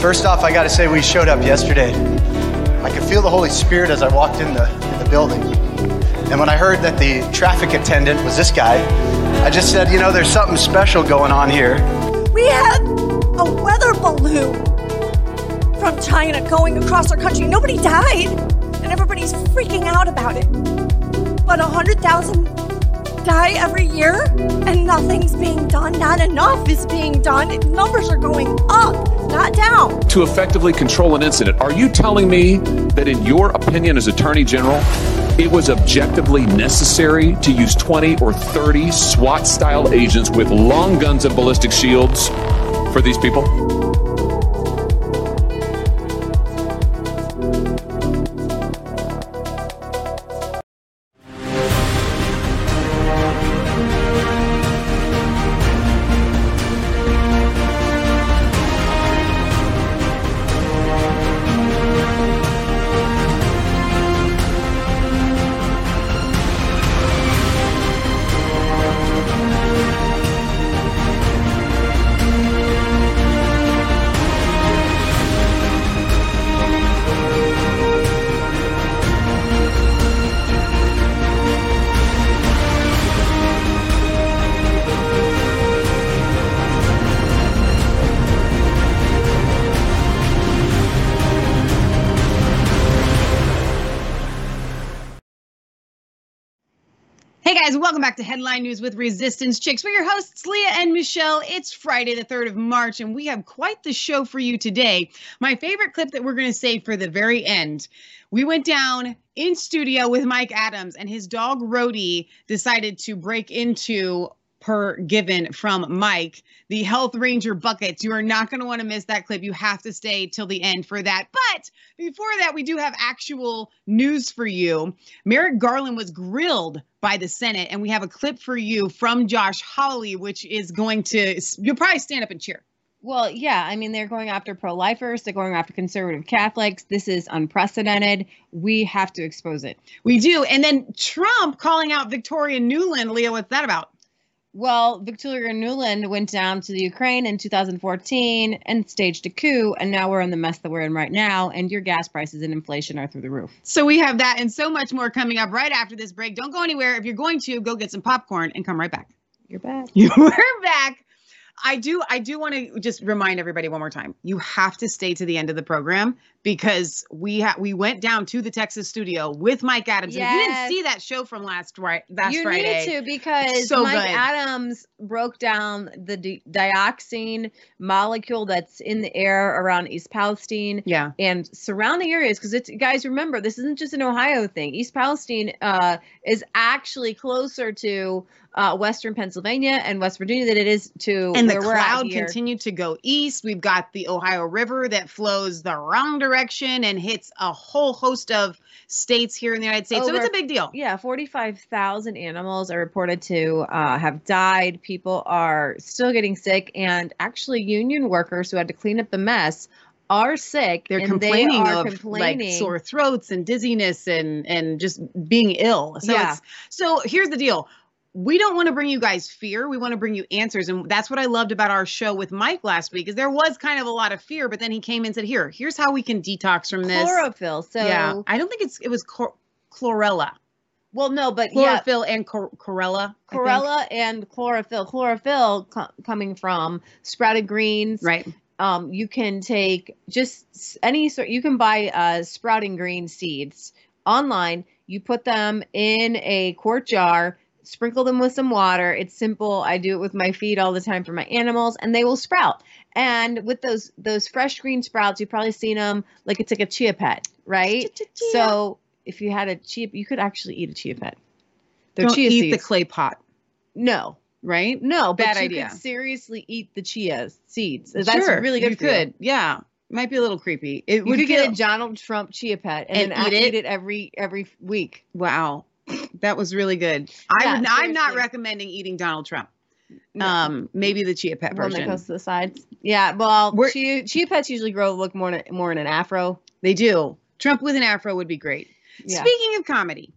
First off, I got to say we showed up yesterday. I could feel the Holy Spirit as I walked in the, in the building. And when I heard that the traffic attendant was this guy, I just said, you know, there's something special going on here. We had a weather balloon from China going across our country. Nobody died, and everybody's freaking out about it. But 100,000 die every year, and nothing's being done. Not enough is being done. Numbers are going up, not down. to effectively control an incident. Are you telling me that, in your opinion as Attorney General, it was objectively necessary to use 20 or 30 SWAT style agents with long guns and ballistic shields for these people? To Headline News with Resistance Chicks. We're your hosts, Leah and Michelle. It's Friday, the 3rd of March, and we have quite the show for you today. My favorite clip that we're going to save for the very end. We went down in studio with Mike Adams, and his dog Rhodey decided to break into per given from Mike, the Health Ranger buckets. You are not going to want to miss that clip. You have to stay till the end for that. But before that, we do have actual news for you. Merrick Garland was grilled by the Senate, and we have a clip for you from Josh Hawley, which is going to, you'll probably stand up and cheer. Well, yeah, I mean, they're going after pro lifers, they're going after conservative Catholics. This is unprecedented. We have to expose it. We do. And then Trump calling out Victoria Nuland. Leah, what's that about? Well, Victoria Nuland went down to the Ukraine in 2014 and staged a coup, and now we're in the mess that we're in right now, and your gas prices and inflation are through the roof. So we have that and so much more coming up right after this break. Don't go anywhere. If you're going to, go get some popcorn and come right back. You're back. You're back. I do I do want to just remind everybody one more time. You have to stay to the end of the program because we ha- we went down to the Texas studio with Mike Adams. And if you didn't see that show from last right last you Friday. need to because So Mike good. Adams broke down the di- dioxin molecule that's in the air around East Palestine Yeah. and surrounding areas because it's guys remember this isn't just an Ohio thing. East Palestine uh, is actually closer to uh, Western Pennsylvania and West Virginia than it is to And the where we're at cloud continued to go east. We've got the Ohio River that flows the wrong direction and hits a whole host of states here in the United States. so it's a big deal. Yeah, 45,000 animals are reported to uh, have died. People are still getting sick, and actually, union workers who had to clean up the mess are sick. They're complaining they of complaining. like sore throats and dizziness and and just being ill. So Yeah. it's so here's the deal. We don't want to bring you guys fear. We want to bring you answers. And that's what I loved about our show with Mike last week is there was kind of a lot of fear, but then he came and said, "Here, here's how we can detox from this." chlorophyll. So, yeah. I don't think it's it was chlor- chlorella. well, no, but yeah, Chlorophyll and chlor- chlorella. Chlorella and chlorophyll. Chlorophyll co- coming from sprouted greens. Right. um, you can take just any sort you can buy uh, sprouting green seeds online you put them in a quart jar sprinkle them with some water it's simple i do it with my feed all the time for my animals and they will sprout and with those those fresh green sprouts you've probably seen them like it's like a chia pet right Chia. so if you had a chia you could actually eat a chia pet they're Don't chia eat seeds the clay pot, no right? no Bad but you idea. could seriously eat the chia seeds that's Sure, really good You for you. Yeah. Might be a little creepy. It You would could get a Donald Trump chia pet and, And eat eat it? it? every every week. Wow. That was really good. I Yeah, would, I'm not recommending eating Donald Trump. No. Um, maybe the chia pet One that version. goes to the sides. Yeah, well, We're- chia, chia pets usually grow look more in, more in an afro. They do. Trump with an afro would be great. Yeah. Speaking of comedy,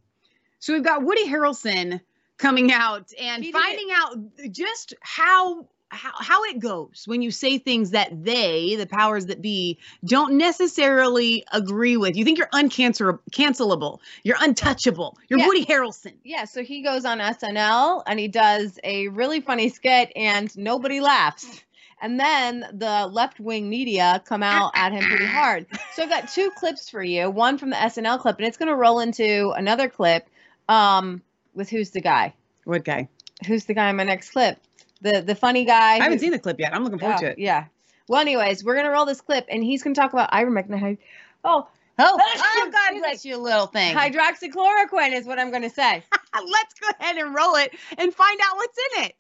so we've got Woody Harrelson coming out and did it- finding out just how how, how it goes when you say things that they, the powers that be, don't necessarily agree with. You think you're uncancelable, cancelable, you're untouchable, you're Yeah. Woody Harrelson. Yeah, so he goes on SNL and he does a really funny skit and nobody laughs. And then the left wing media come out at him pretty hard. So I've got two clips for you. One from the SNL clip, and it's going to roll into another clip um, with who's the guy? What guy? Who's the guy in my next clip? The the funny guy. I haven't who- seen the clip yet. I'm looking forward Oh, to it. Yeah. Well, anyways, we're gonna roll this clip, and he's gonna talk about ivermectin. Oh, Oh, oh, God bless you, little thing. hydroxychloroquine is what I'm gonna say. Let's go ahead and roll it and find out what's in it.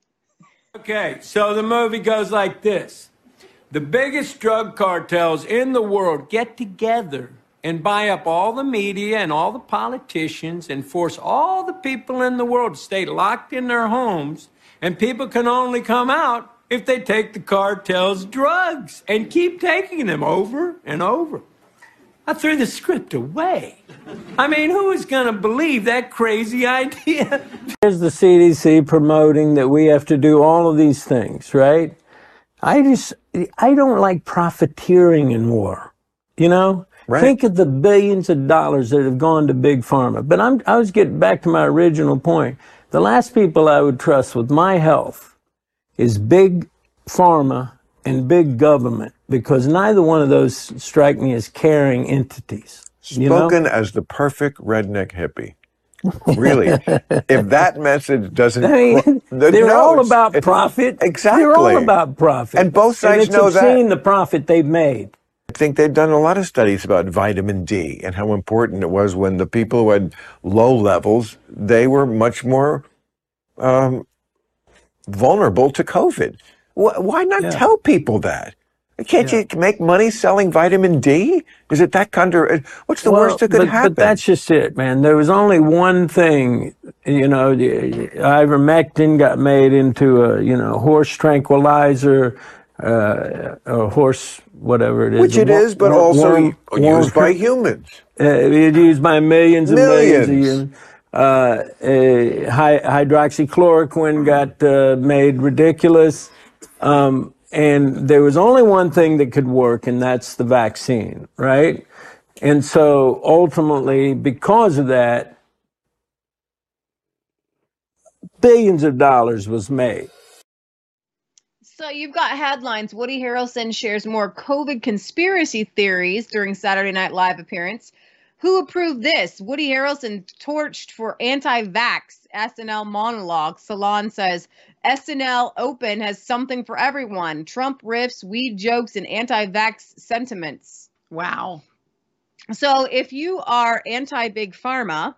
Okay, so the movie goes like this The biggest drug cartels in the world get together and buy up all the media and all the politicians and force all the people in the world to stay locked in their homes. And people can only come out if they take the cartel's drugs and keep taking them over and over. I threw the script away. I mean, who is going to believe that crazy idea? Here's the CDC promoting that we have to do all of these things, right? I just, I don't like profiteering in war. You know? Right. Think of the billions of dollars that have gone to big pharma. But I'm, I was getting back to my original point. The last people I would trust with my health is big pharma and big government because neither one of those strike me as caring entities. You know? Spoken as the perfect redneck hippie. Really, if that message doesn't, I mean, the- they're no, all about profit. Exactly. They're all about profit. And both sides it's know that. obscene the profit they've made. I think they've done a lot of studies about vitamin D and how important it was when the people who had low levels, they were much more um, vulnerable to COVID. Why not Yeah. tell people that? Can't you make money selling vitamin D? Is it that kind of, what's the worst that could but, happen? But that's just it, man. There was only one thing, you know, ivermectin got made into a, you know, horse tranquilizer, uh, or horse, whatever it is. Which it is, but also used by humans. Uh, it's used by millions and millions, of Millions. humans. Uh, hy- hydroxychloroquine got uh, made ridiculous. Um, and there was only one thing that could work, and that's the vaccine, right? And so ultimately, because of that, billions of dollars was made. So you've got headlines. Woody Harrelson shares more COVID conspiracy theories during Saturday Night Live appearance. Who approved this? Woody Harrelson torched for anti-vax SNL monologue. Salon says SNL Open has something for everyone. Trump riffs, weed jokes, and anti-vax sentiments. Wow. So if you are anti big pharma,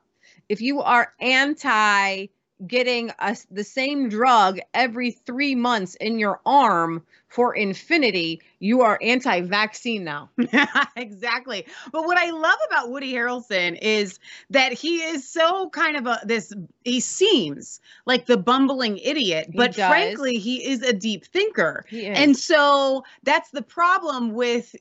if you are anti getting a, the same drug every three months in your arm for infinity, you are anti vaccine now. exactly. But what I love about Woody Harrelson is that he is so kind of a this he seems like the bumbling idiot, He but does. frankly he is a deep thinker. And so that's the problem with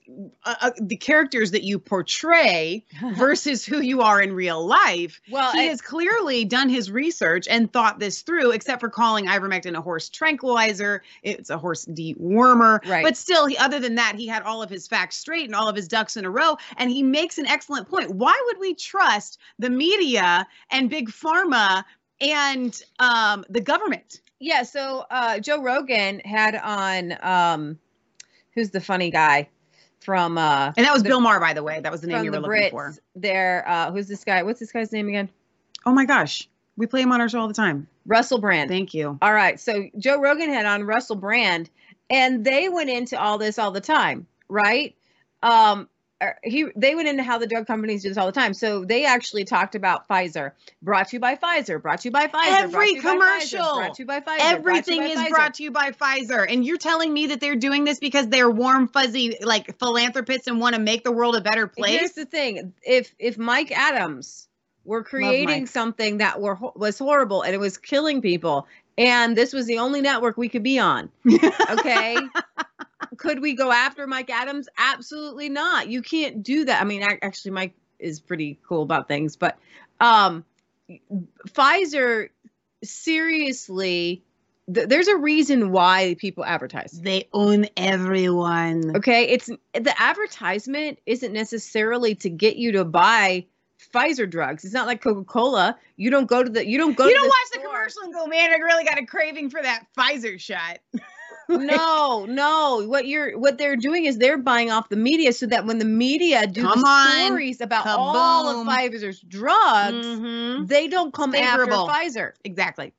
uh, uh, the characters that you portray versus who you are in real life. Well, he I- has clearly done his research and thought this through, except for calling ivermectin a horse tranquilizer. It's a horse dewormer. Right. But still, he, other than that, he had all of his facts straight and all of his ducks in a row. And he makes an excellent point. Why would we trust the media and big pharma and um, the government? yeah, so uh, Joe Rogan had on um, who's the funny guy from uh, And that was the- Bill Maher, by the way. That was the name you the were looking Brits. for. There, uh, who's this guy? What's this guy's name again? Oh my gosh. We play him on our show all the time. Russell Brand. Thank you. All right. So Joe Rogan had on Russell Brand, and they went into all this all the time, right? Um, er, he they went into how the drug companies do this all the time. So they actually talked about Pfizer, brought to you by Pfizer, brought to you by Pfizer, Every Pfizer, commercial. brought to you by Pfizer, Everything brought by is Pfizer. brought to you by Pfizer. And you're telling me that they're doing this because they're warm, fuzzy, like philanthropists and want to make the world a better place. Here's the thing: if if Mike Adams were creating something that were was horrible and it was killing people, and this was the only network we could be on, okay? Could we go after Mike Adams? Absolutely not. You can't do that. I mean, actually, Mike is pretty cool about things, but um, Pfizer seriously, th- there's a reason why people advertise. They own everyone. Okay, it's the advertisement isn't necessarily to get you to buy Pfizer drugs. It's not like Coca Cola. You don't go to the you don't go. You don't the watch the commercial and go, man, I really got a craving for that Pfizer shot. no, no. What you're what they're doing is they're buying off the media so that when the media do the stories about all of Pfizer's drugs, Mhm. they don't come Favorable. after Pfizer. Exactly.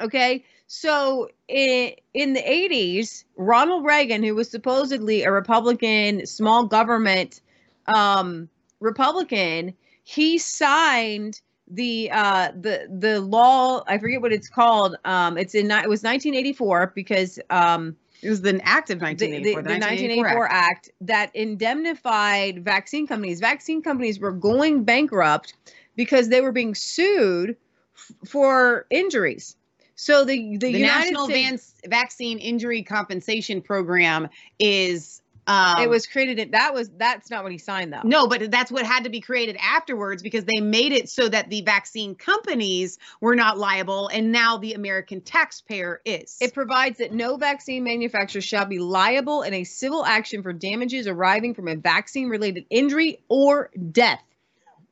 Okay. So in, in the 80s, Ronald Reagan, who was supposedly a Republican, small government um, Republican, he signed the uh the the law i forget what it's called um it's in it was 1984 because um It was the act of 1984. the, the 1984 act. that indemnified vaccine companies. Vaccine companies were going bankrupt because they were being sued f- for injuries. So the the, The, National States, Vaccine Injury Compensation Program is. Um, it was created. in- That was that's not what he signed though. No, but that's what had to be created afterwards because they made it so that the vaccine companies were not liable, and now the American taxpayer is. It provides that no vaccine manufacturer shall be liable in a civil action for damages arising from a vaccine related injury or death.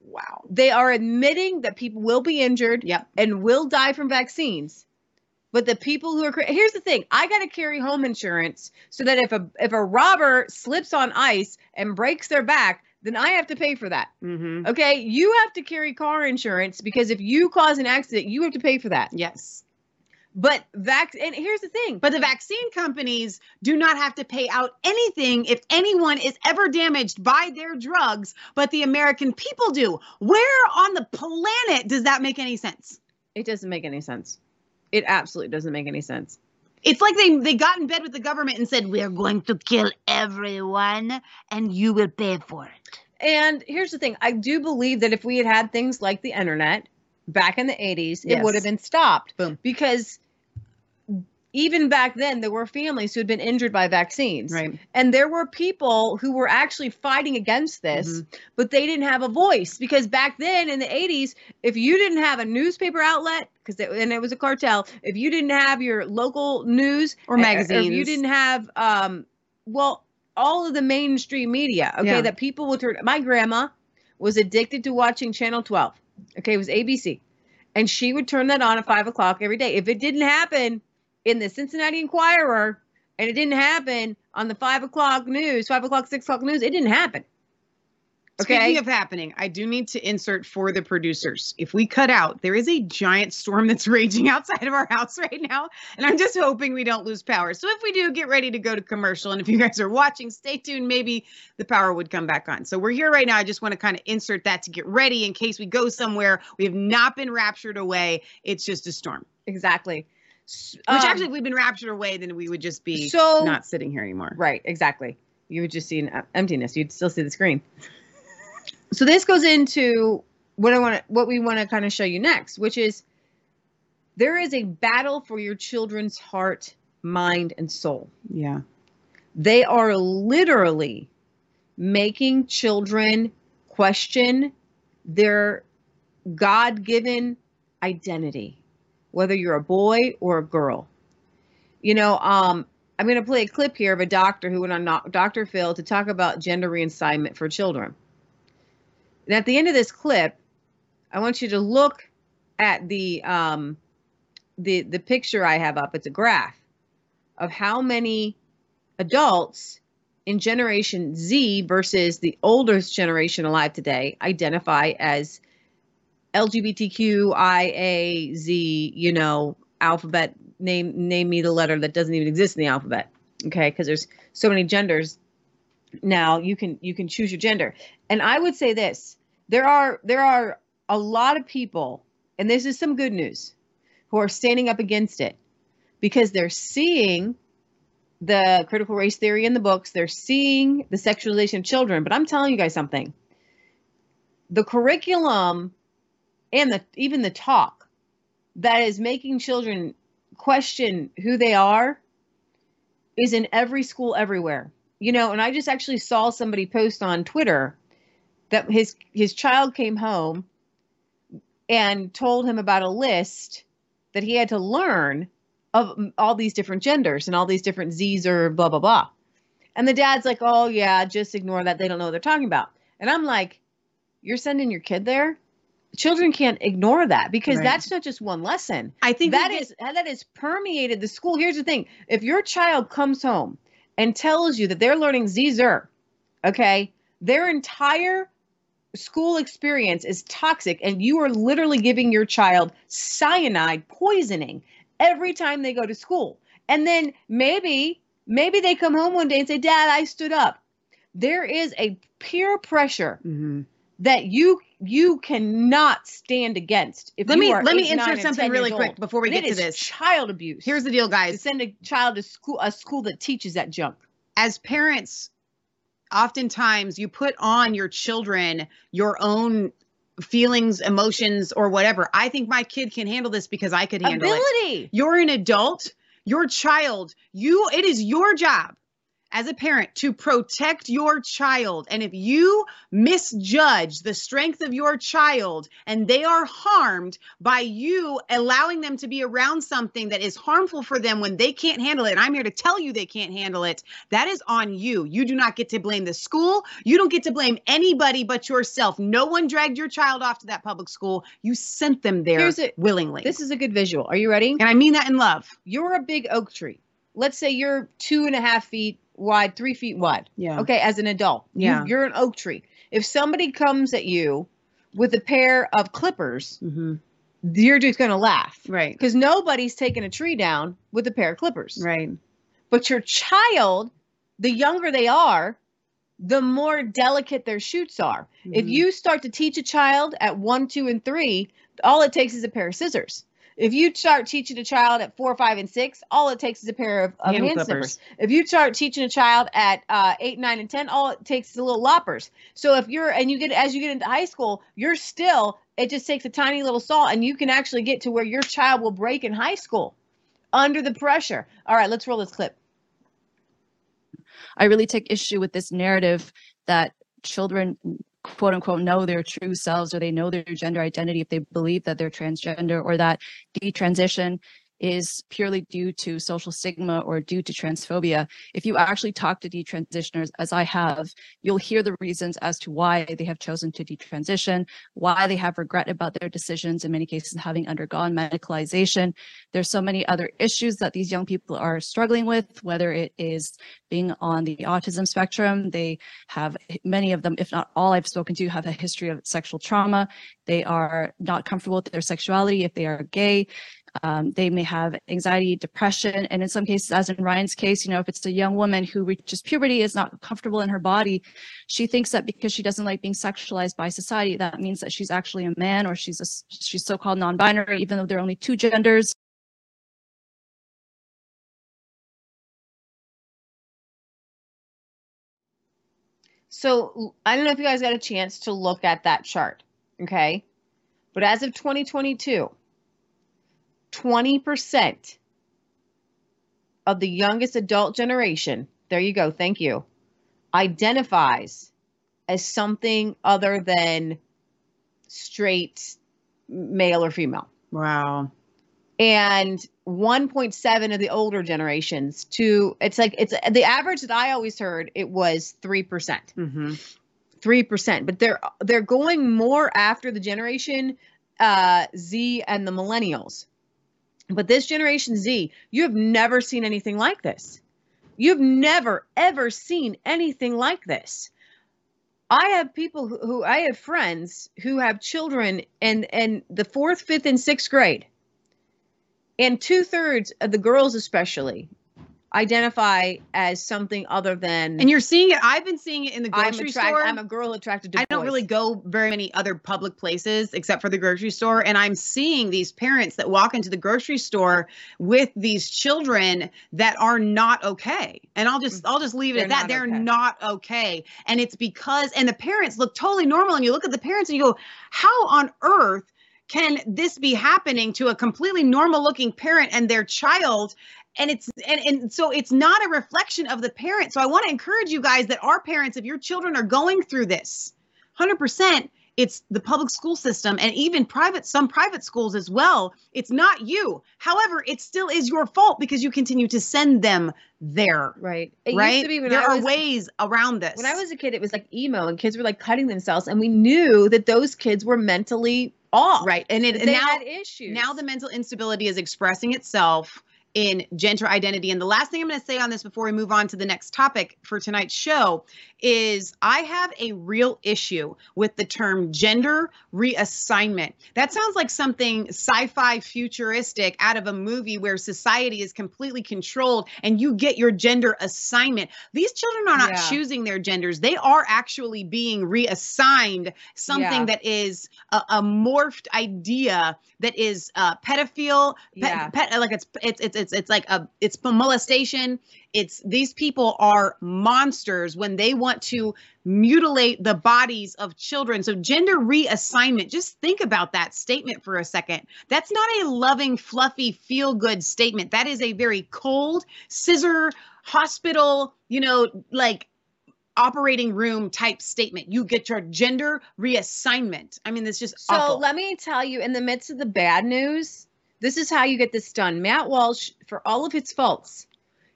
wow. They are admitting that people will be injured Yep. and will die from vaccines. But the people who are here's the thing: I got to carry home insurance so that if a if a robber slips on ice and breaks their back, then I have to pay for that. Mm-hmm. Okay, you have to carry car insurance because if you cause an accident, you have to pay for that. Yes. But vac and here's the thing: But the vaccine companies do not have to pay out anything if anyone is ever damaged by their drugs, but the American people do. Where on the planet does that make any sense? it doesn't make any sense. It absolutely doesn't make any sense. It's like they, they got in bed with the government and said, We're going to kill everyone and you will pay for it. And here's the thing: I do believe that if we had had things like the internet back in the 80s, it would have been stopped. Boom. Because even back then, there were families who had been injured by vaccines. Right. And there were people who were actually fighting against this, Mm-hmm. but they didn't have a voice because back then in the 80s, if you didn't have a newspaper outlet, because and it was a cartel, if you didn't have your local news Or uh, if you didn't have, um, well, all of the mainstream media, okay, Yeah. that people would turn. My grandma was addicted to watching Channel 12. Okay, it was ABC, and she would turn that on at five o'clock every day. If it didn't happen in the Cincinnati Enquirer, and it didn't happen on the five o'clock news, five o'clock, six o'clock news, it didn't happen. Okay. Speaking of happening, I do need to insert for the producers. If we cut out, there is a giant storm that's raging outside of our house right now, and I'm just hoping we don't lose power. So if we do, get ready to go to commercial. And if you guys are watching, stay tuned. Maybe the power would come back on. So we're here right now. I just want to kind of insert that to get ready in case we go somewhere. We have not been raptured away. It's just a storm. exactly. Which um, actually, if we'd been raptured away, then we would just be So- not sitting here anymore. Right, exactly. You would just see an emptiness. You'd still see the screen. So this goes into what I want to, what we want to kind of show you next, which is there is a battle for your children's heart, mind, and soul. Yeah. They are literally making children question their God-given identity, whether you're a boy or a girl. You know, um, I'm going to play a clip here of a doctor who went on Dr. Phil to talk about gender reassignment for children. And at the end of this clip, I want you to look at the um, the the picture I have up. It's a graph of how many adults in Generation Z versus the oldest generation alive today identify as LGBTQIA Z. You know, alphabet name name me the letter that doesn't even exist in the alphabet. Okay, because there's so many genders now. You can you can choose your gender, and I would say this: there are there are a lot of people, and this is some good news, who are standing up against it because they're seeing the critical race theory in the books. They're seeing the sexualization of children. But I'm telling you guys something. The curriculum and the even the talk that is making children question who they are is in every school everywhere. You know, and I just actually saw somebody post on Twitter that his his child came home and told him about a list that he had to learn of all these different genders and all these different Z's or blah blah blah. And the dad's like, "Oh yeah, just ignore that. They don't know what they're talking about." And I'm like, "You're sending your kid there? Children can't ignore that because Right. that's not just one lesson. I think that we get- is that is permeated the school. Here's the thing: if your child comes home and tells you that they're learning Zer, okay, their entire school experience is toxic, and you are literally giving your child cyanide poisoning every time they go to school. And then maybe, maybe they come home one day and say, "Dad, I stood up." There is a peer pressure Mhm. that you you cannot stand against. If Let you me- let me insert something really quick old. before we get it to is this. Child abuse. Here's the deal, to guys. send a child to school, a school that teaches that junk. as parents, oftentimes you put on your children your own feelings, emotions, or whatever. I think my kid can handle this because I could handle it. Ability. You're an adult, your child, you it is your job as a parent to protect your child. And if you misjudge the strength of your child and they are harmed by you allowing them to be around something that is harmful for them when they can't handle it, and I'm here to tell you they can't handle it, that is on you. You do not get to blame the school. You don't get to blame anybody but yourself. No one dragged your child off to that public school. You sent them there it. willingly. This is a good visual. Are you ready? and I mean that in love. You're a big oak tree. Let's say you're two and a half feet wide, three feet wide. Yeah. Okay, as an adult. Yeah. You're an oak tree. If somebody comes at you with a pair of clippers, Mm-hmm. you're just going to laugh. Right. Because nobody's taking a tree down with a pair of clippers. Right. But your child, the younger they are, the more delicate their shoots are. If Mhm. you start to teach a child at one, two, and three, all it takes is a pair of scissors. If you start teaching a child at four, five, and six, all it takes is a pair of, of Hand hand, snippers. If you start teaching a child at uh, eight, nine, and ten, all it takes is a little loppers. So if you're and you get as you get into high school, you're still it just takes a tiny little saw, and you can actually get to where your child will break in high school under the pressure. All right, let's roll this clip. I really take issue with this narrative that children quote unquote know their true selves or they know their gender identity if they believe that they're transgender or that detransition is purely due to social stigma or due to transphobia. If you actually talk to detransitioners, as I have, you'll hear the reasons as to why they have chosen to detransition, why they have regret about their decisions, in many cases having undergone medicalization. There's so many other issues that these young people are struggling with, whether it is being on the autism spectrum. They have many of them, if not all I've spoken to, have a history of sexual trauma. They are not comfortable with their sexuality if they are gay. Um, they may have anxiety, depression, and in some cases, as in Ryan's case, you know, if it's a young woman who reaches puberty, is not comfortable in her body, she thinks that because she doesn't like being sexualized by society, that means that she's actually a man or she's a, she's so-called non-binary, even though there are only two genders. So I don't know if you guys got a chance to look at that chart, okay? But as of 2022, 20% of the youngest adult generation, there you go, thank you, identifies as something other than straight male or female. Wow. And 1.7 of the older generations to it's like it's the average that I always heard it was 3%. Mm-hmm. three percent, but they're they're going more after the generation uh, Z and the millennials. But this generation Z, you have never seen anything like this. You've never ever seen anything like this. I have people who, who I have friends who have children in in the fourth, fifth, and sixth grade, and two thirds of the girls, especially, identify as something other than. And you're seeing it. I've been seeing it in the I'm grocery attract- store. I'm a girl attracted to. I don't really go very many other public places except for the grocery store. And I'm seeing these parents that walk into the grocery store with these children that are not okay. And I'll just I'll just leave it They're at that. They're okay. not okay. And it's because and the parents look totally normal. And you look at the parents and you go, how on earth can this be happening to a completely normal looking parent and their child? And it's and, and so it's not a reflection of the parent. So i want to encourage you guys that our parents if your children are going through this 100% it's the public school system and even private some private schools as well. It's not you. However it still is your fault because you continue to send them there. Right. It right? used to be when there I are was, ways around this. When I was a kid, it was like emo and kids were like cutting themselves, and we knew that those kids were mentally off. right. And it and now had issues. now the mental instability is expressing itself in gender identity. And the last thing I'm going to say on this before we move on to the next topic for tonight's show is I have a real issue with the term gender reassignment. That sounds like something sci fi futuristic out of a movie where society is completely controlled and you get your gender assignment. These children are not Yeah. choosing their genders, they are actually being reassigned something Yeah. that is a, a morphed idea that is uh, pedophile, pe- Yeah. pet, like it's it's it's it's it's like a it's molestation. It's these people are monsters when they want to mutilate the bodies of children. So gender reassignment. Just think about that statement for a second. That's not a loving, fluffy, feel good statement. That is a very cold, scissor hospital. You know, like operating room type statement. You get your gender reassignment. I mean, it's just So awful. let me tell you, in the midst of the bad news, this is how you get this done. Matt Walsh, for all of his faults,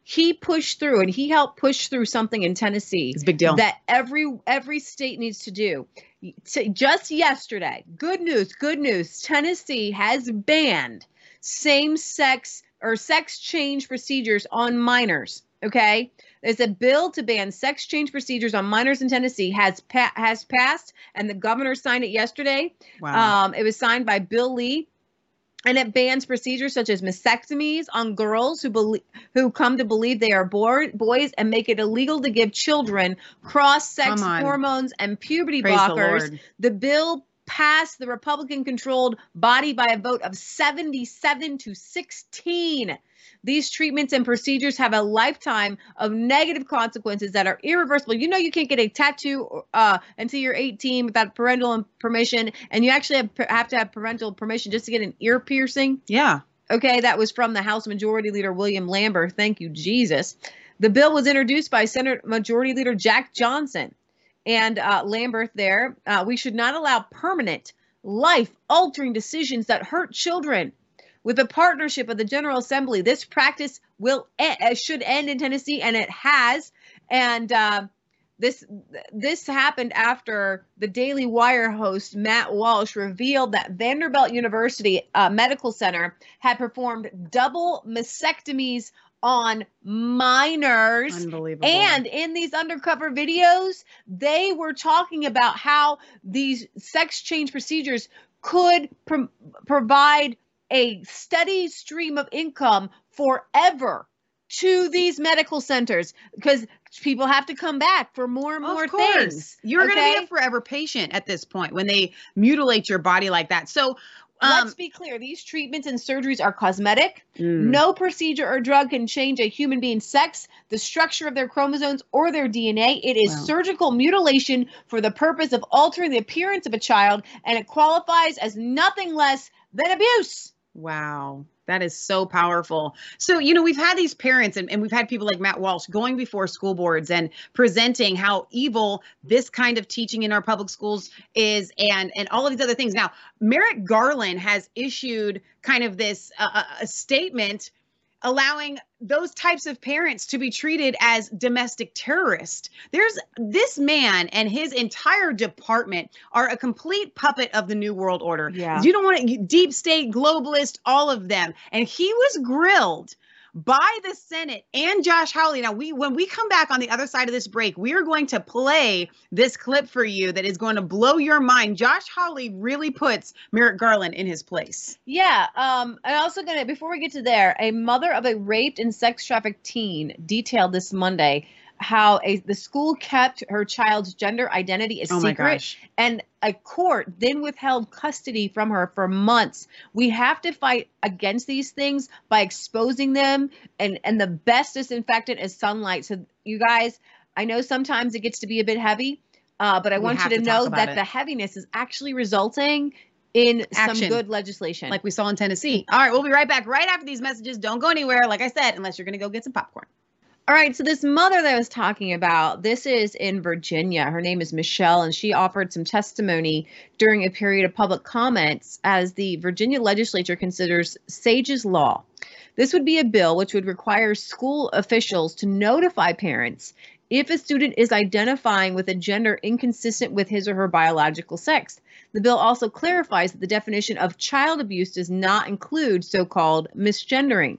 he pushed through and he helped push through something in Tennessee It's a big deal. that every every state needs to do. Just yesterday, good news, good news. Tennessee has banned same-sex or sex change procedures on minors. Okay, there's a bill to ban sex change procedures on minors in Tennessee has pa- has passed, and the governor signed it yesterday. wow. Um, it was signed by Bill Lee, and it bans procedures such as mastectomies on girls who believe who come to believe they are boy- boys, and make it illegal to give children cross-sex hormones and puberty Praise blockers. Lord. The bill passed the Republican-controlled body by a vote of 77 to 16. These treatments and procedures have a lifetime of negative consequences that are irreversible. You know, you can't get a tattoo uh, until you're 18 without parental permission, and you actually have, have to have parental permission just to get an ear piercing. Yeah. Okay, that was from the House Majority Leader William Lamberth. Thank you, Jesus. The bill was introduced by Senate Majority Leader Jack Johnson and uh, Lamberth. There, uh, we should not allow permanent, life-altering decisions that hurt children. With the partnership of the General Assembly, this practice will e- uh, should end in Tennessee, and it has. And uh, this this happened after the Daily Wire host Matt Walsh revealed that Vanderbilt University uh, Medical Center had performed double mastectomies on minors. Unbelievable. And in these undercover videos, they were talking about how these sex change procedures could pro- provide a steady stream of income forever to these medical centers because people have to come back for more and more of course. things. You're going to be a forever patient at this point when they mutilate your body like that. So, um, Let's be clear these treatments and surgeries are cosmetic. mm, No procedure or drug can change a human being's sex, the structure of their chromosomes, or their DNA. It is Wow. surgical mutilation for the purpose of altering the appearance of a child, and it qualifies as nothing less than abuse. Wow. That is so powerful. So, you know, we've had these parents and, and we've had people like Matt Walsh going before school boards and presenting how evil this kind of teaching in our public schools is and and all of these other things. Now, Merrick Garland has issued kind of this uh, uh, a statement allowing those types of parents to be treated as domestic terrorists. There's this man and his entire department are a complete puppet of the New World Order. Yeah. You don't want to deep state, globalist, all of them. And he was grilled by the Senate and Josh Hawley. Now, we when we come back on the other side of this break, we are going to play this clip for you that is going to blow your mind. Josh Hawley really puts Merrick Garland in his place. Yeah. Um, I'm also gonna before we get to there, a mother of a raped and sex trafficked teen detailed this Monday how a the school kept her child's gender identity a Oh secret and a court then withheld custody from her for months. We have to fight against these things by exposing them and and the best disinfectant is sunlight. So you guys, I know sometimes it gets to be a bit heavy, uh, but I We want you to to know that it. the heaviness is actually resulting in Action. some good legislation. Like we saw in Tennessee. All right, we'll be right back right after these messages. Don't go anywhere, like I said, unless you're going to go get some popcorn. All right, so this mother that I was talking about, this is in Virginia. Her name is Michelle, and she offered some testimony during a period of public comments as the Virginia legislature considers Sage's Law. This would be a bill which would require school officials to notify parents if a student is identifying with a gender inconsistent with his or her biological sex. The bill also clarifies that the definition of child abuse does not include so called misgendering.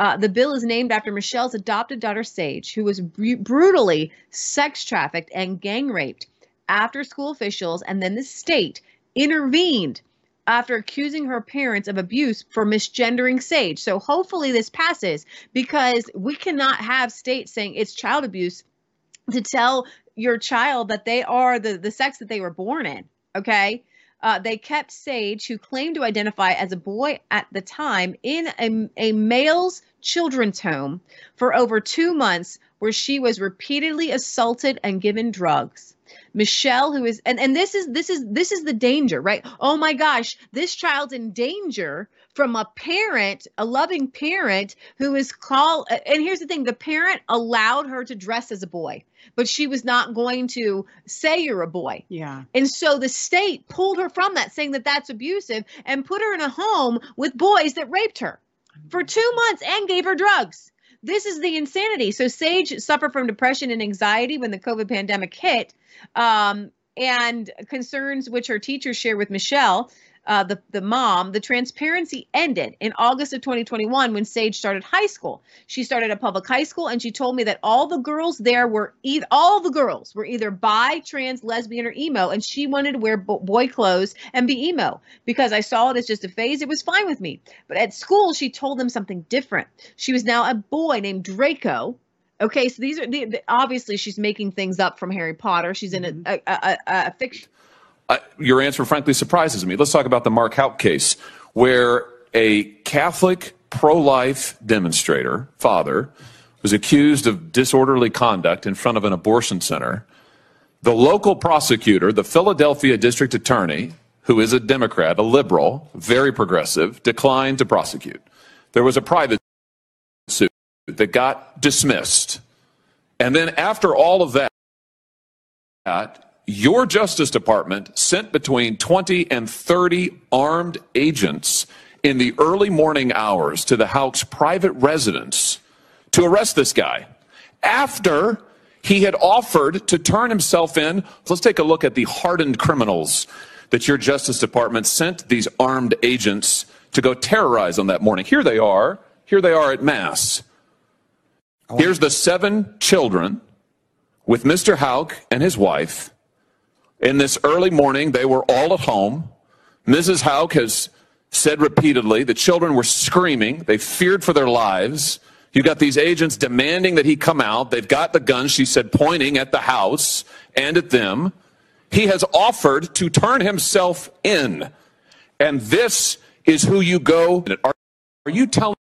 Uh, the bill is named after Michelle's adopted daughter, Sage, who was br- brutally sex trafficked and gang raped after school officials and then the state intervened after accusing her parents of abuse for misgendering Sage. So hopefully this passes because we cannot have states saying it's child abuse to tell your child that they are the, the sex that they were born in. Okay. Uh, they kept Sage, who claimed to identify as a boy at the time, in a, a male's children's home for over two months, where she was repeatedly assaulted and given drugs. Michelle, who is and and this is this is this is the danger, right? Oh my gosh, this child's in danger from a parent, a loving parent who is called. And here's the thing: the parent allowed her to dress as a boy, but she was not going to say you're a boy. Yeah. And so the state pulled her from that, saying that that's abusive, and put her in a home with boys that raped her for two months and gave her drugs. This is the insanity. So Sage suffered from depression and anxiety when the COVID pandemic hit, um, and concerns which her teachers share with Michelle uh, the the mom, the transparency ended in August of 2021 when Sage started high school. She started a public high school, and she told me that all the girls there were either all the girls were either bi, trans, lesbian, or emo, and she wanted to wear boy clothes and be emo because I saw it as just a phase. It was fine with me, but at school she told them something different. She was now a boy named Draco. Okay, so these are the, the, obviously she's making things up from Harry Potter. She's in mm-hmm. a, a, a, a fiction your answer frankly surprises me. Let's talk about the Mark Houck case, where a Catholic pro-life demonstrator, father, was accused of disorderly conduct in front of an abortion center. The local prosecutor, the Philadelphia district attorney, who is a Democrat, a liberal, very progressive, declined to prosecute. There was a private suit that got dismissed. And then after all of that, your Justice Department sent between 20 and 30 armed agents in the early morning hours to the Houck's private residence to arrest this guy after he had offered to turn himself in. Let's take a look at the hardened criminals that your Justice Department sent these armed agents to go terrorize on that morning. Here they are. Here they are at Mass. Here's the seven children with Mr. Houck and his wife in this early morning, they were all at home. Mrs. Houck has said repeatedly the children were screaming. They feared for their lives. You got these agents demanding that he come out. They've got the guns, she said, pointing at the house and at them. He has offered to turn himself in. And this is who you go. Are you telling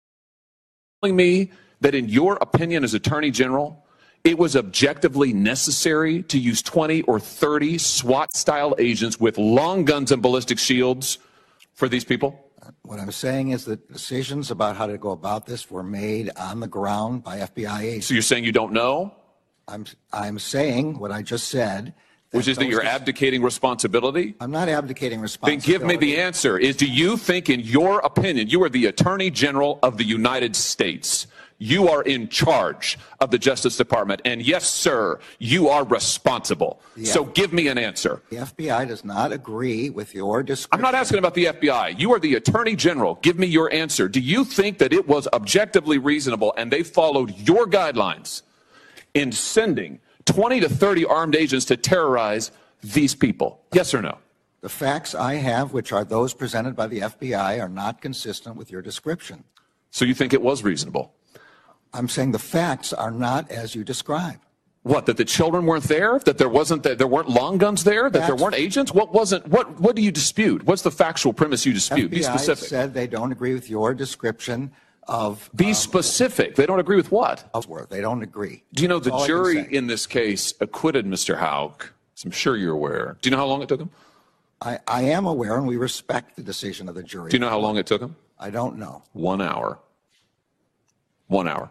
me that, in your opinion as Attorney General, it was objectively necessary to use 20 or 30 SWAT style agents with long guns and ballistic shields for these people? What I'm saying is that decisions about how to go about this were made on the ground by FBI agents. So you're saying you don't know? I'm, I'm saying what I just said. Which is that you're abdicating responsibility? I'm not abdicating responsibility. Then give me the answer. Is do you think, in your opinion, you are the Attorney General of the United States? You are in charge of the Justice Department. And yes, sir, you are responsible. so give me an answer. The FBI does not agree with your description. I'm not asking about the FBI. You are the Attorney General. Give me your answer. Do you think that it was objectively reasonable and they followed your guidelines in sending 20 to 30 armed agents to terrorize these people? Yes or no? The facts I have, which are those presented by the FBI, are not consistent with your description. So you think it was reasonable? I'm saying the facts are not as you describe. What? That the children weren't there? That there wasn't that there weren't long guns there? That That's, there weren't agents? What wasn't? What? What do you dispute? What's the factual premise you dispute? FBI Be specific. said they don't agree with your description of. Be um, specific. They don't agree with what? They don't agree. Do you know That's the jury in this case acquitted Mr. Houck? I'm sure you're aware. Do you know how long it took him? I, I am aware, and we respect the decision of the jury. Do you know how long it took him? I don't know. One hour. One hour.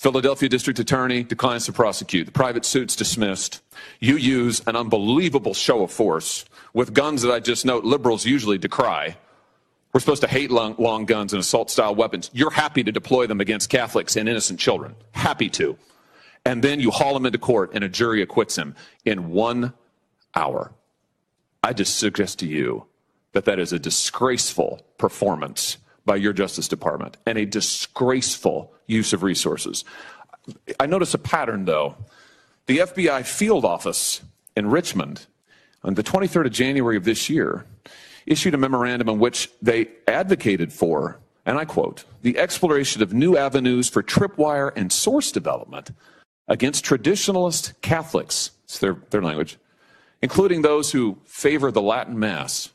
Philadelphia District Attorney declines to prosecute. The private suit's dismissed. You use an unbelievable show of force with guns that I just note liberals usually decry. We're supposed to hate long, long guns and assault style weapons. You're happy to deploy them against Catholics and innocent children. Happy to. And then you haul him into court and a jury acquits him in one hour. I just suggest to you that that is a disgraceful performance by your Justice Department and a disgraceful use of resources. I notice a pattern, though. The FBI field office in Richmond on the 23rd of January of this year issued a memorandum in which they advocated for, and I quote, the exploration of new avenues for tripwire and source development against traditionalist Catholics, it's their, their language, including those who favor the Latin Mass.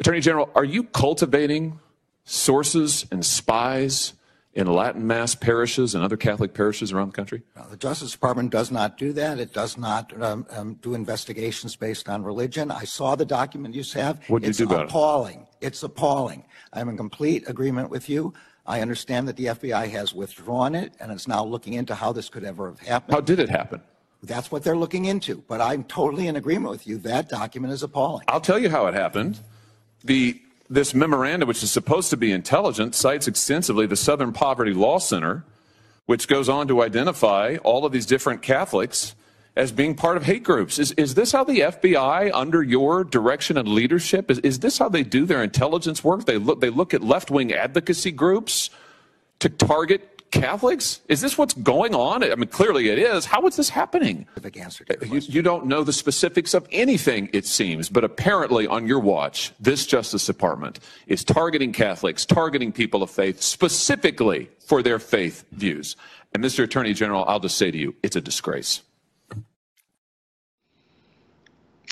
Attorney General, are you cultivating sources and spies in Latin Mass parishes and other Catholic parishes around the country? The Justice Department does not do that. It does not um, um, do investigations based on religion. I saw the document you have. What did it's you do about appalling. it? It's appalling. I'm in complete agreement with you. I understand that the FBI has withdrawn it and it's now looking into how this could ever have happened. How did it happen? That's what they're looking into. But I'm totally in agreement with you. That document is appalling. I'll tell you how it happened. The this memorandum, which is supposed to be intelligent, cites extensively the Southern Poverty Law Center, which goes on to identify all of these different Catholics as being part of hate groups. Is, is this how the FBI, under your direction and leadership, is, is this how they do their intelligence work? They look, they look at left wing advocacy groups to target Catholics? Is this what's going on? I mean, clearly it is. How is this happening? Answer to uh, you, you don't know the specifics of anything, it seems, but apparently on your watch, this Justice Department is targeting Catholics, targeting people of faith specifically for their faith views. And Mr. Attorney General, I'll just say to you, it's a disgrace.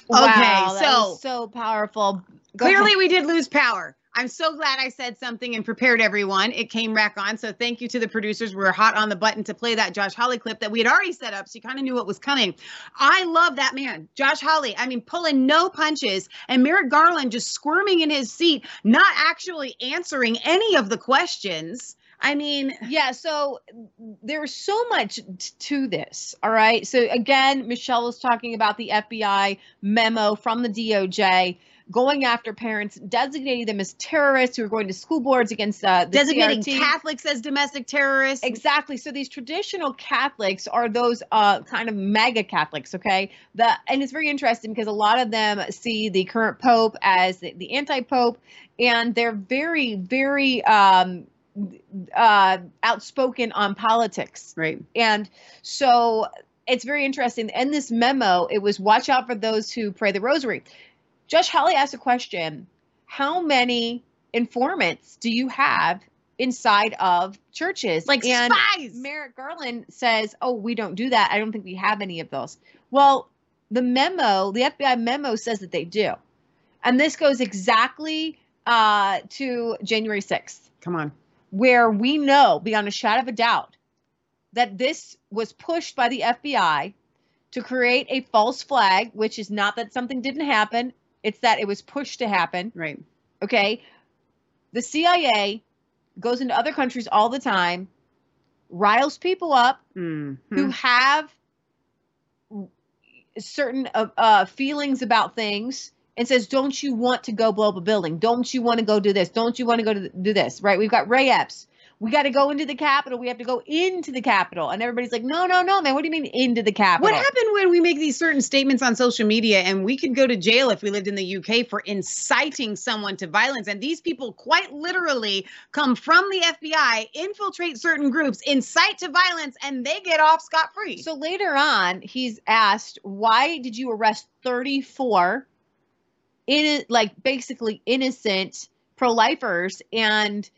Wow, Okay, that so- was so powerful. Go Clearly, ahead. we did lose power. I'm so glad I said something and prepared everyone. It came back on. So thank you to the producers. We were hot on the button to play that Josh Hawley clip that we had already set up. So you kind of knew what was coming. I love that man, Josh Hawley. I mean, pulling no punches and Merrick Garland just squirming in his seat, not actually answering any of the questions. I mean, Yeah, so there's so much t- to this. All right. So again, Michelle was talking about the FBI memo from the DOJ going after parents, designating them as terrorists who are going to school boards against uh, the designating CRT. Catholics as domestic terrorists. Exactly. So these traditional Catholics are those uh, kind of mega Catholics, okay? The and it's very interesting because a lot of them see the current pope as the, the anti-pope, and they're very, very um, uh, outspoken on politics. Right. And so it's very interesting. In this memo, it was watch out for those who pray the rosary. Josh Hawley asked a question How many informants do you have inside of churches? Like and spies. Merrick Garland says, Oh, we don't do that. I don't think we have any of those. Well, the memo, the FBI memo says that they do. And this goes exactly uh, to January 6th Come on. where we know beyond a shadow of a doubt that this was pushed by the FBI to create a false flag, which is not that something didn't happen, it's that it was pushed to happen. Right. Okay. The CIA goes into other countries all the time, riles people up Mhm. who have certain uh, uh, feelings about things and says, "Don't you want to go blow up a building? Don't you want to go do this? Don't you want to go to do this?" Right? We've got Ray Epps. We got to go into the Capitol. We have to go into the Capitol, and everybody's like, "No, no, no, man. What do you mean into the Capitol?" What happened when we make these certain statements on social media and we could go to jail if we lived in the UK for inciting someone to violence? And these people quite literally come from the FBI, infiltrate certain groups, incite to violence, and they get off scot free. So later on, he's asked, "Why did you arrest 34 in like basically innocent pro-lifers and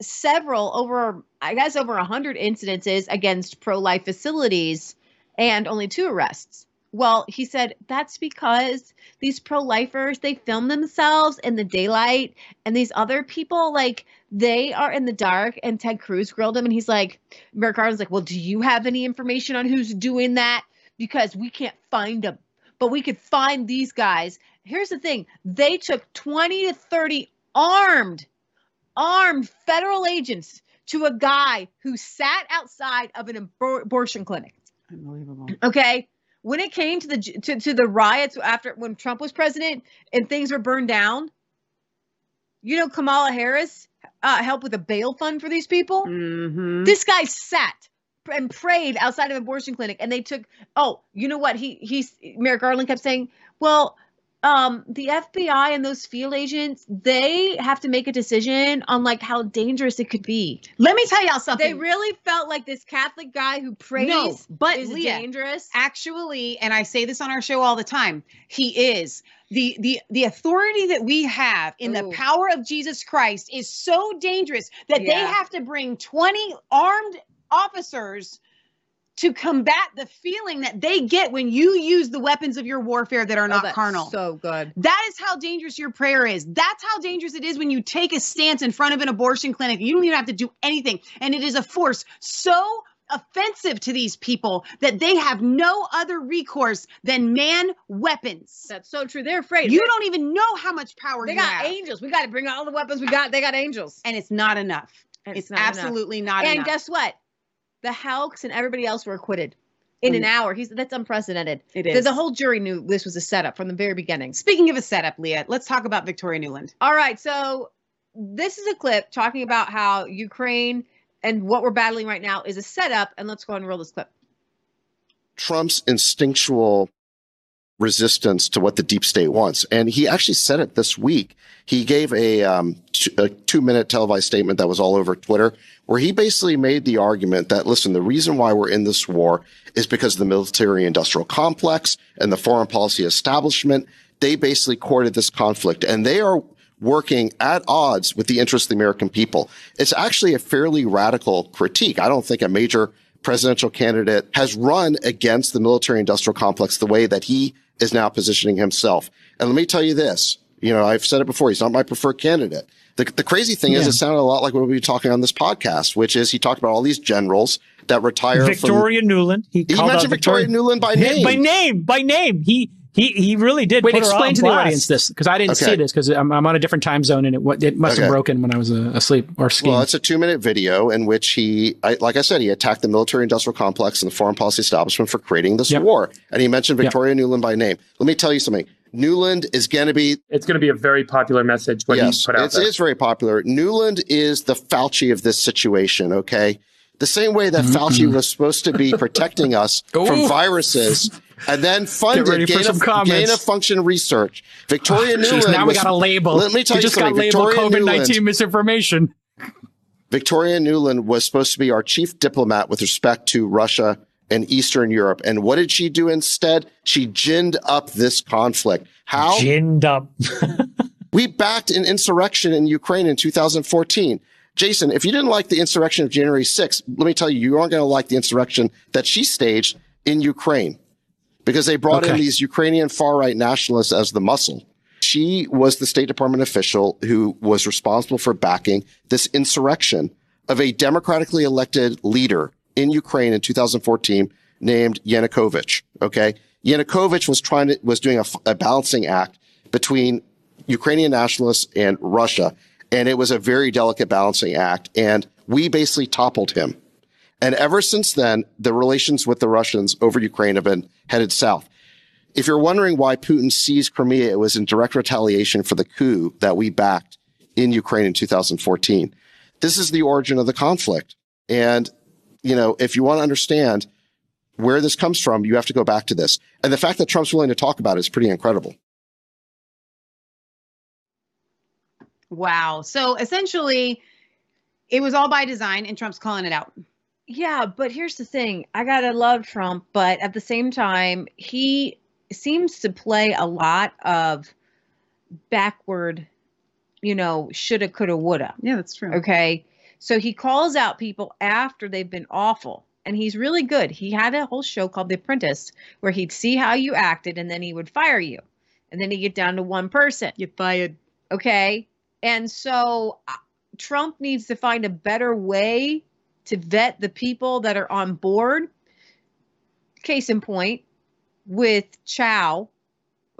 several over I guess over 100 incidences against pro-life facilities and only two arrests?" Well, he said that's because these pro-lifers they film themselves in the daylight and these other people like they are in the dark and Ted Cruz grilled him and he's like Merrick Garland's like, "Well, do you have any information on who's doing that because we can't find them, but we could find these guys." Here's the thing. They took 20 to 30 armed armed federal agents to a guy who sat outside of an abortion clinic. Unbelievable. Okay. When it came to the to, to the riots after when Trump was president and things were burned down, you know Kamala Harris uh, helped with a bail fund for these people. Mm-hmm. This guy sat and prayed outside of an abortion clinic, and they took. Oh, you know what? He he's Merrick Garland kept saying, "Well, um, the FBI and those field agents, they have to make a decision on like how dangerous it could be." Let me tell y'all something. They really felt like this Catholic guy who prays No, but is Leah, dangerous. actually and i say this on our show all the time he is the the the authority that we have in the power of jesus christ is so dangerous that they have to bring 20 armed officers to combat the feeling that they get when you use the weapons of your warfare that are Oh, not carnal So good. that is how dangerous your prayer is. That's how dangerous it is when you take a stance in front of an abortion clinic. You don't even have to do anything. And it is a force so offensive to these people that they have no other recourse than man weapons. That's so true. They're afraid. You don't even know how much power They got have. angels. We got to bring all the weapons we got. They got angels. and it's not enough. And it's not enough. absolutely not And enough. And guess what? The Houcks and everybody else were acquitted in an mm. hour. He's that's unprecedented. It is. The whole jury knew this was a setup from the very beginning. Speaking of a setup, Leah, let's talk about Victoria Nuland. All right, so this is a clip talking about how Ukraine and what we're battling right now is a setup, and let's go and roll this clip. Trump's instinctual resistance to what the deep state wants. And he actually said it this week. He gave a, um, t- a two minute televised statement that was all over Twitter, where he basically made the argument that, listen, the reason why we're in this war is because of the military industrial complex and the foreign policy establishment. They basically courted this conflict and they are working at odds with the interests of the American people. It's actually a fairly radical critique. I don't think a major presidential candidate has run against the military industrial complex the way that he is now positioning himself. And let me tell you this, you know, I've said it before. He's not my preferred candidate. The, the crazy thing is, it sounded a lot like what we were talking on this podcast, which is he talked about all these generals that retire Victoria Nuland. He, He mentioned Victoria Nuland by name. By name. By name. He he he really did. Wait, put her explain on to the audience this because I didn't Okay. see this because I'm, I'm on a different time zone and it it must Okay. have broken when I was uh, asleep or skiing. Well, it's a two minute video in which he, I, like I said, he attacked the military industrial complex and the foreign policy establishment for creating this Yep. war. And he mentioned Yep. Victoria Nuland by name. Let me tell you something. Nuland is going to be It's going to be a very popular message what yes, he put out it's, there. it's very popular. Nuland is the Fauci of this situation. Okay. The same way that Fauci was supposed to be protecting us from viruses and then funded ready gain some of, gain of function research. Victoria Jeez, Nuland. now we was- got a label. Let me tell we you just got something. labeled Victoria COVID nineteen misinformation. Victoria Nuland was supposed to be our chief diplomat with respect to Russia and Eastern Europe. And what did she do instead? She ginned up this conflict. How? Ginned up. we backed an insurrection in Ukraine in 2014. Jason, if you didn't like the insurrection of January 6th, let me tell you, you aren't going to like the insurrection that she staged in Ukraine because they brought in these Ukrainian far right nationalists as the muscle. She was the State Department official who was responsible for backing this insurrection of a democratically elected leader in Ukraine in 2014 named Yanukovych. Okay. Yanukovych was trying to, was doing a balancing act between Ukrainian nationalists and Russia. And it was a very delicate balancing act. And we basically toppled him. And ever since then, the relations with the Russians over Ukraine have been headed south. If you're wondering why Putin seized Crimea, it was in direct retaliation for the coup that we backed in Ukraine in 2014. This is the origin of the conflict. And, you know, if you want to understand where this comes from, you have to go back to this. And the fact that Trump's willing to talk about it is pretty incredible. Wow. So essentially, it was all by design, and Trump's calling it out. Yeah, but here's the thing. I gotta love Trump, but at the same time, he seems to play a lot of backward, you know, shoulda, coulda, woulda. Yeah, that's true. Okay. So he calls out people after they've been awful. And he's really good. He had a whole show called The Apprentice where he'd see how you acted and then he would fire you. And then he'd get down to one person. Get fired. Okay. And so uh, Trump needs to find a better way to vet the people that are on board. Case in point, with Chao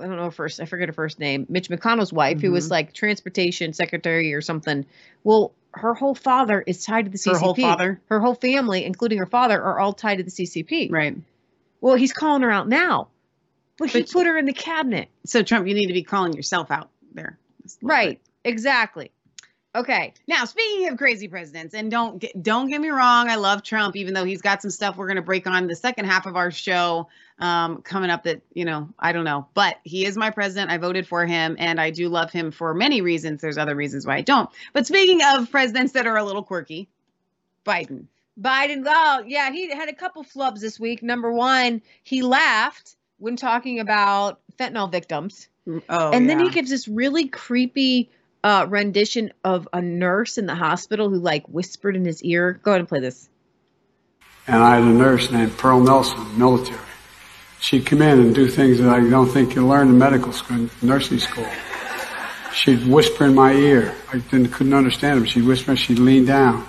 I don't know first, I forget her first name, Mitch McConnell's wife, who was Mhm. like transportation secretary or something. Well, her whole father is tied to the CCP. Her whole father? her whole family, including her father, are all tied to the CCP. Right. Well, he's calling her out now, but, he put her in the cabinet. So Trump, you need to be calling yourself out there. Just a little Right. Exactly. Okay. Now, speaking of crazy presidents, and don't get, don't get me wrong, I love Trump, even though he's got some stuff we're going to break on the second half of our show um, coming up. That you know, I don't know, but he is my president. I voted for him, and I do love him for many reasons. There's other reasons why I don't. But speaking of presidents that are a little quirky, Biden. Biden, oh, yeah, he had a couple flubs this week. Number one, he laughed when talking about fentanyl victims. Oh, and then he gives this really creepy uh, rendition of a nurse in the hospital who like whispered in his ear. Go ahead and play this. and I had a nurse named Pearl Nelson, military. She'd come in and do things that I don't think you learn in medical school, nursing school. She'd whisper in my ear. I didn't, couldn't understand her. She'd whisper. She'd lean down.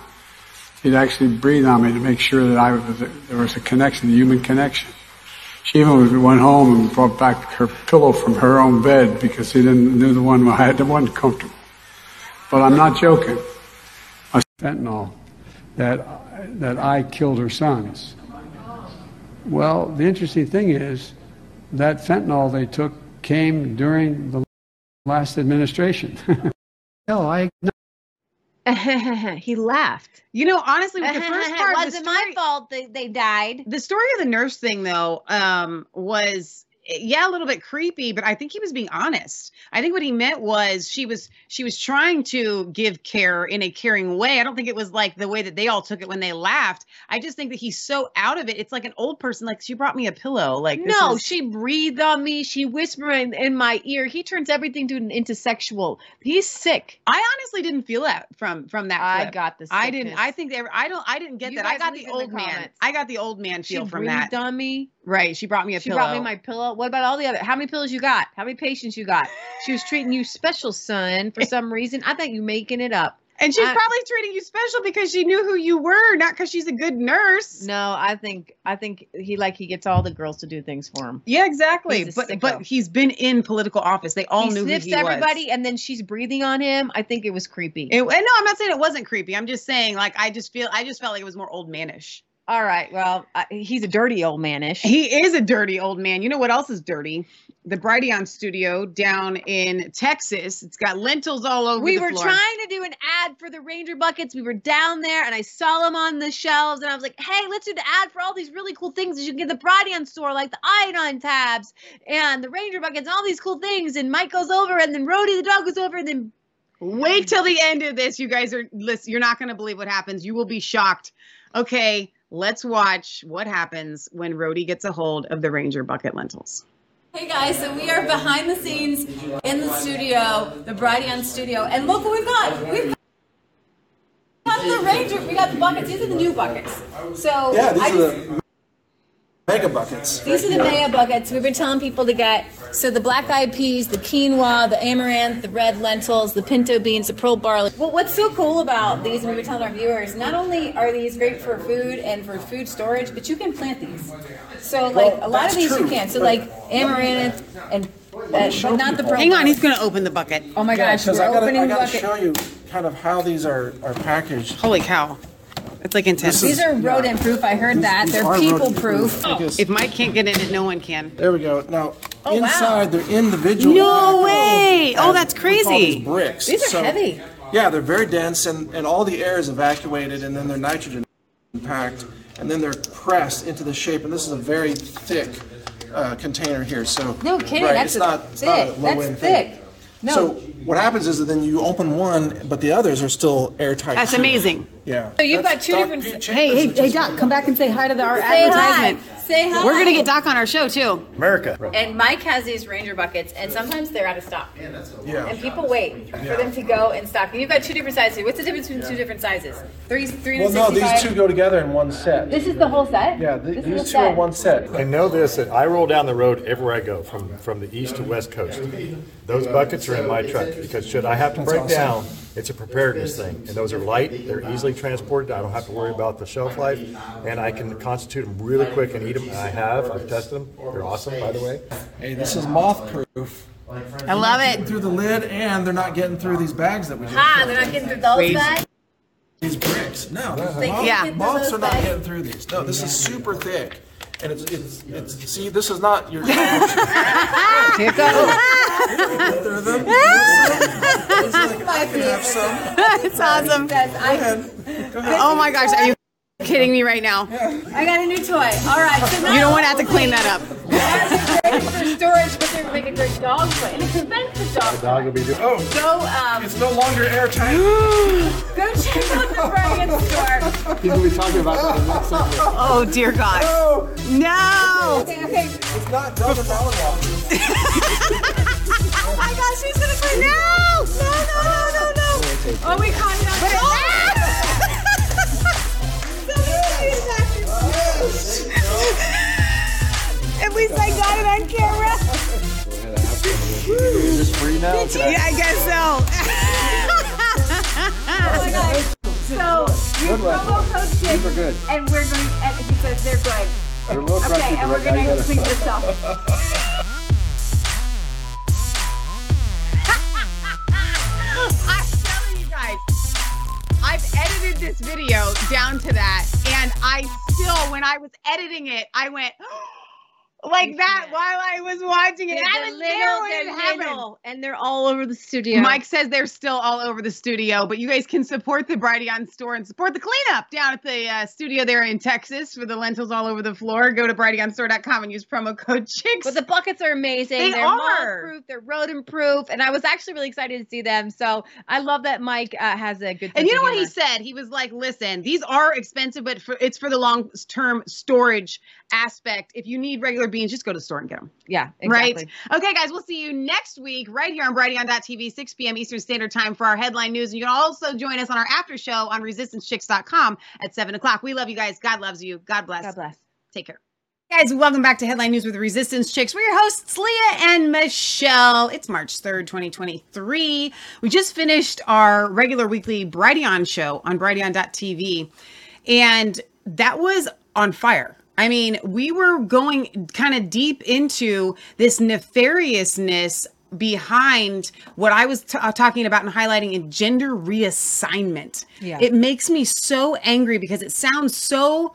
She'd actually breathe on me to make sure that I was there was a connection, a human connection. She even went home and brought back her pillow from her own bed because she didn't knew the one I had that wasn't comfortable. But I'm not joking. A fentanyl that that I killed her sons. Well, the interesting thing is that fentanyl they took came during the last administration. Hell, I he laughed. You know, honestly, with the first part, it wasn't my fault they, they died. the story of the nurse thing though um was yeah a little bit creepy but i think he was being honest i think what he meant was she was she was trying to give care in a caring way i don't think it was like the way that they all took it when they laughed i just think that he's so out of it it's like an old person like she brought me a pillow like this No, is- she breathed on me. She whispered in, in my ear. He turns everything to into sexual. He's sick. I honestly didn't feel that from from that. I got this I didn't. I think they. I don't. I didn't get You that. I got the in the old man. I got the old man She feel from breathed that. on me. Right. She brought me a pillow. She pillow. brought me my pillow. What about all the other? How many pills you got? How many patients you got? She was treating you special, son, for some reason. I think you making it up. And she's I- probably treating you special because she knew who you were, not because she's a good nurse. No, I think I think he like he gets all the girls to do things for him. Yeah, exactly. He's a But but he's been in political office. They all he knew sniffs who he was. He sniffs everybody, and then she's breathing on him. I think it was creepy. It, and no, I'm not saying it wasn't creepy. I'm just saying, like, I just feel, I just felt like it was more old manish. All right, well, I, he's a dirty old manish. He is a dirty old man. You know what else is dirty? The Brighteon studio down in Texas. It's got lentils all over we were floor. trying to do an ad for the Ranger buckets. We were down there and I saw them on the shelves and I was like, hey, let's do the ad for all these really cool things that you can get at the Brighteon store, like the iodine tabs and the Ranger buckets and all these cool things. And Mike goes over and then Rhodey the dog goes over and then Wait till the end of this. You guys are listen, you're not going to believe what happens. You will be shocked. Okay, let's watch what happens when Rhodey gets a hold of the Ranger bucket lentils. Hey guys, so we are behind the scenes in the studio, the Brighteon studio, and look what we've got. We've got the Ranger, we got the buckets. These are the new buckets. So Yeah, these I are just- the mega buckets. these are the Maya buckets we've been telling people to get. So the black eyed peas, the quinoa, the amaranth, the red lentils, the pinto beans, the pearl barley. Well, what's so cool about these, and we've been telling our viewers, not only are these great for food and for food storage, but you can plant these. So like Well, a lot of that's these you true, can. So like amaranth and uh, but not the pearl. Hang on, he's going to open the bucket. Oh my gosh, because we're I gotta, opening I the gotta bucket. show you kind of how these are, are packaged. Holy cow. It's like intense. These are rodent proof. I heard that. these They're are people rodent-proof. proof. Because- If Mike can't get in it, no one can. There we go. Now, Oh, wow. inside they're individual. No way! packaged Oh, as that's we call crazy. these bricks. These are So- heavy. Yeah, they're very dense, and, and all the air is evacuated, and then they're nitrogen packed, and then they're pressed into the shape. And this is a very thick uh, container here. So No kidding, right, that's it's a not, it's not a thick. low That's end thick. thing. No. So what happens is that then you open one, but the others are still airtight. That's too. amazing. Yeah. So you've got two Doc different. Pete Hey, hey, hey, Doc, come back and say hi to the, our Say advertisement. hi. Say hi. We're going to get Doc on our show, too. America. And Mike has these Ranger buckets, and sometimes they're out of stock. Yeah. And people wait for them to go in stock. And you've got two different sizes. What's the difference between two different sizes? Three, three Well, no, these two go together in one set. This is the whole set. Yeah, th- these the two are one set. I know this, that I roll down the road everywhere I go, from, from the east to west coast. Those buckets are in my truck, because should I have to break awesome. down, It's a preparedness thing, and those are light, they're easily transported, I don't have to worry about the shelf life, and I can constitute them really quick and eat them, and I have, I've tested them, they're awesome, by the way. Hey, this is moth proof. I love it. Through the lid, and they're not getting through these bags that we just. Ah, they're not getting through those Wait. bags. These bricks. No, They moth- can't get through moths those are not getting through these. No, this is super thick, and it's it's it's. See, this is not your. Here it goes. I can have some. It's awesome. Oh my gosh, are you kidding me right now? I got a new toy. All right. So not You don't want to have to clean that up. is for storage, but they make a great dog toy. And it's expensive dog The dog will be doing. Oh, Go, um, it's no longer airtight. go check out the Brighteon store. He's gonna be talking about that in the next segment. Oh dear God. No. Okay, okay. It's not double dollar water. Oh my gosh, she's gonna clean. No! No, no, no, no, no. Oh, we caught it on camera. At least I got it on camera. Is this free now? Yeah, I guess so. Oh. So, your promo code are good. and we're going, and he says they're good. They're Okay, and we're gonna gotta- clean this up. I'm telling you guys, I've edited this video down to that, and I still, when I was editing it, I went oh, like that while I was watching it. They're I was little, there when they're it happened. little, and they're all over the studio. Mike says they're still all over the studio, but you guys can support the Brighteon store and support the cleanup down at the uh, studio there in Texas for the lentils all over the floor. Go to brighteonstore.com and use promo code CHICKS. But the buckets are amazing. They are are. moth-proof. They're rodent-proof, and I was actually really excited to see them. So I love that Mike uh, has a good. And you know what he said? He was like, "Listen, these are expensive, but for, it's for the long-term storage aspect. If you need regular beans, just go to the store and get them." Yeah, exactly. Right. Okay, guys, we'll see you next week right here on Brighteon.tv, 6 p.m. Eastern Standard Time for our headline news. And you can also join us on our after show on ResistanceChicks.com at 7 o'clock. We love you guys. God loves you. God bless. God bless. Take care. Guys, welcome back to Headline News with Resistance Chicks. We're your hosts, Leah and Michelle. It's March 3rd, 2023. We just finished our regular weekly Brighteon show on Brighteon.tv, and that was on fire. I mean, we were going kind of deep into this nefariousness behind what I was t- uh, talking about and highlighting in gender reassignment. Yeah. It makes me so angry because it sounds so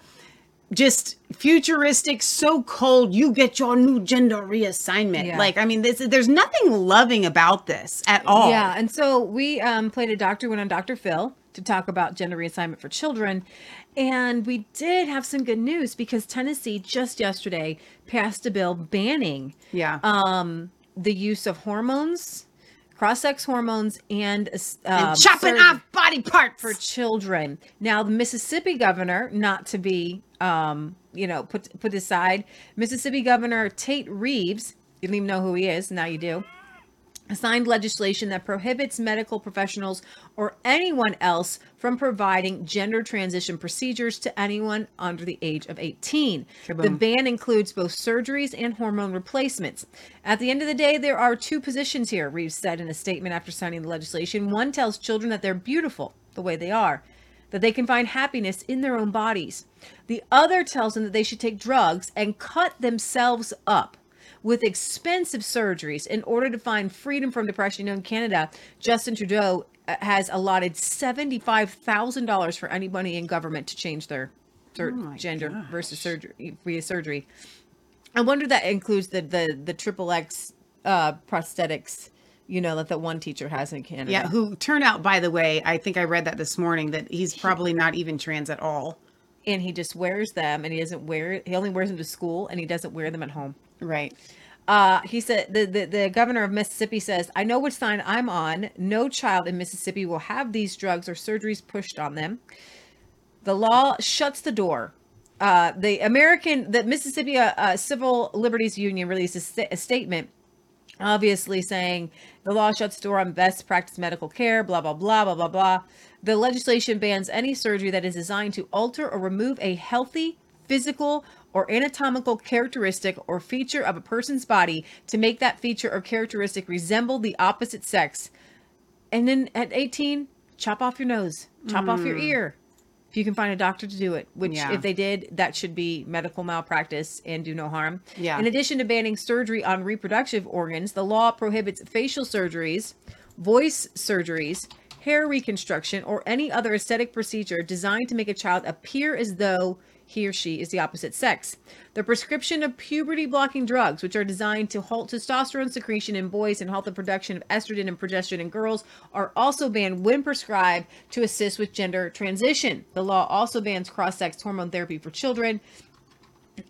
just futuristic, so cold. You get your new gender reassignment. Yeah. Like, I mean, this there's nothing loving about this at all. Yeah, and so we um, played a doctor went on Dr. Phil to talk about gender reassignment for children, and we did have some good news because Tennessee just yesterday passed a bill banning Yeah. um, the use of hormones, cross-sex hormones, and, uh, And chopping off body parts for children. Now, the Mississippi governor, not to be, um, you know, put put aside, Mississippi Governor Tate Reeves, you didn't even know who he is, now you do, signed legislation that prohibits medical professionals or anyone else from providing gender transition procedures to anyone under the age of 18. The ban includes both surgeries and hormone replacements. At the end of the day, there are two positions here, Reeves said in a statement after signing the legislation. One tells children that they're beautiful the way they are, that they can find happiness in their own bodies. The other tells them that they should take drugs and cut themselves up with expensive surgeries in order to find freedom from depression. You know, in Canada, Justin Trudeau uh, has allotted $75,000 for anybody in government to change their, their gender versus surgery via surgery. I wonder that includes the the the triple X uh, prosthetics, you know, that the one teacher has in Canada. Yeah, who turned out, by the way, I think I read that this morning that he's probably not even trans at all. and he just wears them, and he doesn't wear. He only wears them to school, and he doesn't wear them at home. Right. Uh, he said the, the the governor of Mississippi says, "I know which sign I'm on. No child in Mississippi will have these drugs or surgeries pushed on them." The law shuts the door. Uh, the American, the Mississippi uh, uh, Civil Liberties Union released a, sta- a statement, obviously saying the law shuts the door on best practice medical care. Blah blah blah blah blah blah. The legislation bans any surgery that is designed to alter or remove a healthy physical or anatomical characteristic or feature of a person's body to make that feature or characteristic resemble the opposite sex. And then at 18, chop off your nose, chop off your Mm. ear. If you can find a doctor to do it, which Yeah. if they did, that should be medical malpractice and do no harm. Yeah. In addition to banning surgery on reproductive organs, the law prohibits facial surgeries, voice surgeries, hair reconstruction, or any other aesthetic procedure designed to make a child appear as though he or she is the opposite sex. The prescription of puberty blocking drugs, which are designed to halt testosterone secretion in boys and halt the production of estrogen and progesterone in girls, are also banned when prescribed to assist with gender transition. The law also bans cross sex hormone therapy for children,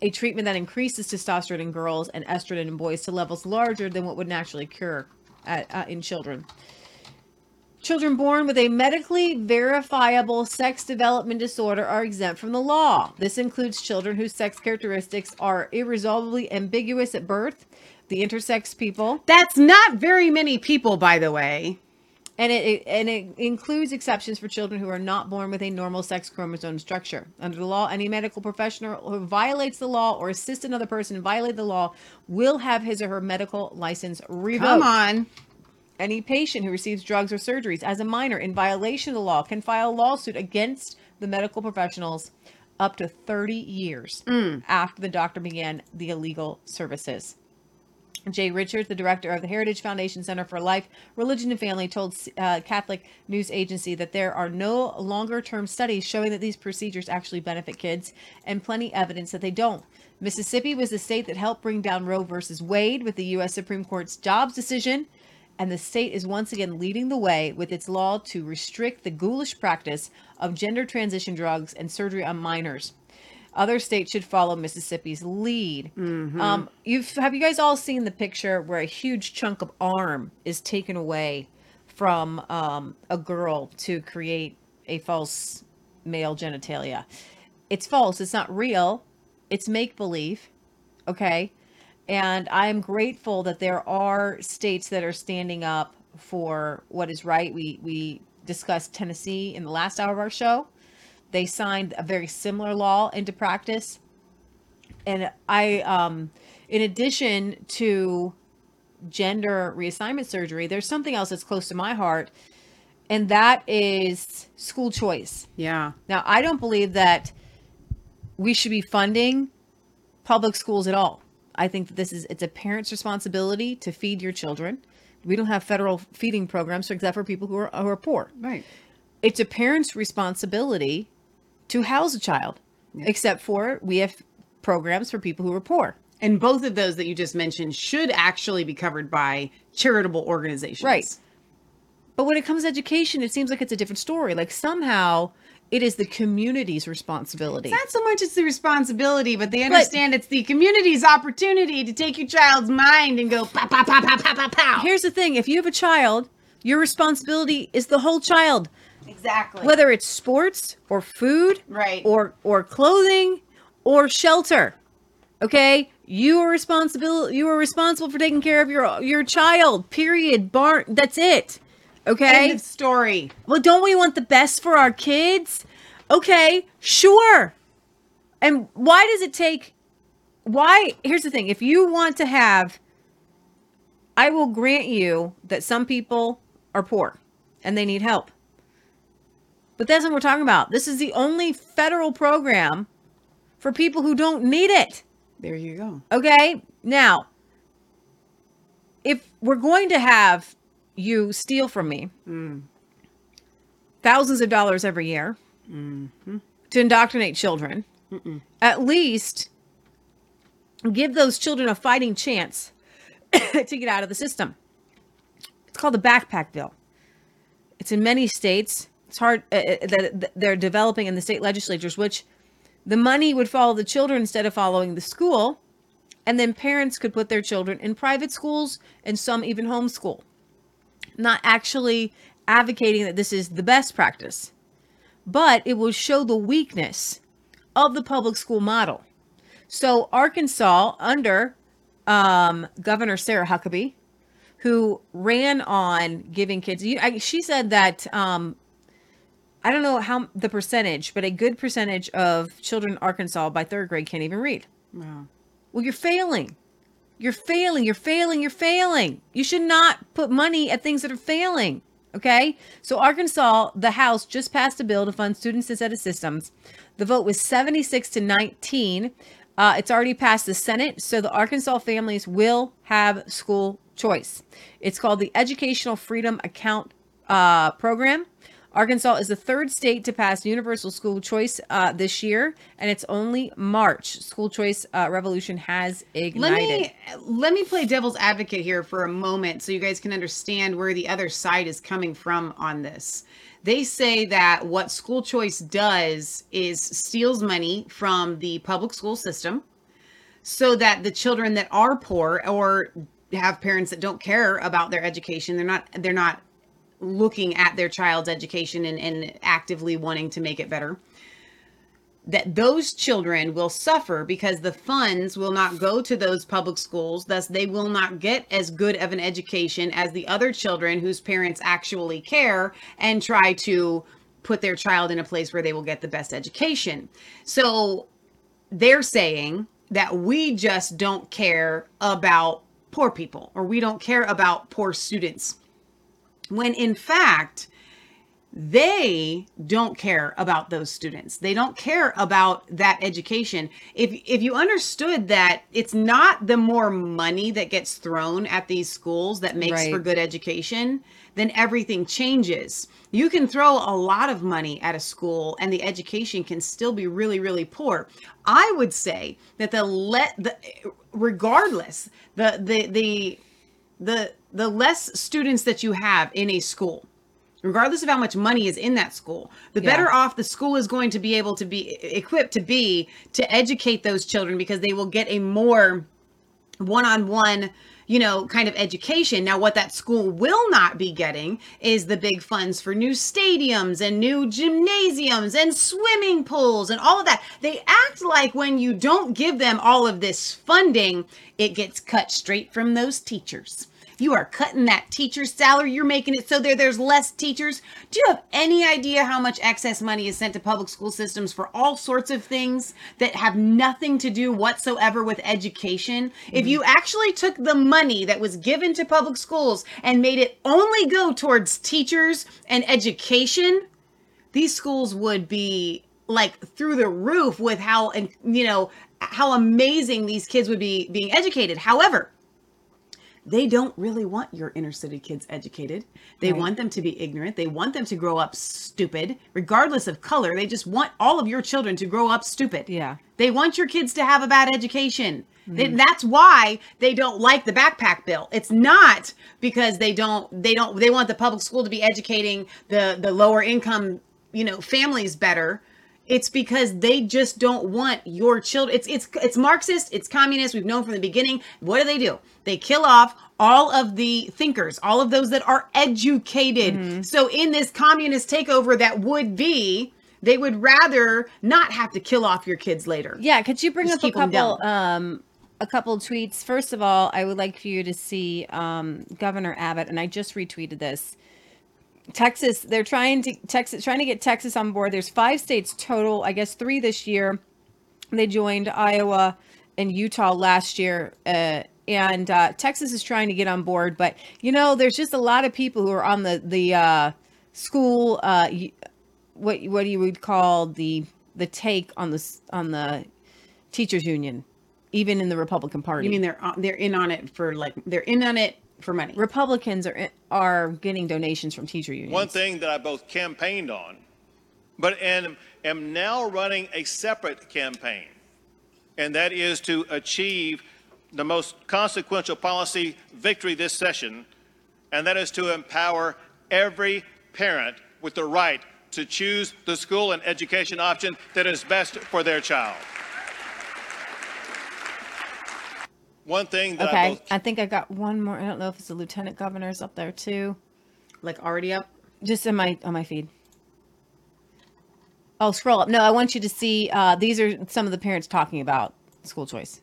a treatment that increases testosterone in girls and estrogen in boys to levels larger than what would naturally occur at, uh, in children. Children born with a medically verifiable sex development disorder are exempt from the law. This includes children whose sex characteristics are irresolvably ambiguous at birth, the intersex people. That's not very many people, by the way. And it, it- and it includes exceptions for children who are not born with a normal sex chromosome structure. Under the law, any medical professional who violates the law or assists another person violate the law will have his or her medical license revoked. Come on. Any patient who receives drugs or surgeries as a minor in violation of the law can file a lawsuit against the medical professionals up to 30 years after the doctor began the illegal services. Jay Richards, the director of the Heritage Foundation Center for Life, Religion, and Family, told uh, Catholic News Agency that there are no longer term studies showing that these procedures actually benefit kids and plenty evidence that they don't. Mississippi was the state that helped bring down Roe versus Wade with the U.S. Supreme Court's Dobbs decision, and the state is once again leading the way with its law to restrict the ghoulish practice of gender transition drugs and surgery on minors. Other states should follow Mississippi's lead. Um, you've have you guys all seen the picture where a huge chunk of arm is taken away from um, a girl to create a false male genitalia? It's false. It's not real. It's make believe. Okay. And I am grateful that there are states that are standing up for what is right. We we discussed Tennessee in the last hour of our show. They signed a very similar law into practice. And I um in addition to gender reassignment surgery, there's something else that's close to my heart, and that is school choice. Yeah. Now, I don't believe that we should be funding public schools at all. I think that this is it's a parent's responsibility to feed your children. We don't have federal feeding programs except for people who are who are poor. Right. It's a parent's responsibility to house a child. Except for we have programs for people who are poor. And both of those that you just mentioned should actually be covered by charitable organizations. Right. But when it comes to education, it seems like it's a different story. Like somehow it is the community's responsibility. It's not so much it's the responsibility, but they understand it's the community's opportunity to take your child's mind and go pow, pow, pow, pow, pow, pow, pow. Here's the thing if you have a child, your responsibility is the whole child. Exactly. Whether it's sports or food, Right. or or clothing or shelter. Okay? You are responsible you are responsible for taking care of your your child. Period. Bar that's it. Okay? End of story. Well, don't we want the best for our kids? Okay, sure. And why does it take why here's the thing, if you want to have I will grant you that some people are poor and they need help. But that's what we're talking about. This is the only federal program for people who don't need it. There you go. Okay? Now, if we're going to have you steal from me thousands of dollars every year to indoctrinate children, at least give those children a fighting chance to get out of the system. It's called the backpack bill. It's in many states. It's hard uh, uh, that they're developing in the state legislatures, which the money would follow the children instead of following the school. And then parents could put their children in private schools and some even homeschool. Not actually advocating that this is the best practice, but it will show the weakness of the public school model. So, Arkansas, under um, Governor Sarah Huckabee, who ran on giving kids, you, I, she said that um, I don't know how the percentage, but a good percentage of children in Arkansas by third grade can't even read. Wow. Well, you're failing. You're failing. You're failing. You're failing. You should not put money at things that are failing. Okay. So Arkansas, the House just passed a bill to fund student assisted systems. The vote was 76 to 19. Uh, it's already passed the Senate, so the Arkansas families will have school choice. It's called the Educational Freedom Account uh, Program. Arkansas is the third state to pass universal school choice uh, this year, and it's only March. School choice uh, revolution has ignited. Let me let me play devil's advocate here for a moment so you guys can understand where the other side is coming from on this. They say that what school choice does is steals money from the public school system so that the children that are poor or have parents that don't care about their education, they're not they're not looking at their child's education and, and actively wanting to make it better that those children will suffer because the funds will not go to those public schools. Thus they will not get as good of an education as the other children whose parents actually care and try to put their child in a place where they will get the best education. So they're saying that we just don't care about poor people or we don't care about poor students when in fact they don't care about those students. They don't care about that education. If if you understood that it's not the more money that gets thrown at these schools that makes Right. for good education then everything changes. You can throw a lot of money at a school and the education can still be really really poor. I would say that the let the regardless the the the the the less students that you have in a school regardless of how much money is in that school the Yeah. better off the school is going to be able to be equipped to be to educate those children because they will get a more one-on-one you know kind of education. Now what that school will not be getting is the big funds for new stadiums and new gymnasiums and swimming pools and all of that. They act like when you don't give them all of this funding it gets cut straight from those teachers you are cutting that teacher's salary. You're making it so there there's less teachers. Do you have any idea how much excess money is sent to public school systems for all sorts of things that have nothing to do whatsoever with education? If mm-hmm. you actually took the money that was given to public schools and made it only go towards teachers and education, these schools would be like through the roof with how and you know how amazing these kids would be being educated. However, they don't really want your inner city kids educated. They Right. want them to be ignorant. They want them to grow up stupid, regardless of color. They just want all of your children to grow up stupid. Yeah. They want your kids to have a bad education. They- Mhm. that's why they don't like the backpack bill. It's not because they don't they don't they want the public school to be educating the the lower income, you know, families better. It's because they just don't want your children. It's it's it's Marxist. It's communist. We've known from the beginning. What do they do? They kill off all of the thinkers, all of those that are educated. So in this communist takeover, that would be they would rather not have to kill off your kids later. Yeah, could you bring Just up a couple um a couple tweets? First of all, I would like for you to see um Governor Abbott and I just retweeted this. Texas, they're trying to Texas trying to get Texas on board. There's five states total, I guess 3 this year. They joined Iowa and Utah last year. Uh and uh, Texas is trying to get on board, but you know, there's just a lot of people who are on the the uh, school uh, what what you would call the the take on the on the teachers union, even in the Republican Party. You mean they're they're in on it for like they're in on it for money? Republicans are are getting donations from teacher unions. One thing that I both campaigned on, but and am now running a separate campaign, and that is to achieve the most consequential policy victory this session, and that is to empower every parent with the right to choose the school and education option that is best for their child. One thing that I Okay, both I think I got one more. I don't know if it's the lieutenant governor's up there too. Like already up? Just in my on my feed. Oh, scroll up. No, I want you to see. Uh, these are some of the parents talking about school choice.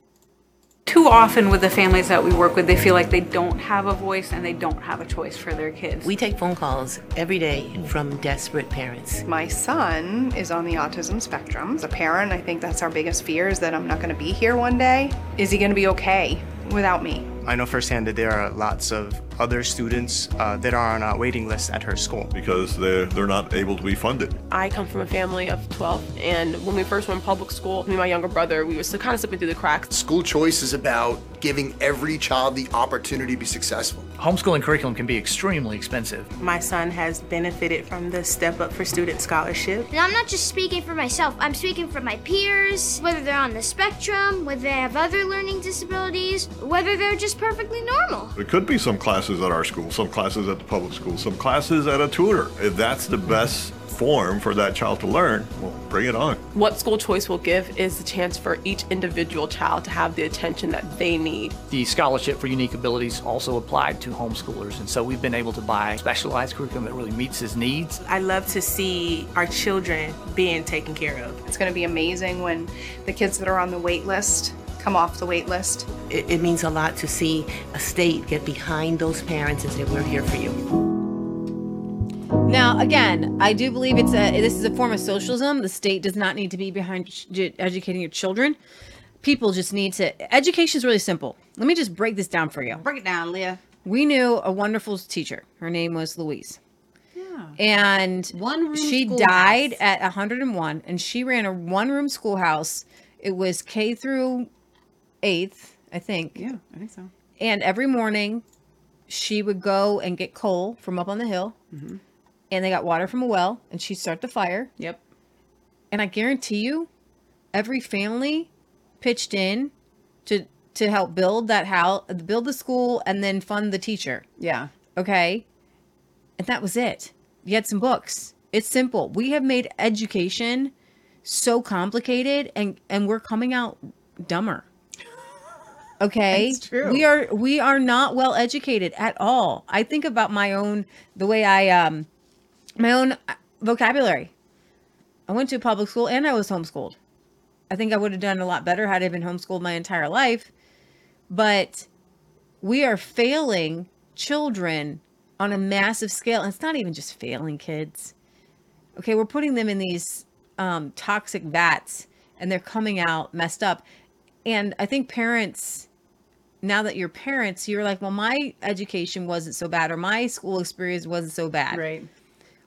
Too often with the families that we work with, they feel like they don't have a voice and they don't have a choice for their kids. We take phone calls every day from desperate parents. My son is on the autism spectrum. As a parent, I think that's our biggest fear is that I'm not going to be here one day. Is he going to be okay without me? I know firsthand that there are lots of other students uh, that are on a waiting list at her school. because they're, they're not able to be funded. I come from a family of 12, and when we first went public school, me and my younger brother, we were still kind of slipping through the cracks. School choice is about giving every child the opportunity to be successful. Homeschooling curriculum can be extremely expensive. My son has benefited from the Step Up for Student Scholarship. And I'm not just speaking for myself, I'm speaking for my peers, whether they're on the spectrum, whether they have other learning disabilities, whether they're just perfectly normal. There could be some classes at our school, some classes at the public school, some classes at a tutor. If that's the best form for that child to learn, well, bring it on. What school choice will give is the chance for each individual child to have the attention that they need. The scholarship for unique abilities also applied to homeschoolers, and so we've been able to buy specialized curriculum that really meets his needs. I love to see our children being taken care of. It's going to be amazing when the kids that are on the wait list come off the wait list. It, it means a lot to see a state get behind those parents and say, we're here for you. Now, again, I do believe it's a this is a form of socialism. The state does not need to be behind ch- educating your children. People just need to. Education is really simple. Let me just break this down for you. Break it down, Leah. We knew a wonderful teacher. Her name was Louise. Yeah. And One room she schoolhouse. died at 101 and she ran a one room schoolhouse. It was K through 8th, I think. Yeah, I think so. And every morning she would go and get coal from up on the hill. Mhm. And they got water from a well and she'd start the fire. Yep. And I guarantee you, every family pitched in to to help build that house, build the school, and then fund the teacher. Yeah. Okay. And that was it. You had some books. It's simple. We have made education so complicated and and we're coming out dumber. Okay? That's true. We are we are not well educated at all. I think about my own the way I um my own uh, vocabulary. I went to public school and I was homeschooled. I think I would have done a lot better had I been homeschooled my entire life. But we are failing children on a massive scale. And it's not even just failing kids. Okay, we're putting them in these um, toxic vats and they're coming out messed up. And I think parents, now that you're parents, you're like, well, my education wasn't so bad or my school experience wasn't so bad. Right.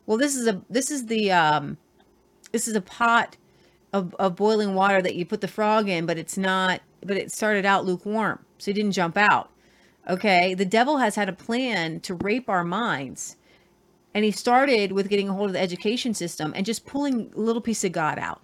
Well, this is a this is the um this is a pot of, of boiling water that you put the frog in, but it's not but it started out lukewarm. So it didn't jump out. Okay. The devil has had a plan to rape our minds. And he started with getting a hold of the education system and just pulling a little piece of God out.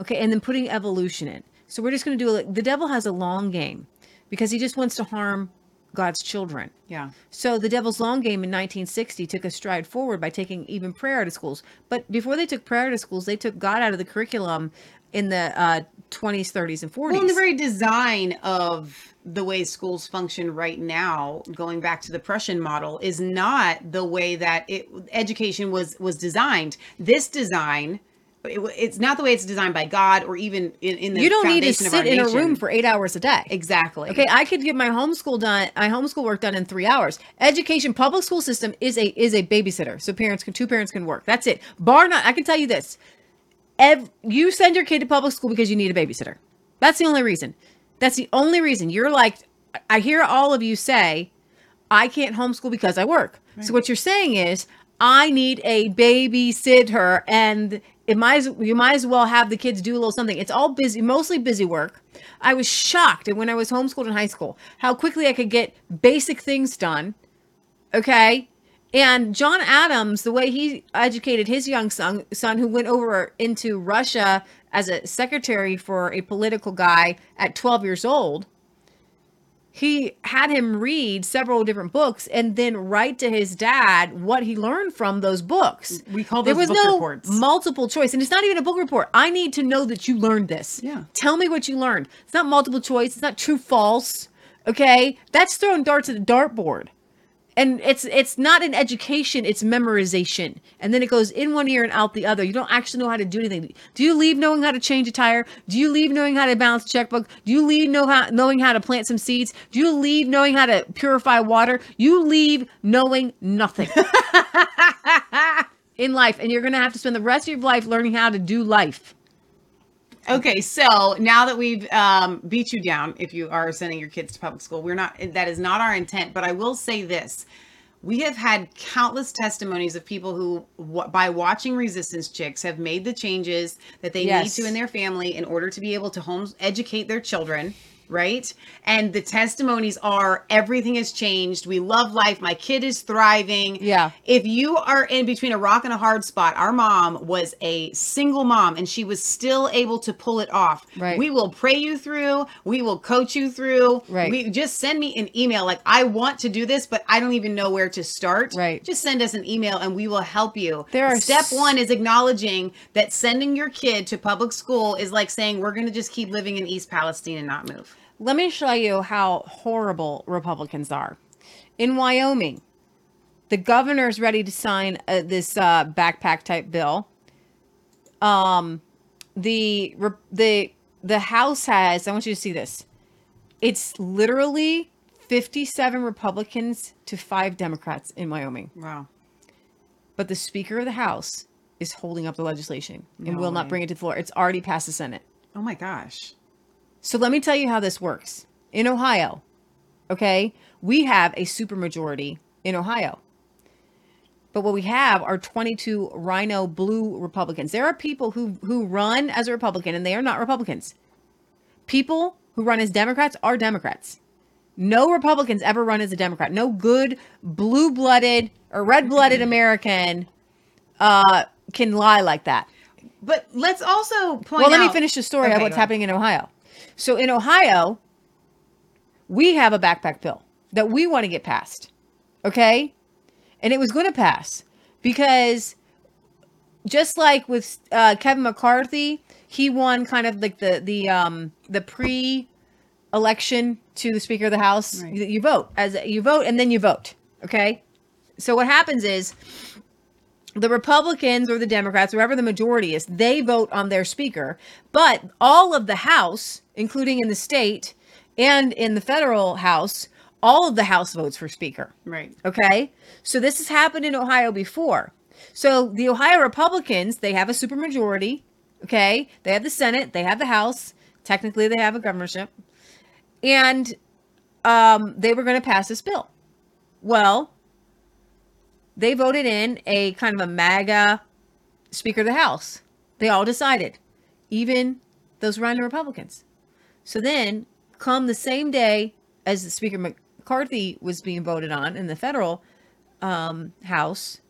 Okay. And then putting evolution in. So we're just going to do it. The devil has a long game because he just wants to harm God's children. Yeah. So the devil's long game in 1960 took a stride forward by taking even prayer out of schools. But before they took prayer out of schools, they took God out of the curriculum in the uh, 20s, 30s, and 40s. Well, in the very design of the way schools function right now, going back to the Prussian model, is not the way that it, education was was designed. This design, it, it's not the way it's designed by God or even in, in the you don't need to foundation of our sit in a room for eight hours a day. Exactly. Okay, I could get my homeschool done, my homeschool work done in three hours. Education, public school system is a is a babysitter, so parents can two parents can work. That's it. Bar none. I can tell you this: Ev- you send your kid to public school because you need a babysitter. That's the only reason. That's the only reason. You're like, I hear all of you say, I can't homeschool because I work. So what you're saying is, I need a babysitter, and it might as, you might as well have the kids do a little something. It's all busy, mostly busy work. I was shocked when I was homeschooled in high school how quickly I could get basic things done. Okay. And John Adams, the way he educated his young son, son who went over into Russia as a secretary for a political guy at 12 years old, he had him read several different books and then write to his dad what he learned from those books. We call there those was book no reports. multiple choice, and it's not even a book report. I need to know that you learned this. Yeah. Tell me what you learned. It's not multiple choice. It's not true false. Okay, that's throwing darts at a dartboard and it's it's not an education it's memorization. And then it goes in one ear and out the other. You don't actually know how to do anything. Do you leave knowing how to change a tire? Do you leave knowing how to balance a checkbook? Do you leave know how knowing how to plant some seeds? Do you leave knowing how to purify water? You leave knowing nothing. In life. And you're going to have to spend the rest of your life learning how to do life Okay, so now that we've um, beat you down, if you are sending your kids to public school, we're not. That is not our intent. But I will say this: we have had countless testimonies of people who, w- by watching Resistance Chicks, have made the changes that they Yes. need to in their family in order to be able to home educate their children. Right. And the testimonies are everything has changed. We love life. My kid is thriving. Yeah. If you are in between a rock and a hard spot, our mom was a single mom and she was still able to pull it off. Right. We will pray you through. We will coach you through. Right. We just send me an email like I want to do this, but I don't even know where to start. Right. Just send us an email and we will help you. There are Step one is acknowledging that sending your kid to public school is like saying we're going to just keep living in East Palestine and not move. Let me show you how horrible Republicans are. In Wyoming, the governor is ready to sign uh, this uh, backpack type bill. Um, the the the House has. I want you to see this. It's literally fifty-seven Republicans to five Democrats in Wyoming. Wow. But the Speaker of the House is holding up the legislation and No will not bring it to the floor. It's already passed the Senate. Oh my gosh. So let me tell you how this works. In Ohio, okay, we have a supermajority in Ohio. But what we have are 22 rhino blue Republicans. There are people who who run as a Republican and they are not Republicans. People who run as Democrats are Democrats. No Republicans ever run as a Democrat. No good blue-blooded or red-blooded American uh, can lie like that. But let's also point well, let me finish the story Okay, of what's happening in Ohio. So in Ohio, we have a backpack bill that we want to get passed. Okay? And it was going to pass because just like with uh, Kevin McCarthy, he won kind of like the the um the pre election to the Speaker of the House. You, you vote as you vote and then you vote. Okay? So what happens is the Republicans or the Democrats, whoever the majority is, they vote on their speaker. But all of the House, including in the state and in the federal House, all of the House votes for speaker. Right. Okay. So this has happened in Ohio before. So the Ohio Republicans, they have a supermajority. Okay. They have the Senate, they have the House. Technically, they have a governorship. And um, they were going to pass this bill. Well, they voted in a kind of a MAGA Speaker of the House. They all decided, even those rhino Republicans. So then, come the same day as the Speaker McCarthy was being voted on in the federal um, House,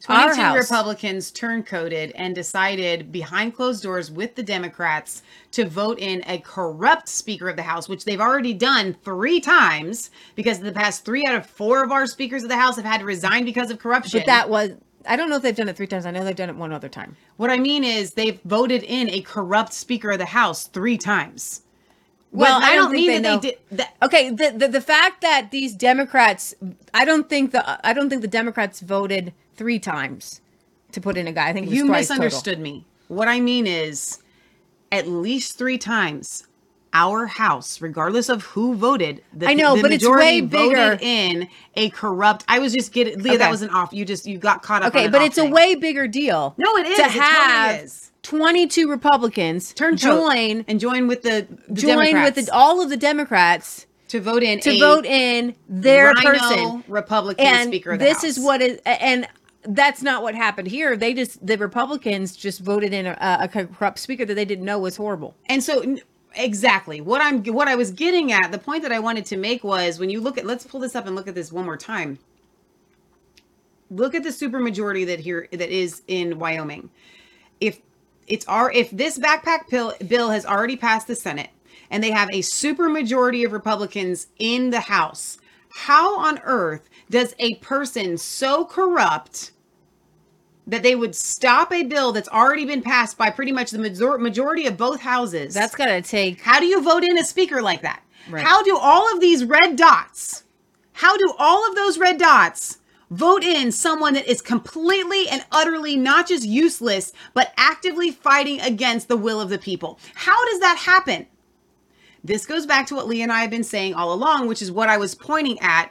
22 House, Republicans turncoated and decided behind closed doors with the Democrats to vote in a corrupt Speaker of the House, which they've already done three times because the past three out of four of our speakers of the House have had to resign because of corruption. but that was I don't know if they've done it three times. I know they've done it one other time. What I mean is they've voted in a corrupt Speaker of the House three times. Well, But I don't, mean they that know. they did. That, okay, the, the the fact that these Democrats, I don't think the I don't think the Democrats voted three times to put in a guy. I think you misunderstood total. me. What I mean is, at least three times, our House, regardless of who voted, the, I know, the but it's way bigger. in a corrupt. I was just getting Leah. That was an off. You just you got caught up. Okay, but it's a way bigger deal. No, it is. to It totally is. 22 Republicans Turn join and join with the, the join Democrats with the, all of the Democrats to vote in to vote in their person Republican and Speaker of the this House. is what is and that's not what happened here they just the republicans just voted in a, a corrupt speaker that they didn't know was horrible And so exactly what I'm what I was getting at, the point that I wanted to make was when you look at let's pull this up and look at this one more time. Look at the supermajority that here that is in Wyoming. If it's our if this backpack bill bill has already passed the Senate and they have a supermajority of Republicans in the House, how on earth does a person so corrupt that they would stop a bill that's already been passed by pretty much the major- majority of both houses. That's gotta take. How do you vote in a speaker like that? Right. How do all of these red dots? How do all of those red dots vote in someone that is completely and utterly not just useless, but actively fighting against the will of the people? How does that happen? This goes back to what Lee and I have been saying all along, which is what I was pointing at.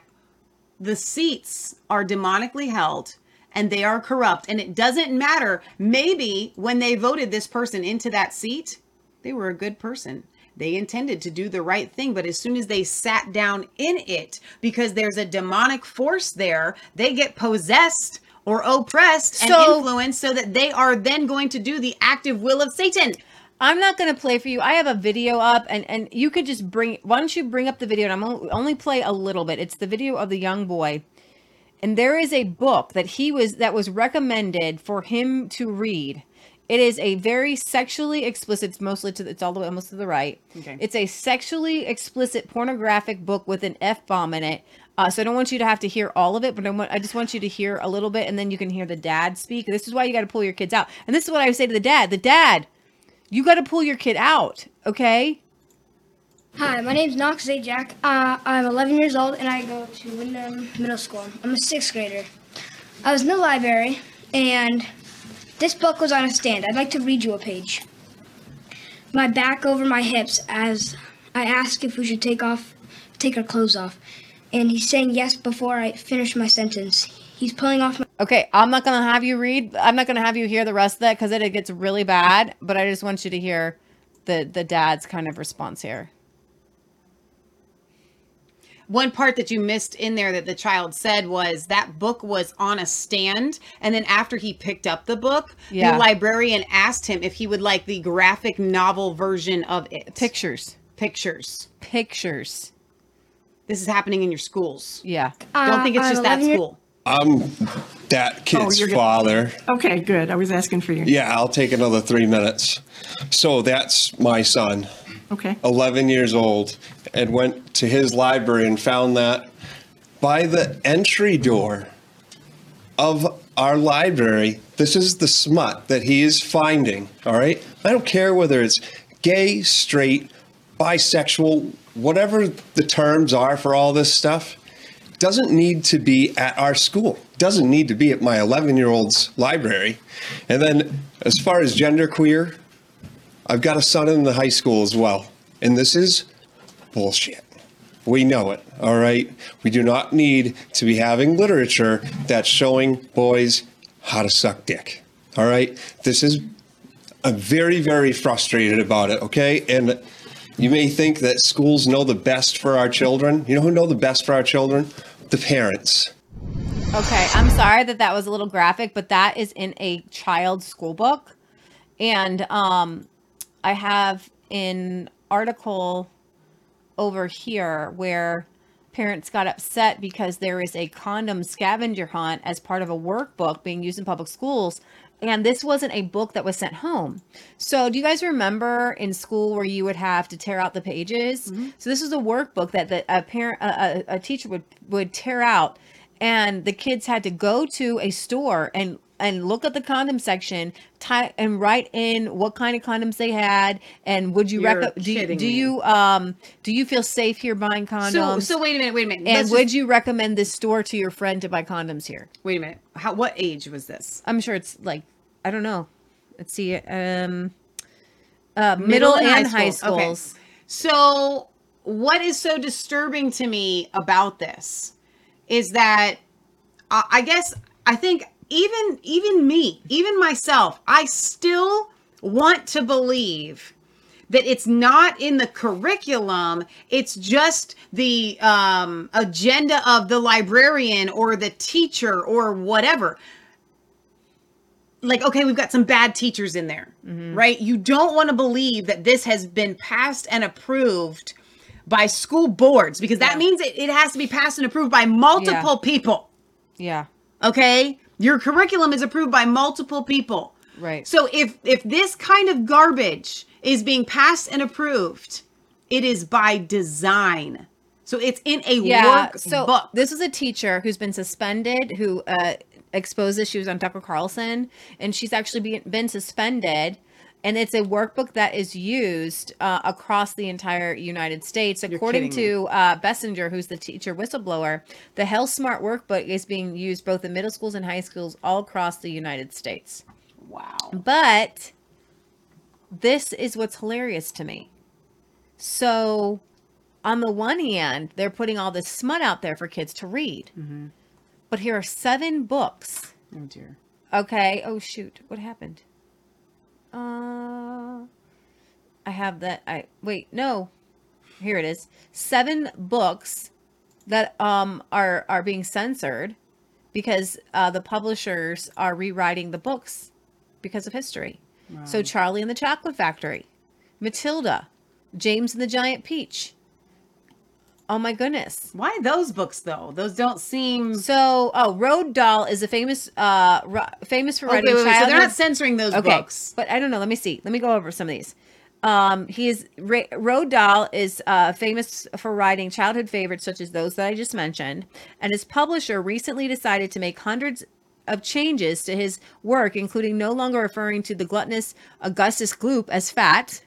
The seats are demonically held and they are corrupt. And it doesn't matter. Maybe when they voted this person into that seat, they were a good person. They intended to do the right thing, but as soon as they sat down in it, because there's a demonic force there, they get possessed or oppressed and influenced so that they are then going to do the active will of Satan. I'm not gonna play for you. I have a video up, and and you could just bring. Why don't you bring up the video? And I'm only, only play a little bit. It's the video of the young boy, and there is a book that he was that was recommended for him to read. It is a very sexually explicit. It's mostly to the, it's all the way almost to the right. Okay. It's a sexually explicit pornographic book with an f bomb in it. Uh, so I don't want you to have to hear all of it, but I, want, I just want you to hear a little bit, and then you can hear the dad speak. This is why you got to pull your kids out. And this is what I say to the dad: the dad, you got to pull your kid out, okay? Hi, my name is Knox Zajac. Uh, I'm 11 years old and I go to Wyndham Middle School. I'm a sixth grader. I was in the library and this book was on a stand. I'd like to read you a page. My back over my hips as I ask if we should take off, take our clothes off, and he's saying yes before I finish my sentence. He's pulling off my. Okay, I'm not gonna have you read. I'm not gonna have you hear the rest of that because it, it gets really bad. But I just want you to hear the the dad's kind of response here. One part that you missed in there that the child said was that book was on a stand. And then after he picked up the book, Yeah. the librarian asked him if he would like the graphic novel version of it. Pictures. Pictures. Pictures. This is happening in your schools. Yeah. i Don't think it's Uh, just that 11 school. I'm that kid's you're good. father. Okay, good. I was asking for you. Yeah, I'll take another three minutes. So that's my son, Okay. 11 years old, and went to his library and found that by the entry door of our library, this is the smut that he is finding. All right. I don't care whether it's gay, straight, bisexual, whatever the terms are for all this stuff doesn't need to be at our school. Doesn't need to be at my 11 year old's library. And then, as far as genderqueer, I've got a son in the high school as well. And this is bullshit. We know it, all right? We do not need to be having literature that's showing boys how to suck dick, all right? This is, I'm very, very frustrated about it, okay? And you may think that schools know the best for our children. You know who know the best for our children? The parents. Okay, I'm sorry that that was a little graphic, but that is in a child's school book, and um, I have an article over here where parents got upset because there is a condom scavenger hunt as part of a workbook being used in public schools. And this wasn't a book that was sent home. So do you guys remember in school where you would have to tear out the pages? Mm-hmm. So this was a workbook that, that a parent a, a, a teacher would would tear out. And the kids had to go to a store and and look at the condom section ty- and write in what kind of condoms they had and would you You're do, you- do you um do you feel safe here buying condoms So, so wait a minute, wait a minute. and Let's would just- you recommend this store to your friend to buy condoms here wait a minute. How? What age was this? i'm sure it's like i don't know let's see um uh middle, and high, Okay. schools So, what is so disturbing to me about this is that uh, I guess I think even even me, even myself, I still want to believe that it's not in the curriculum. It's just the um, agenda of the librarian or the teacher or whatever. Like okay we've got some bad teachers in there right? You don't want to believe that this has been passed and approved by school boards because that means it, it has to be passed and approved by multiple people. Yeah. Okay your curriculum is approved by multiple people. Right. So if if this kind of garbage is being passed and approved it is by design. So it's in a yeah work so book this is a teacher who's been suspended who uh exposed was on tucker carlson and she's actually been, been suspended and it's a workbook that is used uh, across the entire United States. According to uh, Bessinger, who's the teacher whistleblower, the Health Smart workbook is being used both in middle schools and high schools all across the United States. Wow. But this is what's hilarious to me. So, on the one hand, they're putting all this smut out there for kids to read. But here are seven books. oh dear Okay. Oh shoot. What happened? Uh I have that. I wait, no. Here it is. Seven books that um are are being censored because uh, the publishers are rewriting the books because of history. So Charlie and the Chocolate Factory, Matilda, James and the Giant Peach. Oh my goodness. Why those books though? Those don't seem so. Oh, Roald Dahl is a famous, uh, ri- famous for Okay, writing wait, wait, so they're not censoring those okay, books. But I don't know. Let me see. Let me go over some of these. Um, he is Ra- Roald Dahl is uh, famous for writing childhood favorites such as those that I just mentioned, and his publisher recently decided to make hundreds of changes to his work, including no longer referring to the gluttonous Augustus Gloop as fat.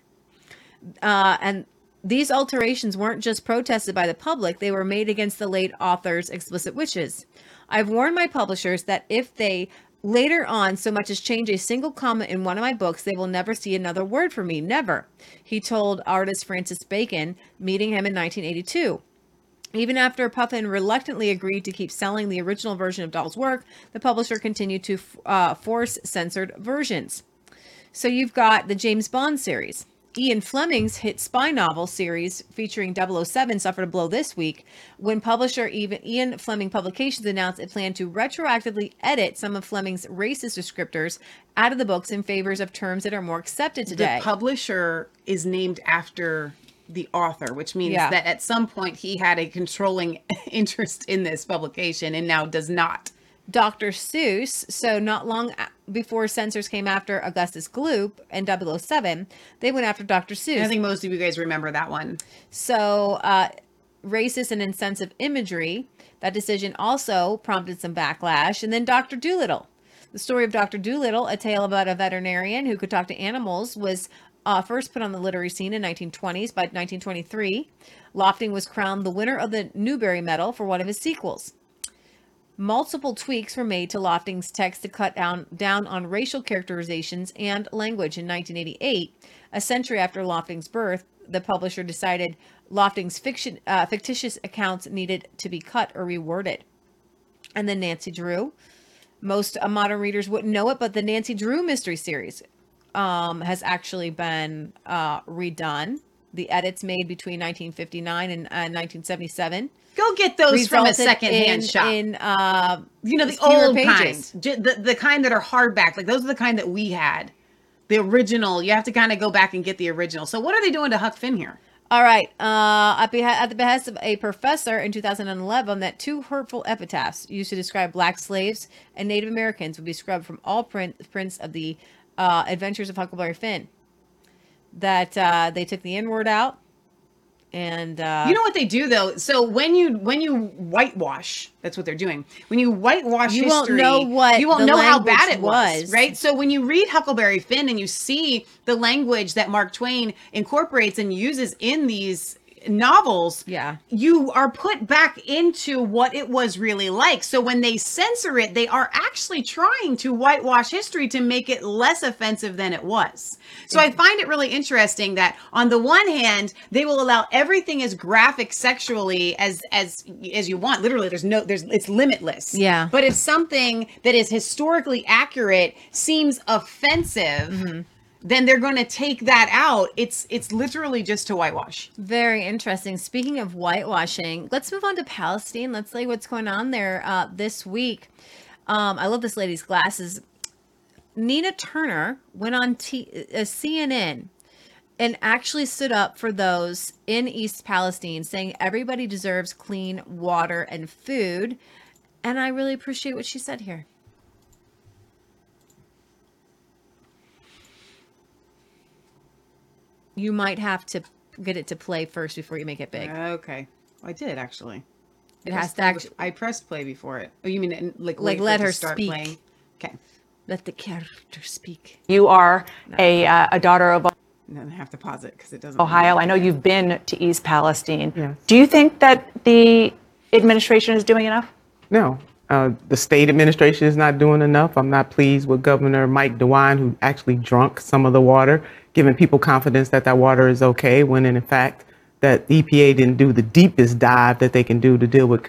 Uh, and these alterations weren't just protested by the public, they were made against the late author's explicit wishes. I've warned my publishers that if they later on so much as change a single comma in one of my books, they will never see another word from me. Never. He told artist Francis Bacon, meeting him in 1982. Even after Puffin reluctantly agreed to keep selling the original version of Dahl's work, the publisher continued to uh, force censored versions. So you've got the James Bond series. Ian Fleming's hit spy novel series featuring 007 suffered a blow this week when publisher even Ian Fleming Publications announced it planned to retroactively edit some of Fleming's racist descriptors out of the books in favors of terms that are more accepted today. The publisher is named after the author, which means Yeah. that at some point he had a controlling interest in this publication and now does not. Dr. Seuss, so not long before censors came after Augustus Gloop and 007, they went after Dr. Seuss. I think most of you guys remember that one. So, uh, racist and insensitive imagery. That decision also prompted some backlash. And then Dr. Dolittle. The story of Dr. Dolittle, a tale about a veterinarian who could talk to animals, was uh, first put on the literary scene in 1920s. By 1923, Lofting was crowned the winner of the Newbery Medal for one of his sequels. Multiple tweaks were made to Lofting's text to cut down, down on racial characterizations and language in 1988. A century after Lofting's birth, the publisher decided Lofting's fiction, uh, fictitious accounts needed to be cut or reworded. And then Nancy Drew. Most uh, modern readers wouldn't know it, but the Nancy Drew mystery series um, has actually been uh, redone. The edits made between 1959 and uh, 1977 Go get those from a secondhand in- shop. In uh, you know the old pages. kind, J- the the kind that are hardback. Like those are the kind that we had. The original. You have to kind of go back and get the original. So what are they doing to Huck Finn here? All right. Uh, at, beha- at the behest of a professor in 2011, that two hurtful epitaphs used to describe black slaves and Native Americans would be scrubbed from all print, prints of the uh, Adventures of Huckleberry Finn. That uh, they took the N word out, and uh, you know what they do though. So when you when you whitewash, that's what they're doing. When you whitewash history, You won't know what you won't know how bad it was, was. right? So when you read Huckleberry Finn and you see the language that Mark Twain incorporates and uses in these novels, yeah, you are put back into what it was really like. So when they censor it, they are actually trying to whitewash history to make it less offensive than it was. So I find it really interesting that on the one hand, they will allow everything as graphic sexually as as as you want. Literally, there's no there's it's limitless. Yeah. But if something that is historically accurate seems offensive, mm-hmm. Then they're going to take that out. It's it's literally just to whitewash. Very interesting. Speaking of whitewashing, let's move on to Palestine. Let's see what's going on there uh, this week. Um, I love this lady's glasses. Nina Turner went on T- uh, CNN and actually stood up for those in East Palestine, saying everybody deserves clean water and food. And I really appreciate what she said here. You might have to get it to play first before you make it big. Okay. I did actually. It I has to actually- I pressed play before it. Oh, you mean in- like Like, let her start speak. playing? Okay. Let the character speak. You are a, uh, a daughter of And then I have to pause it because it doesn't. Ohio. I know you've been to East Palestine. Do you think that the administration is doing enough? No, uh, the state administration is not doing enough. I'm not pleased with Governor Mike DeWine, who actually drunk some of the water, giving people confidence that that water is okay, when in fact that the EPA didn't do the deepest dive that they can do to deal with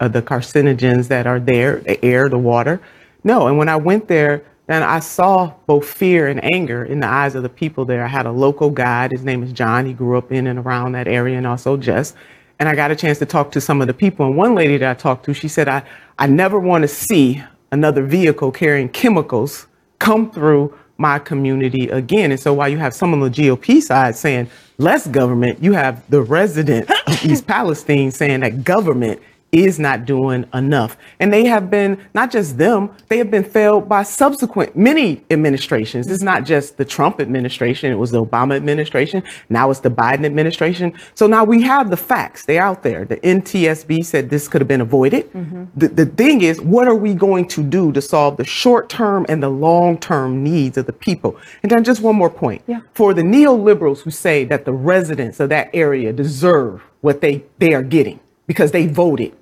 uh, the carcinogens that are there, the air, the water. No, and when I went there, then I saw both fear and anger in the eyes of the people there. I had a local guide. His name is John. He grew up in and around that area and also Jess. And I got a chance to talk to some of the people. And one lady that I talked to, she said, I, I never want to see another vehicle carrying chemicals come through my community again. And so while you have some on the GOP side saying less government, you have the resident of East Palestine saying that government is not doing enough. And they have been, not just them, they have been failed by subsequent many administrations. It's not just the Trump administration, it was the Obama administration, now it's the Biden administration. So now we have the facts, they're out there. The NTSB said this could have been avoided. Mm-hmm. The, the thing is, what are we going to do to solve the short term and the long term needs of the people? And then just one more point. Yeah. For the neoliberals who say that the residents of that area deserve what they, they are getting because they voted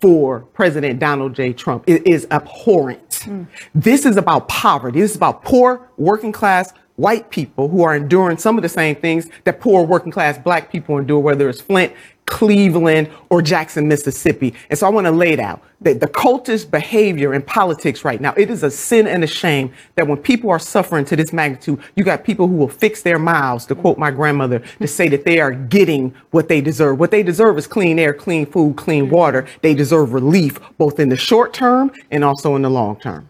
for President Donald J. Trump it is abhorrent. Mm. This is about poverty. This is about poor working class white people who are enduring some of the same things that poor working class black people endure, whether it's Flint, Cleveland, or Jackson, Mississippi. And so I want to lay it out that the cultist behavior in politics right now, it is a sin and a shame that when people are suffering to this magnitude, you got people who will fix their mouths, to quote my grandmother, to say that they are getting what they deserve. What they deserve is clean air, clean food, clean water. They deserve relief both in the short term and also in the long term.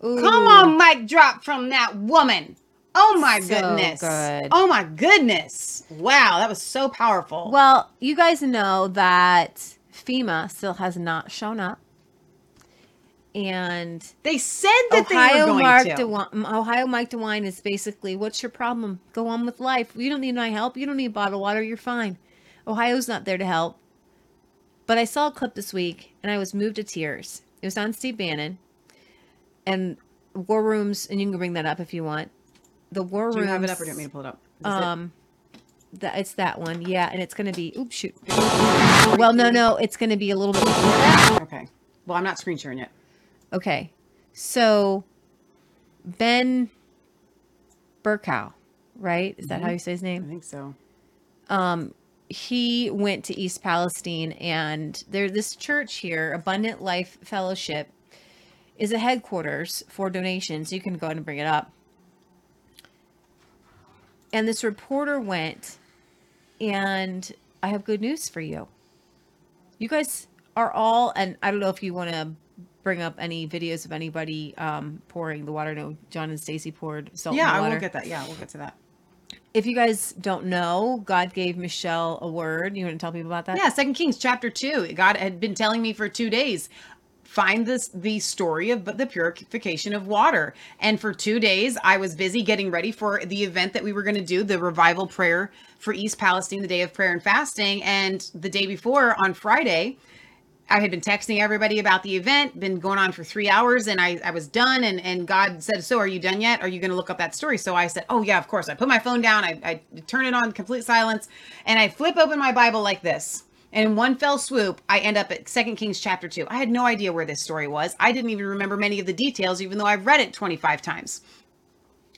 Come on, mic drop from that woman. Oh my So goodness. good. Oh my goodness. Wow, that was so powerful. Well, you guys know that FEMA still has not shown up. And they said that they were Ohio going Mark to. DeWine, Ohio Mike DeWine is basically, what's your problem? Go on with life. You don't need my help. You don't need bottled water. You're fine. Ohio's not there to help. But I saw a clip this week and I was moved to tears. It was on Steve Bannon and War Rooms, and you can bring that up if you want. The War room. Do you have it up or do you want me to pull it up? Is this it? um, that it's that one, yeah, and it's gonna be. Oops, shoot. Well, no, no, it's gonna be a little bit. Okay. Well, I'm not screen sharing yet. Okay, so Ben Bergquam, right? Is that how Mhm. you say his name? I think so. Um, he went to East Palestine, and there's this church here, Abundant Life Fellowship, is a headquarters for donations. You can go ahead and bring it up. And this reporter went, and I have good news for you. You guys are all, and I don't know if you want to bring up any videos of anybody um, pouring the water. No, John and Stacy poured salt. yeah, in the I will get that. Yeah, we'll get to that. if you guys don't know, God gave Michelle a word. You want to tell people about that? Yeah, Second Kings chapter two. God had been telling me for two days. Find this the story of the purification of water. And for two days, I was busy getting ready for the event that we were going to do, the revival prayer for East Palestine, the day of prayer and fasting. And the day before, on Friday, I had been texting everybody about the event, been going on for three hours, and I, I was done. And, and God said, So, are you done yet? Are you going to look up that story? So I said, Oh, yeah, of course. I put my phone down, I, I turn it on complete silence, and I flip open my Bible like this. And in one fell swoop, I end up at Second Kings chapter 2. I had no idea where this story was. I didn't even remember many of the details, even though I've read it 25 times.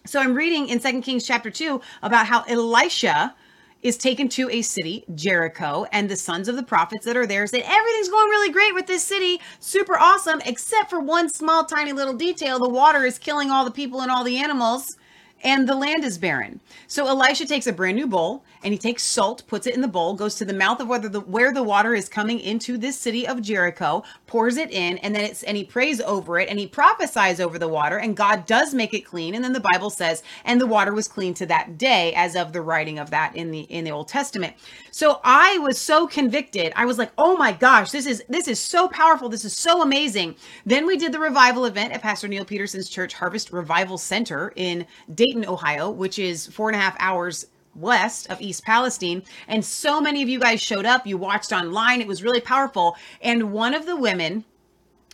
So I'm reading in Second Kings chapter 2 about how Elisha is taken to a city, Jericho, and the sons of the prophets that are there said, Everything's going really great with this city, super awesome, except for one small, tiny little detail. The water is killing all the people and all the animals, and the land is barren. So Elisha takes a brand new bowl and he takes salt, puts it in the bowl, goes to the mouth of whether the where the water is coming into this city of Jericho, pours it in, and then it's and he prays over it and he prophesies over the water, and God does make it clean. And then the Bible says, and the water was clean to that day, as of the writing of that in the in the Old Testament. So I was so convicted. I was like, oh my gosh, this is this is so powerful. This is so amazing. Then we did the revival event at Pastor Neil Peterson's church, Harvest Revival Center in Dayton, Ohio, which is four and a half hours west of East Palestine. And so many of you guys showed up. You watched online. It was really powerful. And one of the women,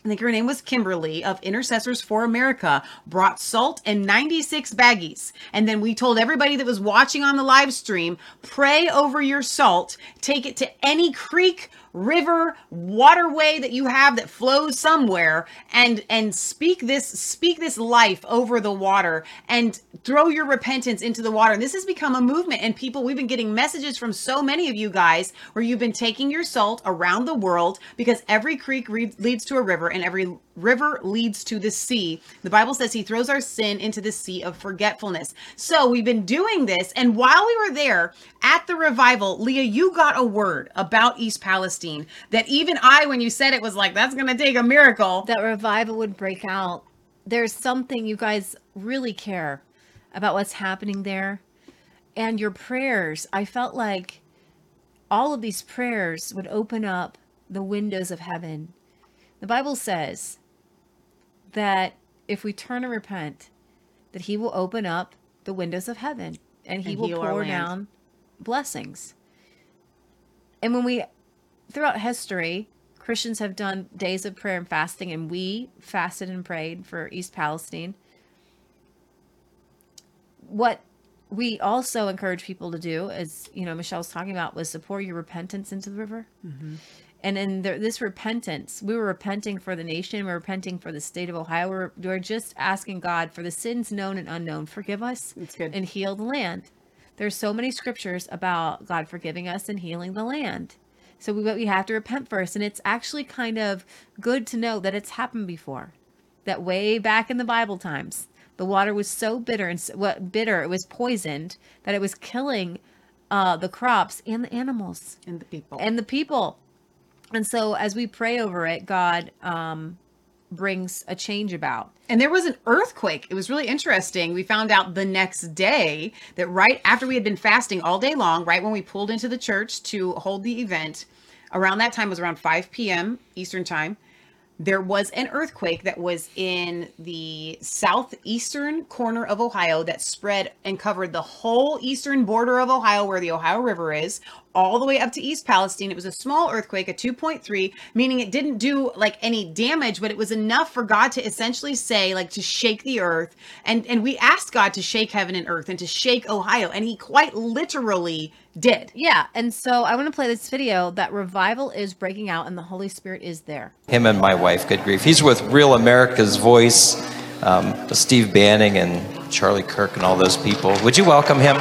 I think her name was Kimberly of Intercessors for America, brought salt and 96 baggies. And then we told everybody that was watching on the live stream pray over your salt, take it to any creek, river, waterway that you have that flows somewhere and and speak this speak this life over the water and throw your repentance into the water. And this has become a movement and people we've been getting messages from so many of you guys where you've been taking your salt around the world because every creek re- leads to a river and every river leads to the sea. The Bible says he throws our sin into the sea of forgetfulness. So we've been doing this. And while we were there at the revival, Leah, you got a word about East Palestine that even I, when you said it, was like, that's going to take a miracle. That revival would break out. There's something you guys really care about what's happening there. And your prayers, I felt like all of these prayers would open up the windows of heaven. The Bible says that if we turn and repent, that he will open up the windows of heaven and he And will pour down blessings. And when we, throughout history, Christians have done days of prayer and fasting, and we fasted and prayed for East Palestine. What we also encourage people to do, as you know, Michelle was talking about, was to pour your repentance into the river. Mm-hmm. And in the, this repentance, we were repenting for the nation. We're repenting for the state of Ohio. We're, we're just asking God for the sins known and unknown. Forgive us and heal the land. There's so many scriptures about God forgiving us and healing the land. So we, we have to repent first. And it's actually kind of good to know that it's happened before. That way back in the Bible times, the water was so bitter and so, what bitter, it was poisoned that it was killing uh, the crops and the animals and the people and the people. And so as we pray over it, God um, brings a change about. And there was an earthquake. It was really interesting. We found out the next day that right after we had been fasting all day long, right when we pulled into the church to hold the event, around that time was around 5 p.m. Eastern time. There was an earthquake that was in the southeastern corner of Ohio that spread and covered the whole eastern border of Ohio, where the Ohio River is, all the way up to East Palestine. It was a small earthquake, a 2.3, meaning it didn't do like any damage, but it was enough for God to essentially say, like, to shake the earth. And and we asked God to shake heaven and earth and to shake Ohio, and He quite literally did. Yeah. And so I want to play this video that revival is breaking out and the Holy Spirit is there. him and my wife, good grief. He's with Real America's Voice, um, Steve Bannon and Charlie Kirk and all those people. Would you welcome him?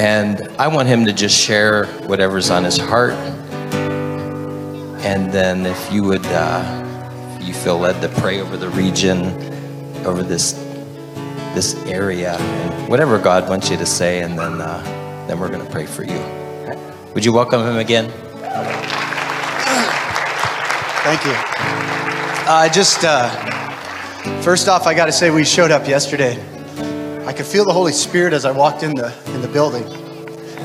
And I want him to just share whatever's on his heart. And then if you would, uh, if you feel led to pray over the region, over this this area, and whatever God wants you to say, and then uh, then we're going to pray for you. Would you welcome him again? Thank you. Uh, just uh, first off, I got to say we showed up yesterday. I could feel the Holy Spirit as I walked in the in the building,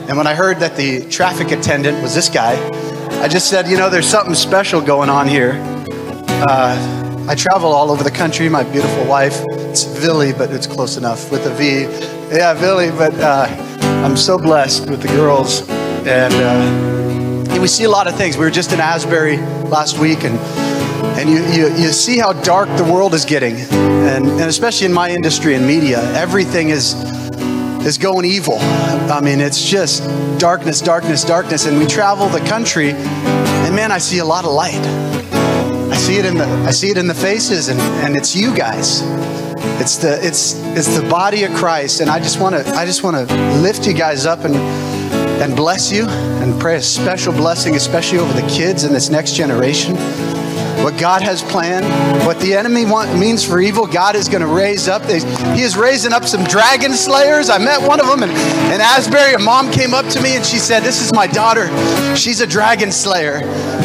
and when I heard that the traffic attendant was this guy, I just said, you know, there's something special going on here. Uh, I travel all over the country. My beautiful wife, it's Villy, but it's close enough with a V. Yeah, Villy, but uh, I'm so blessed with the girls, and. Uh, and we see a lot of things. We were just in Asbury last week, and and you, you, you see how dark the world is getting, and, and especially in my industry and media, everything is is going evil. I mean, it's just darkness, darkness, darkness, and we travel the country, and man, I see a lot of light. I see it in the I see it in the faces, and, and it's you guys. It's the it's it's the body of Christ, and I just want to I just want to lift you guys up and and bless you and pray a special blessing, especially over the kids in this next generation. What God has planned, what the enemy want, means for evil, God is going to raise up. They, he is raising up some dragon slayers. I met one of them in, in Asbury. A mom came up to me and she said, This is my daughter. She's a dragon slayer.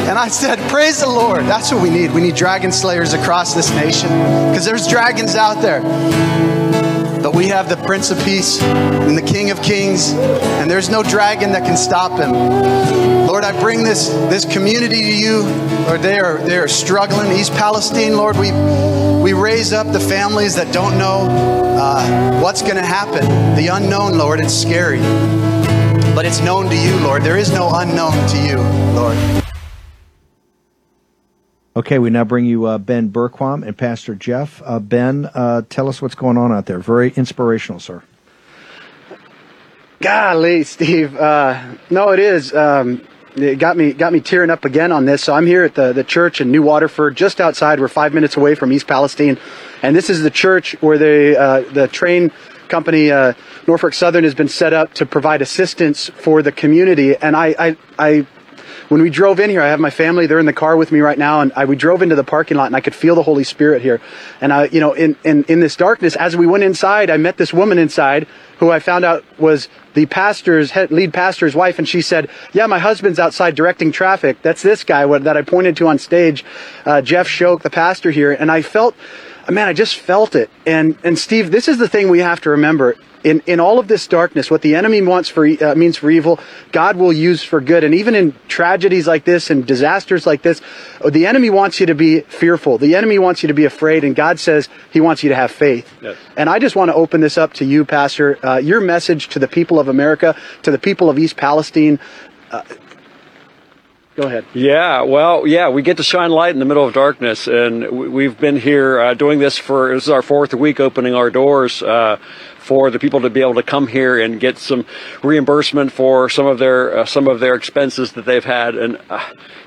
And I said, Praise the Lord. That's what we need. We need dragon slayers across this nation because there's dragons out there. But we have the Prince of Peace and the King of Kings, and there's no dragon that can stop him. Lord, I bring this, this community to you. Lord, they are, they are struggling. East Palestine, Lord, we, we raise up the families that don't know uh, what's going to happen. The unknown, Lord, it's scary. But it's known to you, Lord. There is no unknown to you, Lord. Okay, we now bring you uh, Ben Bergquam and Pastor Jeff. Uh, ben, uh, tell us what's going on out there. Very inspirational, sir. Golly, Steve. Uh, no, it is. Um, it got me got me tearing up again on this. So I'm here at the, the church in New Waterford, just outside. We're five minutes away from East Palestine, and this is the church where the uh, the train company uh, Norfolk Southern has been set up to provide assistance for the community. And I, I, I when we drove in here, I have my family. They're in the car with me right now, and I, we drove into the parking lot, and I could feel the Holy Spirit here. And I, you know, in, in in this darkness, as we went inside, I met this woman inside who I found out was the pastor's head, lead pastor's wife, and she said, "Yeah, my husband's outside directing traffic. That's this guy what, that I pointed to on stage, uh, Jeff Shoke, the pastor here." And I felt, man, I just felt it. And and Steve, this is the thing we have to remember in, in all of this darkness, what the enemy wants for uh, means for evil, God will use for good. And even in tragedies like this and disasters like this, the enemy wants you to be fearful. The enemy wants you to be afraid, and God says He wants you to have faith. Yes. And I just want to open this up to you, Pastor. Uh, your message to the people of America, to the people of East Palestine. Uh, Go ahead. Yeah, well, yeah, we get to shine light in the middle of darkness, and we- we've been here uh, doing this for this is our fourth week opening our doors uh, for the people to be able to come here and get some reimbursement for some of their uh, some of their expenses that they've had, and uh,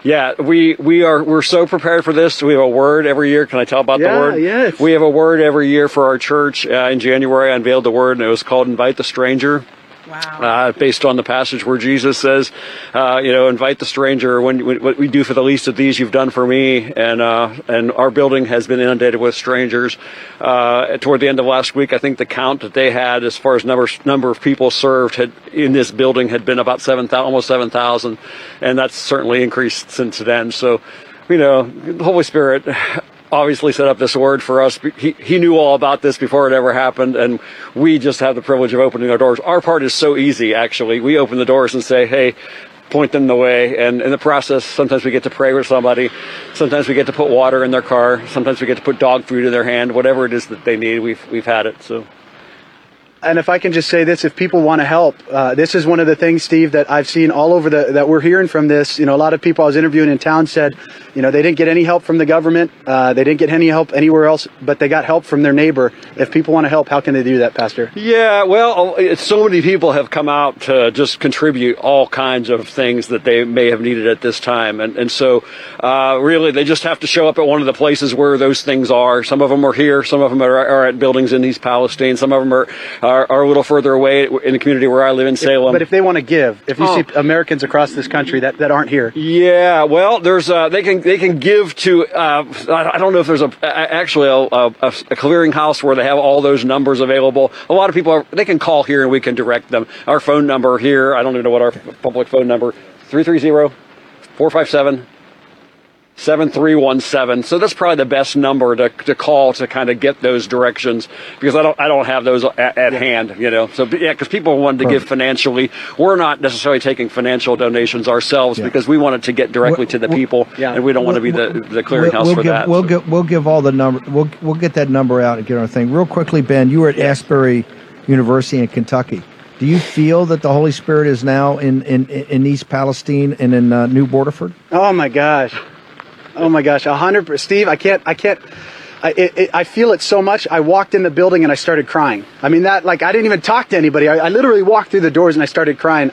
yeah, we we are we're so prepared for this. We have a word every year. Can I tell about Yeah, the word? yes. We have a word every year for our church. Uh, in January, I unveiled the word, and it was called "Invite the Stranger." Uh, based on the passage where Jesus says, uh, you know, invite the stranger. When, when what we do for the least of these, you've done for me. And uh, and our building has been inundated with strangers. Toward the end of last week, I think the count that they had, as far as number number of people served, had in this building had been about seven thousand, almost seven thousand, and that's certainly increased since then. So, you know, the Holy Spirit obviously set up this word for us. He, he knew all about this before it ever happened, and we just have the privilege of opening our doors. Our part is so easy, actually. We open the doors and say, hey, point them the way. And in the process, sometimes we get to pray with somebody. Sometimes we get to put water in their car. Sometimes we get to put dog food in their hand. Whatever it is that they need, we've, we've had it. So. And if I can just say this, if people want to help, uh, this is one of the things, Steve, that I've seen all over the that we're hearing from this. You know, a lot of people I was interviewing in town said, you know, they didn't get any help from the government, uh, they didn't get any help anywhere else, but they got help from their neighbor. If people want to help, how can they do that, Pastor? Yeah, well, so many people have come out to just contribute all kinds of things that they may have needed at this time, and and so uh, really they just have to show up at one of the places where those things are. Some of them are here, some of them are, are at buildings in East Palestine, some of them are, are are a little further away in the community where I live in Salem. But if they want to give, if you Oh. see Americans across this country that, that aren't here, Yeah, well, there's uh, they can they can give to uh, I don't know if there's a, a actually a, a, a clearinghouse where they have all those numbers available. A lot of people are, they can call here and we can direct them. Our phone number here, I don't even know what our public phone number 330 457 7317. So that's probably the best number to, to call to kind of get those directions because I don't I don't have those at, at hand, you know. So yeah, because people wanted to give financially. We're not necessarily taking financial donations ourselves because we wanted to get directly to the people, yeah. and we don't want to be the the clearinghouse we'll for give, that. We'll give we'll give all the number. We'll we'll get that number out and get our thing real quickly. Ben, you were at Asbury University in Kentucky. Do you feel that the Holy Spirit is now in in, in East Palestine and in uh, New Waterford? Oh my gosh. Oh my gosh. A hundred percent. Steve, I can't, I can't, I, it, it, I feel it so much. I walked in the building and I started crying. I mean, that, like, I didn't even talk to anybody. I, I literally walked through the doors and I started crying.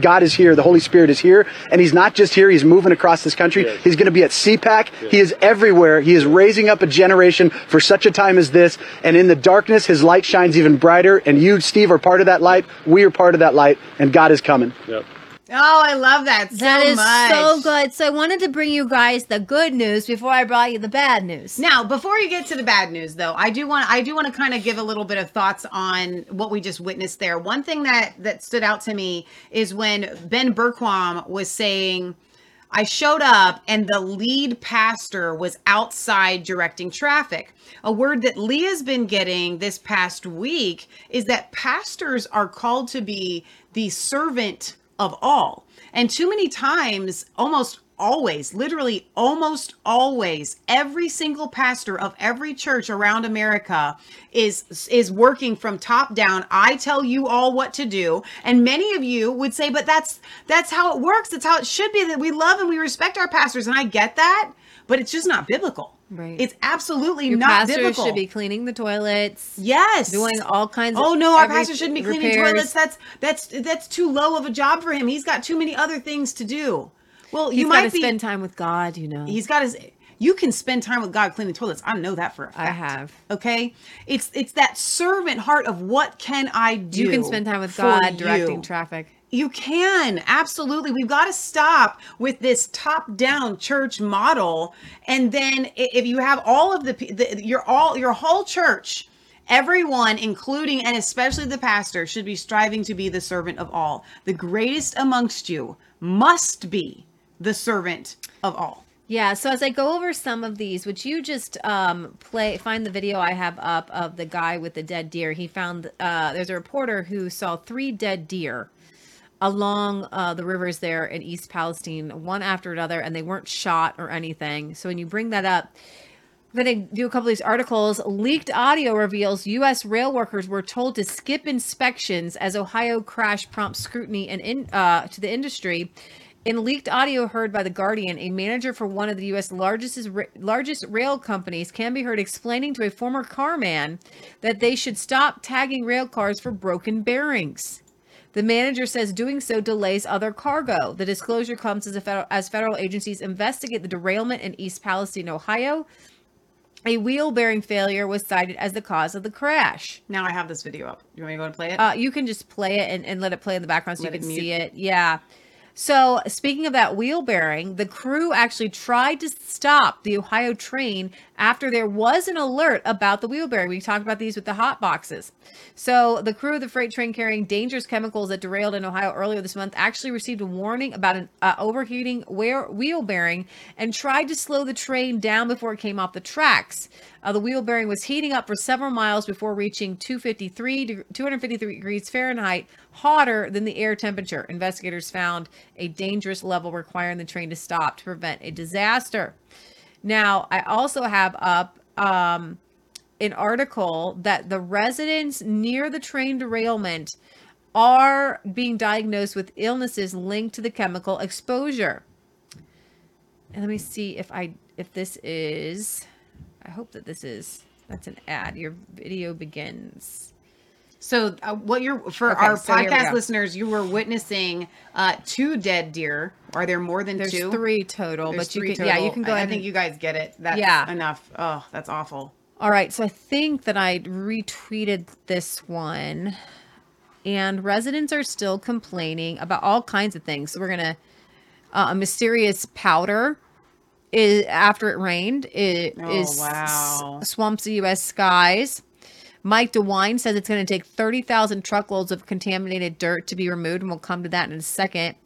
God is here. The Holy Spirit is here. And He's not just here. He's moving across this country. He's going to be at CPAC. He is everywhere. He is raising up a generation for such a time as this. And in the darkness, His light shines even brighter. And you, Steve, are part of that light. We are part of that light. And God is coming. Yep. Oh, I love that so That is much. so good. So I wanted to bring you guys the good news before I brought you the bad news. Now, before you get to the bad news, though, I do want I do want to kind of give a little bit of thoughts on what we just witnessed there. One thing that that stood out to me is when Ben Bergquam was saying, "I showed up and the lead pastor was outside directing traffic." A word that Leah's been getting this past week is that pastors are called to be the servant of all. And too many times, almost always, literally almost always, every single pastor of every church around America is is working from top down. I tell you all what to do. And many of you would say, but that's that's how it works. That's how it should be that we love and we respect our pastors. And I get that. But it's just not biblical. Right. It's absolutely Your not pastor biblical. should be cleaning the toilets. Yes. Doing all kinds of Oh no, our pastor shouldn't be cleaning repairs. toilets. That's that's that's too low of a job for him. He's got too many other things to do. Well, He's you might be spend time with God, you know. He's got his you can spend time with God cleaning toilets. I know that for a fact. I have. Okay? It's it's that servant heart of what can I do? You can spend time with God directing you? traffic. You can absolutely. We've got to stop with this top-down church model, and then if you have all of the, the your all your whole church, everyone, including and especially the pastor, should be striving to be the servant of all. The greatest amongst you must be the servant of all. Yeah, so as I go over some of these, would you just um, play find the video I have up of the guy with the dead deer? He found uh, there's a reporter who saw three dead deer along uh, the rivers there in East Palestine, one after another, and they weren't shot or anything. So when you bring that up, I'm going to do a couple of these articles. Leaked audio reveals U.S. rail workers were told to skip inspections as Ohio crash prompts scrutiny and in, uh, to the industry. In leaked audio heard by The Guardian, a manager for one of the U.S. largest largest rail companies can be heard explaining to a former carman that they should stop tagging rail cars for broken bearings. The manager says doing so delays other cargo. The disclosure comes as, a federal, as federal agencies investigate the derailment in East Palestine, Ohio. A wheel bearing failure was cited as the cause of the crash. Now I have this video up. You want me to go and play it? Uh, you can just play it and, and let it play in the background so Let you can see it. Yeah. So, speaking of that wheel bearing, the crew actually tried to stop the Ohio train after there was an alert about the wheel bearing. We talked about these with the hot boxes. So, the crew of the freight train carrying dangerous chemicals that derailed in Ohio earlier this month actually received a warning about an uh, overheating wheel bearing and tried to slow the train down before it came off the tracks. Uh, the wheel bearing was heating up for several miles before reaching 253 de- 253 degrees Fahrenheit, hotter than the air temperature. Investigators found a dangerous level requiring the train to stop to prevent a disaster. Now, I also have up um, an article that the residents near the train derailment are being diagnosed with illnesses linked to the chemical exposure. And let me see if I if this is I hope that this is that's an ad. Your video begins. So, uh, what you're for Okay, our so podcast listeners, you were witnessing uh, two dead deer. Are there more than There's two? three total, There's but you can yeah, you can go I, ahead I think and- you guys get it. That's Yeah. enough. Oh, that's awful. All right, so I think that I retweeted this one, and residents are still complaining about all kinds of things. So we're gonna uh, a mysterious powder is after it rained. It Oh, is wow. swamps the U.S. skies. Mike DeWine says it's going to take 30,000 truckloads of contaminated dirt to be removed, and we'll come to that in a second.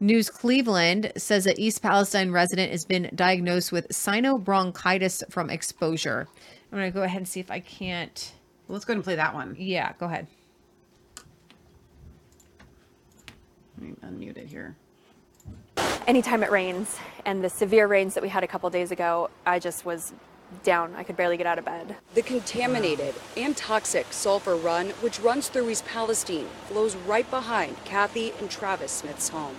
News Cleveland says that East Palestine resident has been diagnosed with sinobronchitis from exposure. I'm going to go ahead and see if I can't. Let's go ahead and play that one. Yeah, go ahead. Let me unmute it here. anytime it rains and the severe rains that we had a couple days ago, I just was down. I could barely get out of bed. The contaminated and toxic Sulphur Run, which runs through East Palestine, flows right behind Kathy and Travis Smith's home.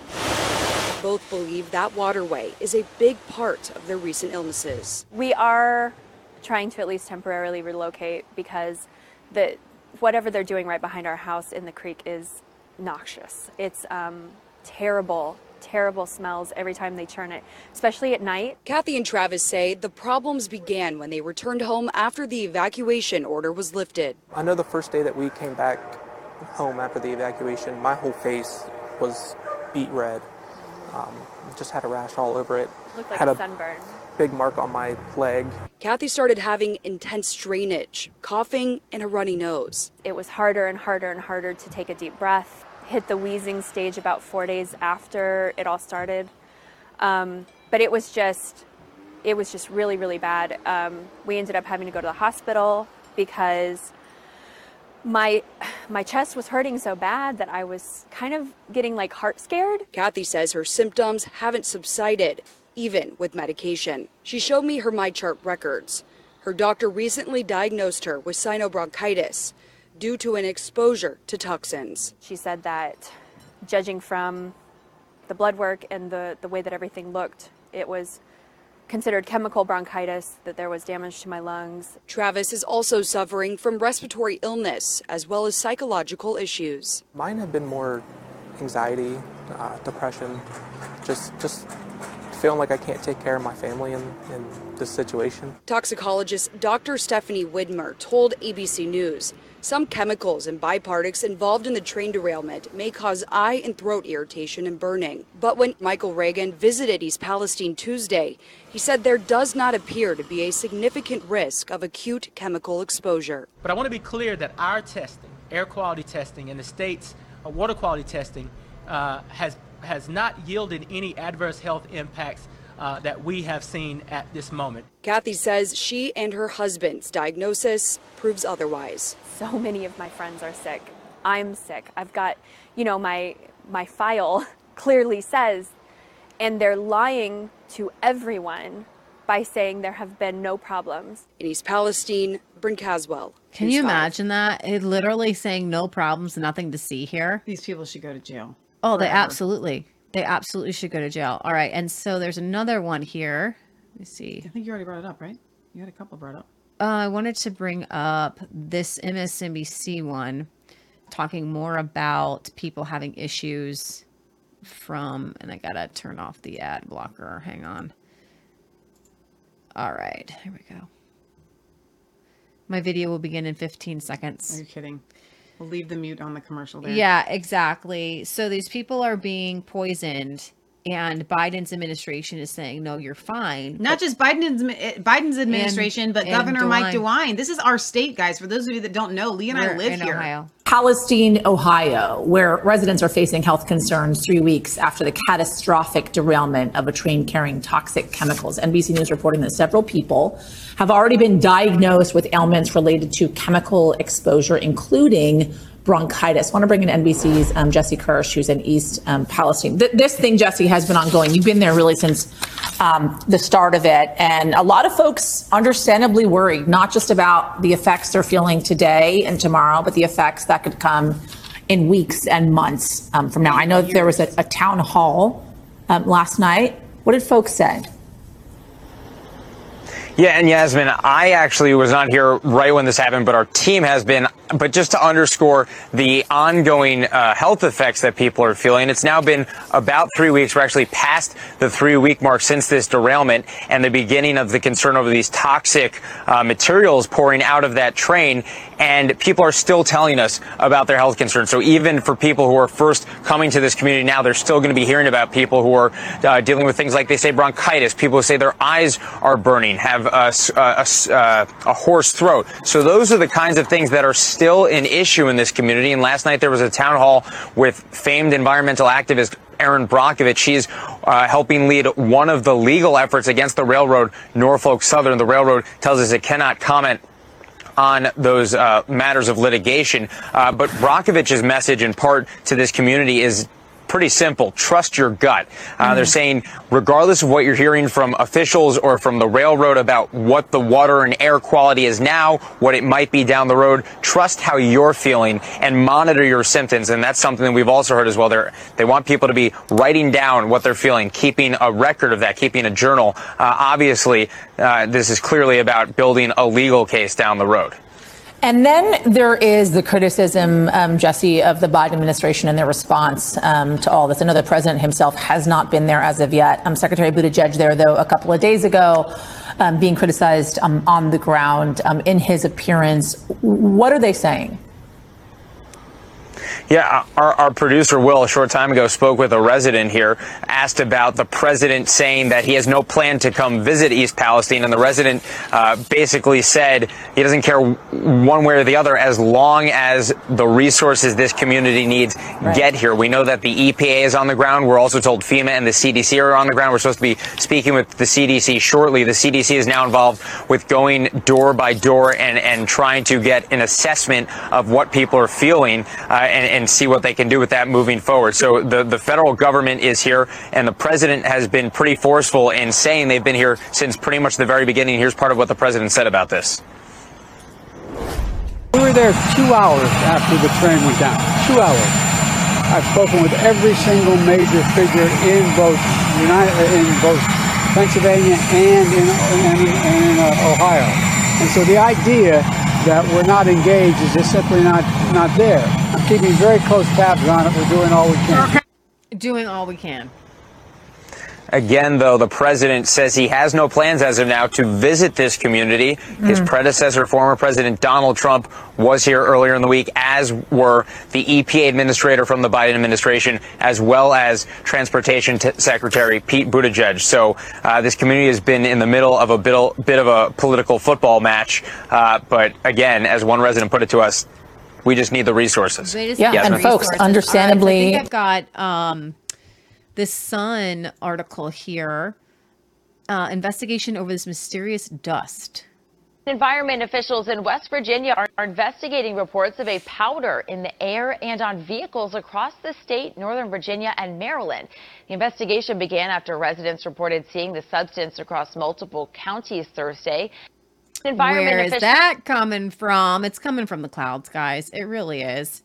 Both believe that waterway is a big part of their recent illnesses. We are trying to at least temporarily relocate because the whatever they're doing right behind our house in the creek is noxious. It's um, terrible, terrible smells every time they churn it, especially at night. Kathy and Travis say the problems began when they returned home after the evacuation order was lifted. I know the first day that we came back home after the evacuation, my whole face was beet red. Um, just had a rash all over it. Looked like had a sunburn. big mark on my leg. Kathy started having intense drainage, coughing, and a runny nose. It was harder and harder and harder to take a deep breath. Hit the wheezing stage about four days after it all started. Um, but it was just, it was just really, really bad. Um, we ended up having to go to the hospital because my my chest was hurting so bad that I was kind of getting like heart scared. Kathy says her symptoms haven't subsided, even with medication. She showed me her MyChart records. Her doctor recently diagnosed her with sinobronchitis due to an exposure to toxins. She said that judging from the blood work and the, the way that everything looked, it was considered chemical bronchitis, that there was damage to my lungs. Travis is also suffering from respiratory illness as well as psychological issues. Mine have been more anxiety, uh, depression, just just feeling like I can't take care of my family in, in this situation. Toxicologist Dr. Stephanie Widmer told ABC News some chemicals and byproducts involved in the train derailment may cause eye and throat irritation and burning. But when Michael Regan visited East Palestine Tuesday, he said there does not appear to be a significant risk of acute chemical exposure. But I want to be clear that our testing, air quality testing, and the state's uh, water quality testing uh, has has not yielded any adverse health impacts uh, that we have seen at this moment. Kathy says she and her husband's diagnosis proves otherwise. So many of my friends are sick. I'm sick. I've got, you know, my my file clearly says and they're lying to everyone by saying there have been no problems. In East Palestine, Bryn Caswell. Can you imagine that? It literally saying no problems, nothing to see here. These people should go to jail. Oh, they absolutely. They absolutely should go to jail. All right. And so there's another one here. Let me see. I think you already brought it up, right? You had a couple brought up. Uh, I wanted to bring up this MSNBC one, talking more about people having issues from, and I gotta turn off the ad blocker. Hang on. All right, here we go. My video will begin in 15 seconds. Are you kidding? We'll leave the mute on the commercial there. Yeah, exactly. So these people are being poisoned, and Biden's administration is saying, "No, you're fine." Not just Biden's eh, Biden's administration, but and Governor Mike DeWine. DeWine. This is our state, guys. For those of you that don't know, Lee and I We're live in here. Ohio. Palestine, Ohio, where residents are facing health concerns three weeks after the catastrophic derailment of a train carrying toxic chemicals. NBC News reporting that several people have already been diagnosed with ailments related to chemical exposure, including bronchitis. I want to bring in NBC's um, Jesse Kirsch, who's in East um, Palestine. Th- this thing, Jesse, has been ongoing. You've been there really since um, the start of it. And a lot of folks understandably worried, not just about the effects they're feeling today and tomorrow, but the effects that could come in weeks and months um, from now. I know there was a, a town hall um, last night. What did folks say? Yeah, and Yasmin, I actually was not here right when this happened, but our team has been. But just to underscore the ongoing uh, health effects that people are feeling, it's now been about three weeks. We're actually past the three week mark since this derailment and the beginning of the concern over these toxic uh, materials pouring out of that train. And people are still telling us about their health concerns. So even for people who are first coming to this community now, they're still going to be hearing about people who are uh, dealing with things like they say bronchitis, people who say their eyes are burning, have a, a s- uh, a hoarse throat. So those are the kinds of things that are still an issue in this community. And last night there was a town hall with famed environmental activist Erin Brockovich. She's uh, helping lead one of the legal efforts against the railroad, Norfolk Southern. The railroad tells us it cannot comment on those uh, matters of litigation. Uh, but Brockovich's message, in part to this community, is pretty simple. Trust your gut. Uh, They're saying, regardless of what you're hearing from officials or from the railroad about what the water and air quality is now, what it might be down the road, trust how you're feeling and monitor your symptoms. And that's something that we've also heard as well. They're, they want people to be writing down what they're feeling, keeping a record of that, keeping a journal. Uh, obviously, uh, this is clearly about building a legal case down the road. And then there is the criticism, um, Jesse, of the Biden administration and their response um, to all this. I know the president himself has not been there as of yet. Um, Secretary Buttigieg there, though, a couple of days ago, um, being criticized um, on the ground um, in his appearance. What are they saying? Yeah, our, our producer Will a short time ago spoke with a resident here, asked about the president saying that he has no plan to come visit East Palestine, and the resident uh, basically said he doesn't care one way or the other as long as the resources this community needs get here. We know that the EPA is on the ground. We're also told FEMA and the CDC are on the ground. We're supposed to be speaking with the CDC shortly. The CDC is now involved with going door by door and, and trying to get an assessment of what people are feeling uh, and, and see what they can do with that moving forward. So the, the federal government is here, and the president has been pretty forceful in saying they've been here since pretty much the very beginning. Here's part of what the president said about this. We were there two hours after the train went down. Two hours. I've spoken with every single major figure in both United, in both Pennsylvania and in, and in, and in uh, Ohio. And so the idea that we're not engaged is just simply not, not there. I'm keeping very close tabs on it. We're doing all we can. Doing all we can. Again, though, the president says he has no plans as of now to visit this community. His Mm. predecessor, former President Donald Trump, was here earlier in the week, as were the EPA administrator from the Biden administration, as well as Transportation T- Secretary Pete Buttigieg. So uh, this community has been in the middle of a bit, bit of a political football match. Uh, but again, as one resident put it to us, we just need the resources. Yeah, need and the folks, resources. understandably- All right, so I think I've got um, this Sun article here. Uh, investigation over this mysterious dust. Environment officials in West Virginia are, investigating reports of a powder in the air and on vehicles across the state, Northern Virginia, and Maryland. The investigation began after residents reported seeing the substance across multiple counties Thursday. Environment Where is officials- that coming from? It's coming from the clouds, guys. It really is.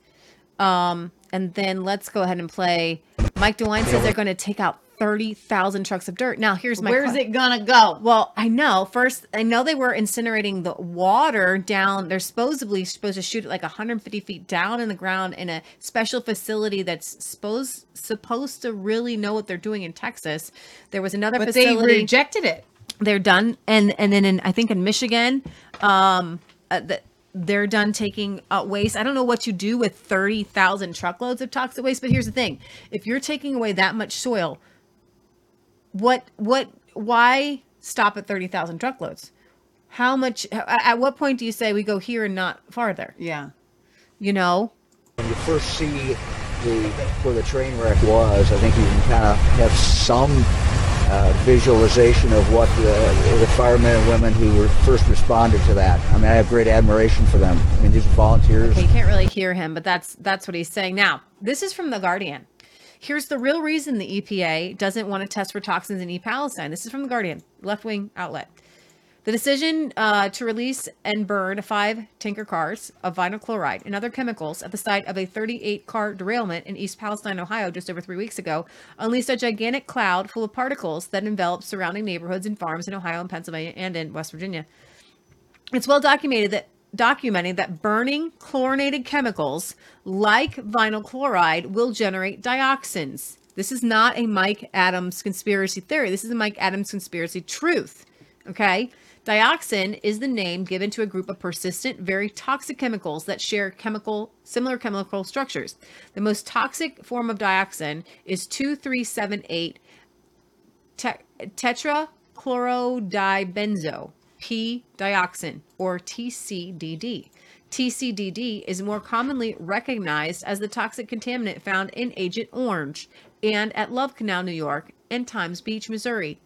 Um, and then let's go ahead and play. Mike DeWine says they're going to take out 30,000 trucks of dirt. Now, here's my Where's que- it gonna go? Well, I know. First, I know they were incinerating the water down. They're supposedly supposed to shoot it like 150 feet down in the ground in a special facility that's supposed supposed to really know what they're doing in Texas. There was another But they rejected it. they're done and and then in i think in michigan um uh, the, they're done taking out waste. I don't know what you do with 30000 truckloads of toxic waste but here's the thing. If you're taking away that much soil what what why stop at 30000 truckloads? How much at at what point do you say we go here and not farther? Yeah. You know? When you first see the where the train wreck was, I think you can kind of have some uh, visualization of what the, the firemen and women who were first responded to that. I mean, I have great admiration for them. I mean, these are volunteers. Okay, you can't really hear him, but that's that's what he's saying. Now, this is from the Guardian. Here's the real reason the EPA doesn't want to test for toxins in E Palestine. This is from the Guardian, left wing outlet. The decision uh, to release and burn five tanker cars of vinyl chloride and other chemicals at the site of a 38 car derailment in East Palestine, Ohio, just over three weeks ago, unleashed a gigantic cloud full of particles that enveloped surrounding neighborhoods and farms in Ohio and Pennsylvania and in West Virginia. It's well documented that documenting that burning chlorinated chemicals like vinyl chloride will generate dioxins. This is not a Mike Adams conspiracy theory. This is a Mike Adams conspiracy truth. Okay? Dioxin is the name given to a group of persistent, very toxic chemicals that share chemical similar chemical structures. The most toxic form of dioxin is 2378 te- tetrachlorodibenzo, P dioxin, or TCDD. TCDD is more commonly recognized as the toxic contaminant found in Agent Orange and at Love Canal, New York, and Times Beach, Missouri,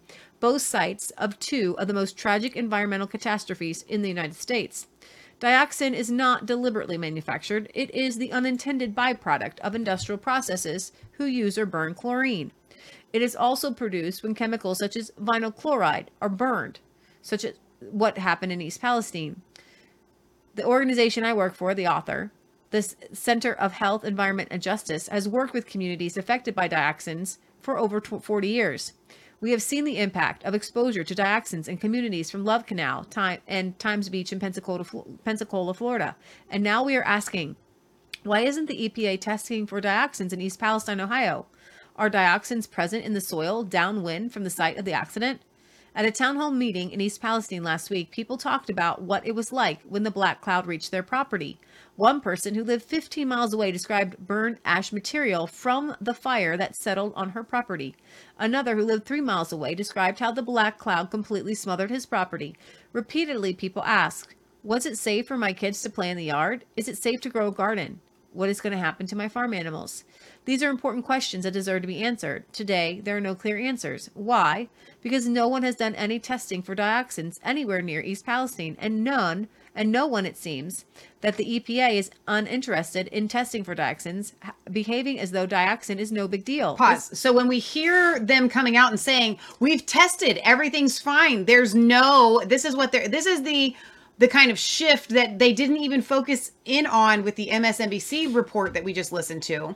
both sites of two of the most tragic environmental catastrophes in the United States. Dioxin is not deliberately manufactured, it is the unintended byproduct of industrial processes who use or burn chlorine. It is also produced when chemicals such as vinyl chloride are burned, such as what happened in East Palestine. The organization I work for, the author, the Center of Health, Environment, and Justice, has worked with communities affected by dioxins for over 40 years. We have seen the impact of exposure to dioxins in communities from Love Canal and Times Beach in Pensacola, Pensacola, Florida. And now we are asking, why isn't the EPA testing for dioxins in East Palestine, Ohio? Are dioxins present in the soil downwind from the site of the accident? At a town hall meeting in East Palestine last week, people talked about what it was like when the black cloud reached their property. One person who lived 15 miles away described burned ash material from the fire that settled on her property. Another who lived three miles away described how the black cloud completely smothered his property. Repeatedly, people asked, Was it safe for my kids to play in the yard? Is it safe to grow a garden? What is going to happen to my farm animals? These are important questions that deserve to be answered. Today, there are no clear answers. Why? Because no one has done any testing for dioxins anywhere near East Palestine, and none, and no one, it seems, that the EPA is uninterested in testing for dioxins, behaving as though dioxin is no big deal. Pause. So when we hear them coming out and saying we've tested, everything's fine. There's no. This is what they're. This is the the kind of shift that they didn't even focus in on with the MSNBC report that we just listened to.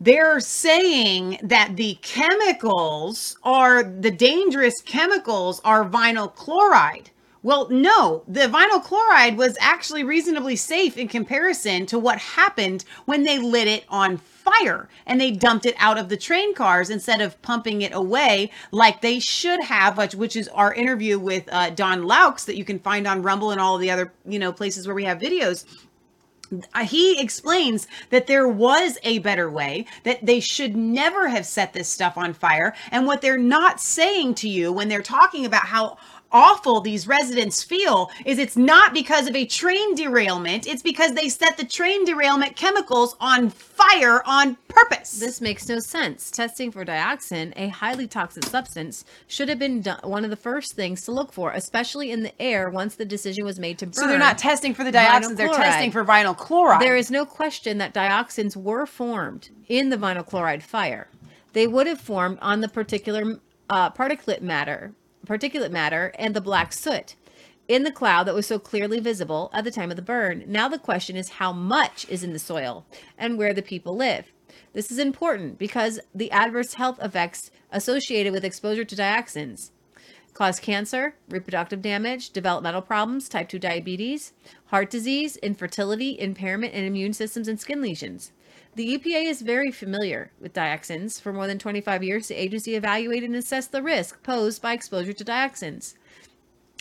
they're saying that the chemicals are the dangerous chemicals are vinyl chloride. Well, no, the vinyl chloride was actually reasonably safe in comparison to what happened when they lit it on fire and they dumped it out of the train cars instead of pumping it away like they should have, which, which is our interview with uh, Don Laux that you can find on Rumble and all the other you know places where we have videos uh, he explains that there was a better way, that they should never have set this stuff on fire. And what they're not saying to you when they're talking about how awful these residents feel is it's not because of a train derailment, it's because they set the train derailment chemicals on fire on purpose. This makes no sense. Testing for dioxin, a highly toxic substance, should have been done, one of the first things to look for, especially in the air once the decision was made to burn. So they're not testing for the dioxins, they're testing for vinyl chloride. There is no question that dioxins were formed in the vinyl chloride fire. They would have formed on the particular uh, particulate matter, particulate matter, and the black soot in the cloud that was so clearly visible at the time of the burn. Now the question is how much is in the soil and where the people live. This is important because the adverse health effects associated with exposure to dioxins cause cancer, reproductive damage, developmental problems, type 2 diabetes, heart disease, infertility, impairment in immune systems, and skin lesions. The EPA is very familiar with dioxins. For more than 25 years, the agency evaluated and assessed the risk posed by exposure to dioxins.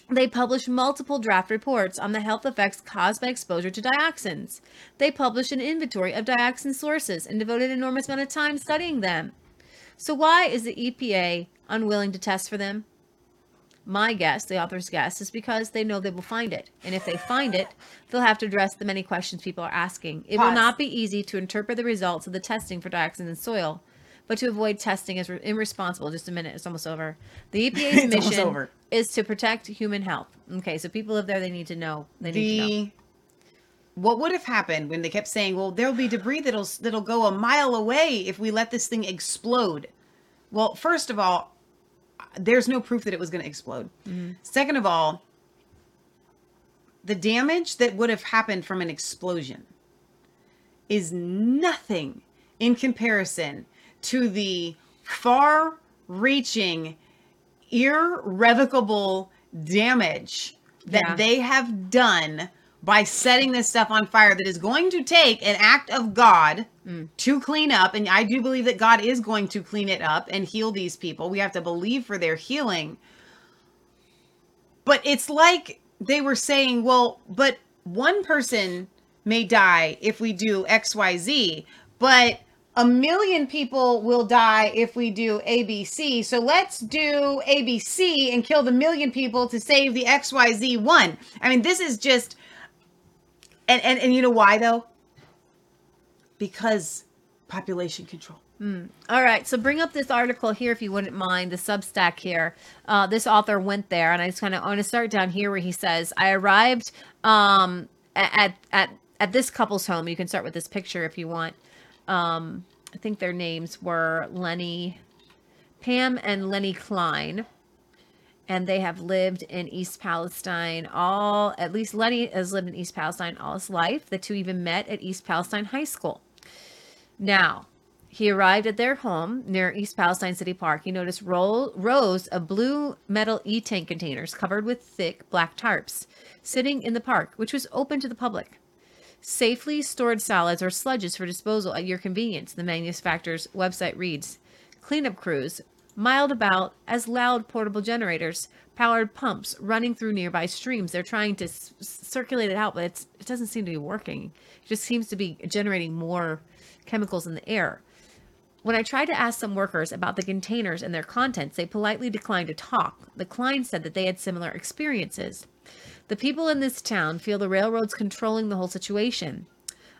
They published multiple draft reports on the health effects caused by exposure to dioxins. They published an inventory of dioxin sources and devoted an enormous amount of time studying them. So, why is the EPA unwilling to test for them? My guess, the author's guess, is because they know they will find it. And if they find it, they'll have to address the many questions people are asking. It will not be easy to interpret the results of the testing for dioxin in soil, but to avoid testing is re- irresponsible. Just a minute, it's almost over. The EPA's mission is to protect human health. Okay, so people live there, they need to know. They need to know. what would have happened when they kept saying, "Well, there'll be debris that'll that'll go a mile away if we let this thing explode." Well, first of all, there's no proof that it was going to explode. Mm-hmm. Second of all, the damage that would have happened from an explosion is nothing in comparison to the far reaching irrevocable damage that Yeah. they have done by setting this stuff on fire that is going to take an act of God to clean up. And I do believe that God is going to clean it up and heal these people. We have to believe for their healing. But it's like they were saying, well, but one person may die if we do XYZ, but a million people will die if we do ABC. So let's do ABC and kill the million people to save the XYZ one. I mean, this is just and and, and you know why though? Because population control. Hmm. All right, so bring up this article here if you wouldn't mind, the Substack here. Uh, this author went there, and I just kind of want to start down here where he says, "I arrived um, at at at this couple's home. You can start with this picture if you want. Um, I think their names were Lenny, Pam, and Lenny Klein." And they have lived in East Palestine all at least Lenny has lived in East Palestine all his life. The two even met at East Palestine High School. Now, he arrived at their home near East Palestine City Park. He noticed roll, rows of blue metal e tank containers covered with thick black tarps sitting in the park, which was open to the public. Safely stored solids or sludges for disposal at your convenience, the manufacturer's website reads. Cleanup crews miled about as loud portable generators, powered pumps running through nearby streams. They're trying to s- circulate it out, but it doesn't seem to be working. It just seems to be generating more chemicals in the air. When I tried to ask some workers about the containers and their contents, they politely declined to talk. The Klein said that they had similar experiences. The people in this town feel the railroads controlling the whole situation.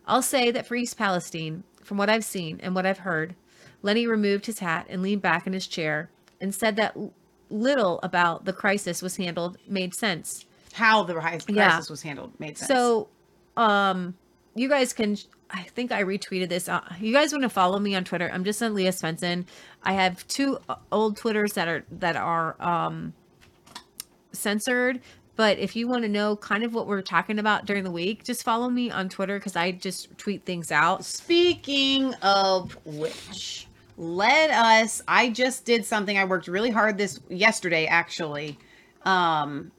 I'll say that for East Palestine, from what I've seen and what I've heard, Lenny removed his hat and leaned back in his chair and said that little about the crisis was handled made sense. How the ri- Yeah. crisis was handled made sense. So, um, you guys can. I think I retweeted this. Uh, you guys want to follow me on Twitter? I'm just on Leah Svensson. I have two uh, old Twitters that are that are um censored But if you want to know kind of what we're talking about during the week, just follow me on Twitter because I just tweet things out. Speaking of which, let us. I just did something. I worked really hard this yesterday, actually, um,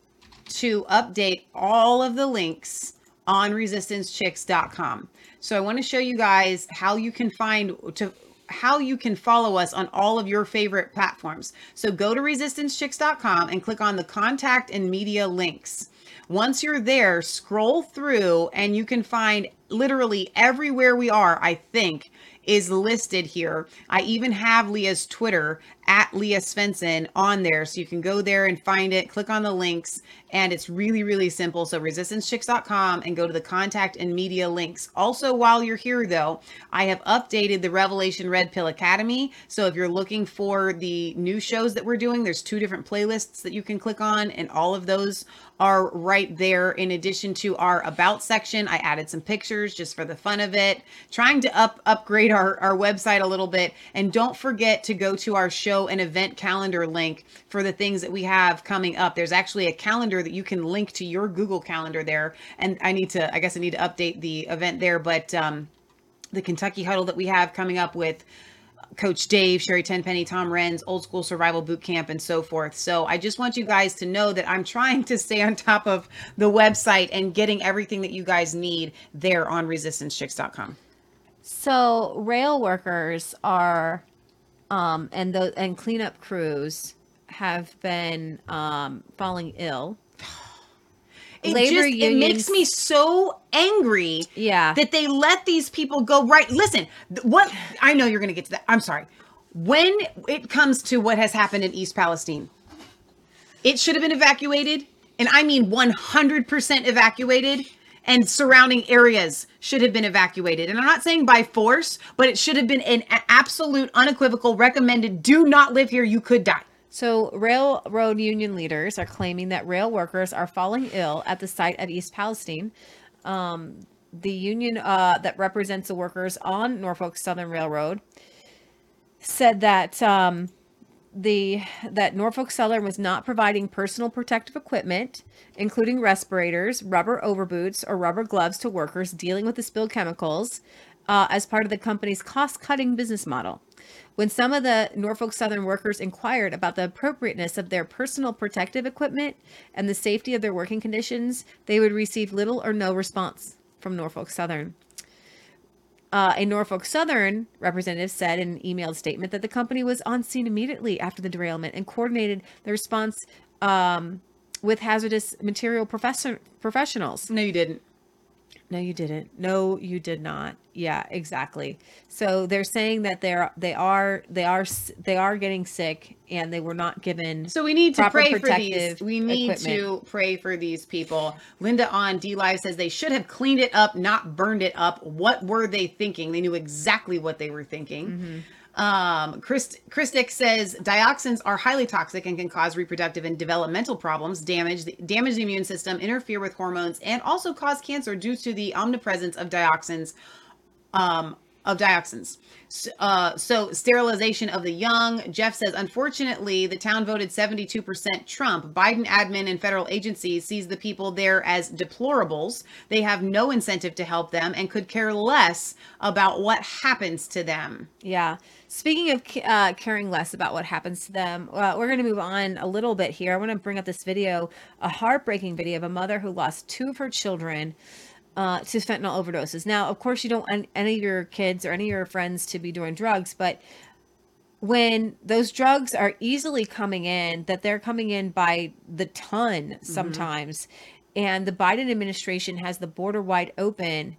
to update all of the links on resistancechicks.com. So I want to show you guys how you can find to how you can follow us on all of your favorite platforms. So go to resistancechicks.com and click on the contact and media links. Once you're there, scroll through and you can find literally everywhere we are, I think, is listed here. I even have Leah's Twitter at Leah Svensson on there. So you can go there and find it, click on the links, and it's really, really simple. So resistancechicks.com and go to the contact and media links. Also, while you're here though, I have updated the Revelation Red Pill Academy. So if you're looking for the new shows that we're doing, there's two different playlists that you can click on, and all of those are right there. In addition to our about section, I added some pictures just for the fun of it, trying to up upgrade our, our website a little bit. And don't forget to go to our show and event calendar link for the things that we have coming up. There's actually a calendar that you can link to your Google Calendar there. And I need to, I guess I need to update the event there, but um, the Kentucky huddle that we have coming up with Coach Dave, Sherri Tenpenny, Tom Renz, Old School Survival Boot Camp, and so forth. So I just want you guys to know that I'm trying to stay on top of the website and getting everything that you guys need there on resistancechicks.com. So rail workers are, um, and the and cleanup crews have been um, falling ill. It just it makes me so angry yeah. that they let these people go right listen what i know you're going to get to that i'm sorry. When it comes to what has happened in east palestine it should have been evacuated and i mean 100% evacuated and surrounding areas should have been evacuated and i'm not saying by force but it should have been an absolute unequivocal recommended do not live here you could die So, railroad union leaders are claiming that rail workers are falling ill at the site of East Palestine. Um, the union uh, that represents the workers on Norfolk Southern Railroad said that um, the that Norfolk Southern was not providing personal protective equipment, including respirators, rubber overboots, or rubber gloves to workers dealing with the spilled chemicals, uh, as part of the company's cost-cutting business model. When some of the Norfolk Southern workers inquired about the appropriateness of their personal protective equipment and the safety of their working conditions, they would receive little or no response from Norfolk Southern. Uh, a Norfolk Southern representative said in an emailed statement that the company was on scene immediately after the derailment and coordinated the response um, with hazardous material professor- professionals. No, you didn't. No, you didn't. No, you did not. Yeah, exactly. So they're saying that they're they are they are they are getting sick and they were not given. So we need to pray for these. We need equipment. to pray for these people. Linda on DLive says they should have cleaned it up, not burned it up. What were they thinking? They knew exactly what they were thinking. Mm-hmm. Um, Chris, Christic says dioxins are highly toxic and can cause reproductive and developmental problems, damage the, damage the immune system, interfere with hormones, and also cause cancer due to the omnipresence of dioxins. Um, of dioxins. Uh, so sterilization of the young. Jeff says, unfortunately, the town voted 72% Trump. Biden admin and federal agencies sees the people there as deplorables. They have no incentive to help them and could care less about what happens to them. Yeah. Speaking of uh, caring less about what happens to them, uh, we're going to move on a little bit here. I want to bring up this video, a heartbreaking video of a mother who lost two of her children uh, to fentanyl overdoses. Now, of course, you don't want any of your kids or any of your friends to be doing drugs, but when those drugs are easily coming in, that they're coming in by the ton sometimes, and the Biden administration has the border wide open.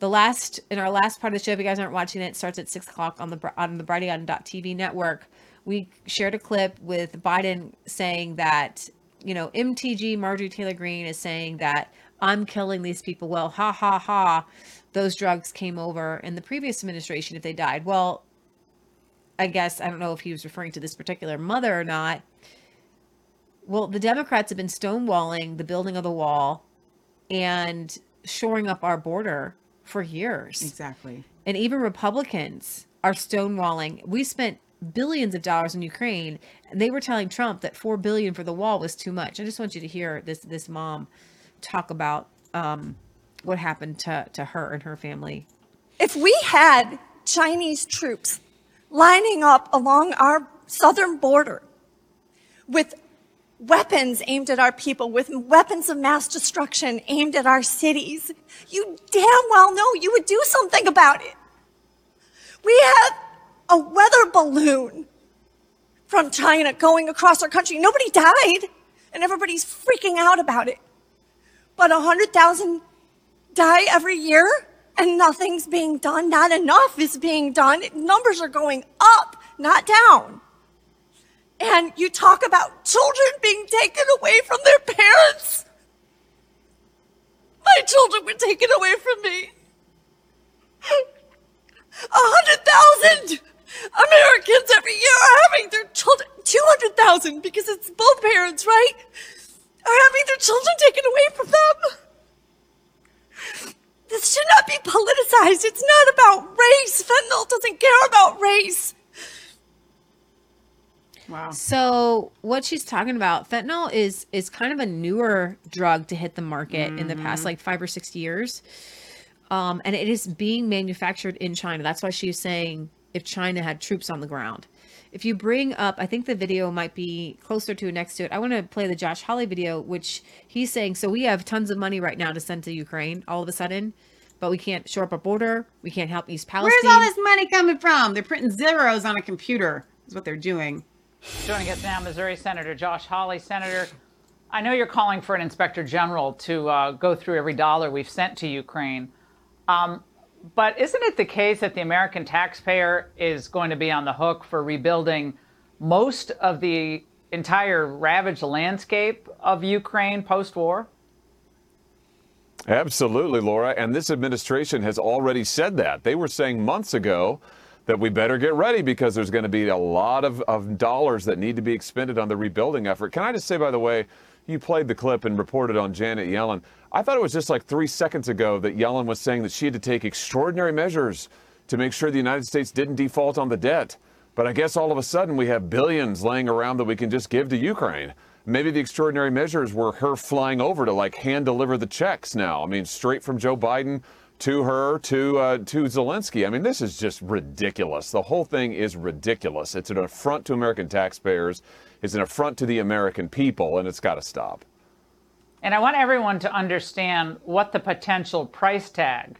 The last in our last part of the show, if you guys aren't watching it, it starts at six o'clock on the on the Brighteon.tv network. We shared a clip with Biden saying that you know MTG Marjorie Taylor Greene is saying that I'm killing these people. Well, ha ha ha, those drugs came over in the previous administration if they died. Well, I guess I don't know if he was referring to this particular mother or not. Well, the Democrats have been stonewalling the building of the wall and shoring up our border for years. Exactly. And even Republicans are stonewalling. We spent billions of dollars in Ukraine, and they were telling Trump that four billion for the wall was too much. I just want you to hear this this mom talk about um, what happened to to her and her family. If we had Chinese troops lining up along our southern border with weapons aimed at our people, with weapons of mass destruction aimed at our cities, you damn well know you would do something about it. We have a weather balloon from China going across our country. Nobody died, and everybody's freaking out about it. But 100,000 die every year, and nothing's being done. Not enough is being done. Numbers are going up, not down. And you talk about children being taken away from their parents. My children were taken away from me. A hundred thousand Americans every year are having their children, 200,000 because it's both parents, right? Are having their children taken away from them. This should not be politicized. It's not about race. Fentanyl doesn't care about race. Wow. So what she's talking about, fentanyl is is kind of a newer drug to hit the market in the past Mhm. like five or six years. Um, and it is being manufactured in China. That's why she's saying if China had troops on the ground. If you bring up, I think the video might be closer to next to it. I want to play the Josh Hawley video, which he's saying, so we have tons of money right now to send to Ukraine all of a sudden, but we can't shore up our border. We can't help East Palestine. Where's all this money coming from? They're printing zeros on a computer. Is what they're doing. Joining us now, Missouri Senator Josh Hawley. Senator, I know you're calling for an inspector general to uh, go through every dollar we've sent to Ukraine. Um, but isn't it the case that the American taxpayer is going to be on the hook for rebuilding most of the entire ravaged landscape of Ukraine post war? Absolutely, Laura. And this administration has already said that. They were saying months ago that we better get ready because there's going to be a lot of, of dollars that need to be expended on the rebuilding effort. Can I just say, by the way, you played the clip and reported on Janet Yellen. I thought it was just like three seconds ago that Yellen was saying that she had to take extraordinary measures to make sure the United States didn't default on the debt. But I guess all of a sudden we have billions laying around that we can just give to Ukraine. Maybe the extraordinary measures were her flying over to like hand deliver the checks now. I mean, straight from Joe Biden to her to uh, to Zelensky. I mean, this is just ridiculous. The whole thing is ridiculous. It's an affront to American taxpayers. It's an affront to the American people, and it's got to stop. And I want everyone to understand what the potential price tag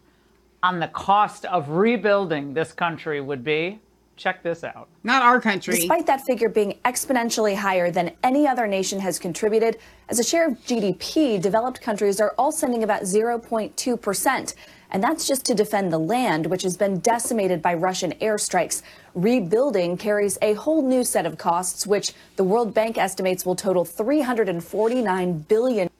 on the cost of rebuilding this country would be. Check this out. Not our country. Despite that figure being exponentially higher than any other nation has contributed, as a share of GDP, developed countries are all sending about 0.2%. And that's just to defend the land, which has been decimated by Russian airstrikes. Rebuilding carries a whole new set of costs, which the World Bank estimates will total 349 billion.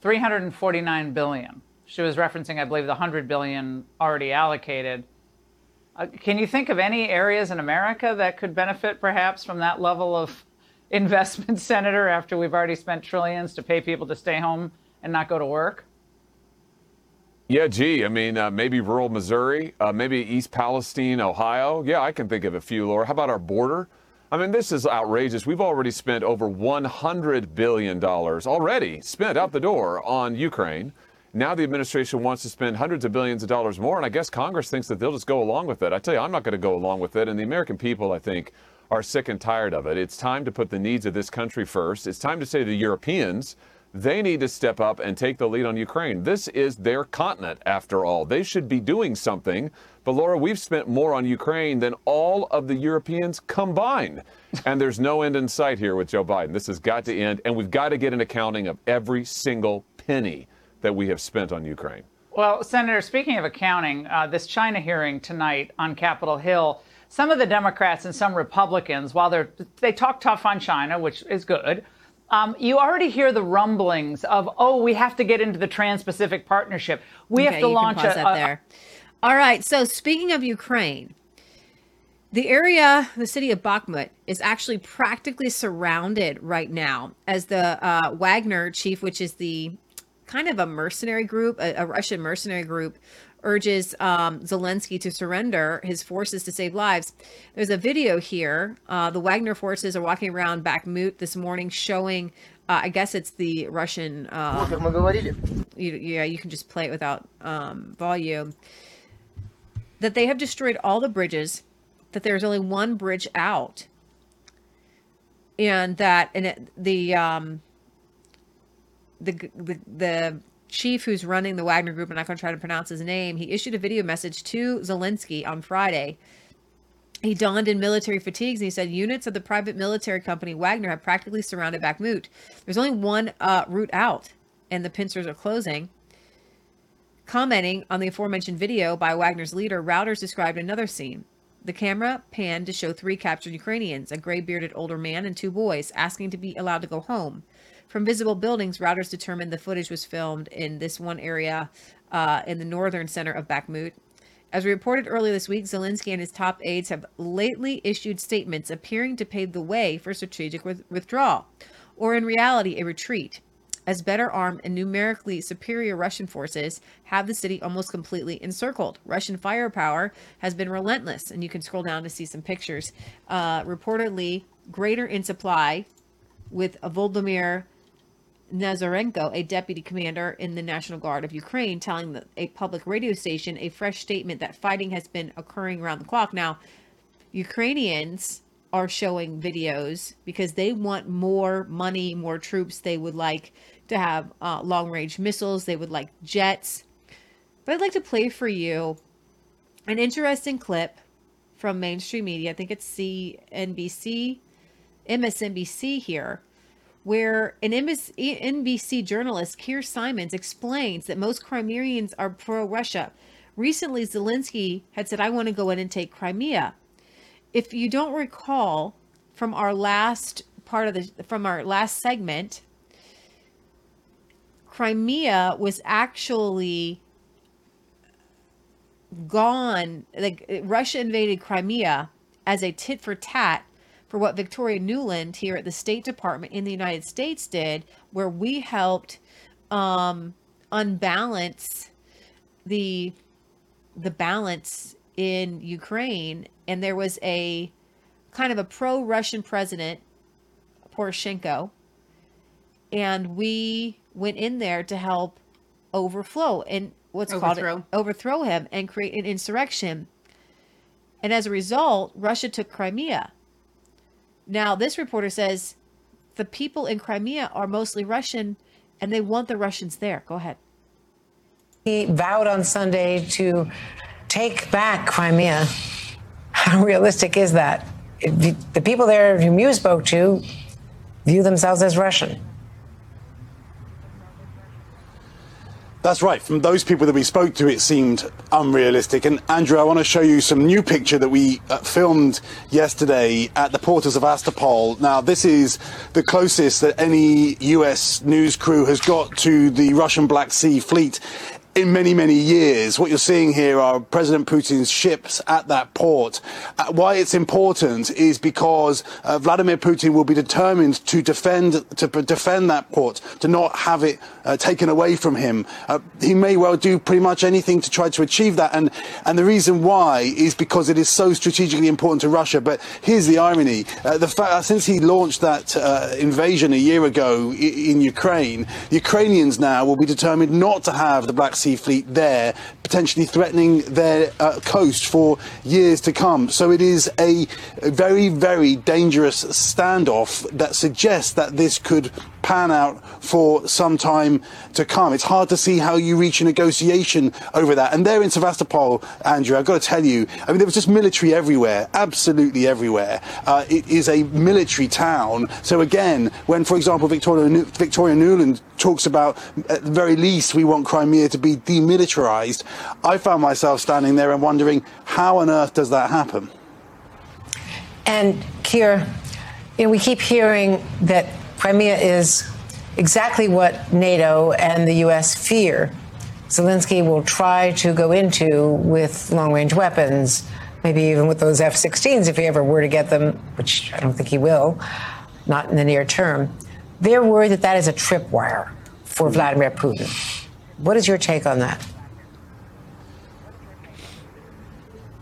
349 billion. She was referencing, I believe, the 100 billion already allocated. Uh, can you think of any areas in America that could benefit perhaps from that level of investment, Senator, after we've already spent trillions to pay people to stay home and not go to work? Yeah, gee, I mean, uh, maybe rural Missouri, uh, maybe East Palestine, Ohio. Yeah, I can think of a few, Laura. How about our border? I mean, this is outrageous. We've already spent over $100 billion already spent out the door on Ukraine. Now the administration wants to spend hundreds of billions of dollars more, and I guess Congress thinks that they'll just go along with it. I tell you, I'm not going to go along with it, and the American people, I think, are sick and tired of it. It's time to put the needs of this country first. It's time to say to the Europeans, they need to step up and take the lead on Ukraine. This is their continent, after all. They should be doing something. But Laura, we've spent more on Ukraine than all of the Europeans combined. And there's no end in sight here with Joe Biden. This has got to end. And we've got to get an accounting of every single penny that we have spent on Ukraine. Well, Senator, speaking of accounting, uh, this China hearing tonight on Capitol Hill, some of the Democrats and some Republicans, while they're they talk tough on China, which is good, um, you already hear the rumblings of, oh, we have to get into the Trans-Pacific Partnership. We Okay, have to you can launch pause a, that a- there. All right. So speaking of Ukraine, the area, the city of Bakhmut, is actually practically surrounded right now as the uh, Wagner chief, which is the kind of a mercenary group, a, a Russian mercenary group, urges um, Zelensky to surrender his forces to save lives. There's a video here. Uh, the Wagner forces are walking around Bakhmut this morning showing, uh, I guess it's the Russian. Um, you, yeah, you can just play it without um, volume. That they have destroyed all the bridges, that there's only one bridge out, and that and it, the um, the the the chief who's running the Wagner Group, and I'm not going to try to pronounce his name, he issued a video message to Zelensky on Friday. He donned in military fatigues and he said units of the private military company Wagner have practically surrounded Bakhmut. There's only one uh, route out, and the pincers are closing. Commenting on the aforementioned video by Wagner's leader, Reuters described another scene. The camera panned to show three captured Ukrainians, a gray bearded older man and two boys, asking to be allowed to go home. From visible buildings, Reuters determined the footage was filmed in this one area uh, in the northern center of Bakhmut. As we reported earlier this week, Zelensky and his top aides have lately issued statements appearing to pave the way for strategic with- withdrawal, or in reality, a retreat, as better armed and numerically superior Russian forces have the city almost completely encircled. Russian firepower has been relentless, and you can scroll down to see some pictures. Uh, reportedly, greater in supply with Volodymyr Nazarenko, a deputy commander in the National Guard of Ukraine, telling the, a public radio station a fresh statement that fighting has been occurring around the clock. Now, Ukrainians are showing videos because they want more money, more troops. They would like to have uh, long range missiles, they would like jets. But I'd like to play for you an interesting clip from mainstream media. I think it's CNBC, MSNBC here where an NBC journalist, Keir Simmons, explains that most Crimeans are pro Russia. Recently, Zelensky had said, I want to go in and take Crimea. If you don't recall from our last part of the, from our last segment, Crimea was actually gone, like Russia invaded Crimea as a tit for tat for what Victoria Nuland here at the State Department in the United States did, where we helped um, unbalance the the balance in Ukraine, and there was a kind of a pro-Russian president, Poroshenko, and we went in there to help overflow and what's Overthrow. called overthrow him and create an insurrection. And as a result, Russia took Crimea. Now, this reporter says the people in Crimea are mostly Russian and they want the Russians there. Go ahead. He vowed on Sunday to take back Crimea. How realistic is that? The people there whom you spoke to view themselves as Russian. That's right. From those people that we spoke to, it seemed unrealistic. And Andrew, I want to show you some new picture that we uh, filmed yesterday at the port of Sevastopol. Now, this is the closest that any U.S. news crew has got to the Russian Black Sea fleet in many, many years. What you're seeing here are President Putin's ships at that port. Uh, why it's important is because uh, Vladimir Putin will be determined to defend to defend that port, to not have it uh, taken away from him. Uh, he may well do pretty much anything to try to achieve that, and and the reason why is because it is so strategically important to Russia. But here's the irony: uh, the fact since he launched that uh, invasion a year ago i- in Ukraine, the Ukrainians now will be determined not to have the Black Sea fleet there, potentially threatening their uh, coast for years to come. So it is a very, very dangerous standoff that suggests that this could pan out for some time to come. It's hard to see how you reach a negotiation over that. And there in Sevastopol, Andrew, I've got to tell you, I mean, there was just military everywhere, absolutely everywhere. Uh, it is a military town. So again, when, for example, Victoria, Victoria Nuland talks about, at the very least, we want Crimea to be demilitarized, I found myself standing there and wondering, how on earth does that happen? And Keir, you know, we keep hearing that Crimea is exactly what NATO and the U.S. fear. Zelensky will try to go into with long range weapons, maybe even with those F 16s if he ever were to get them, which I don't think he will, not in the near term. They're worried that that is a tripwire for Vladimir Putin. What is your take on that?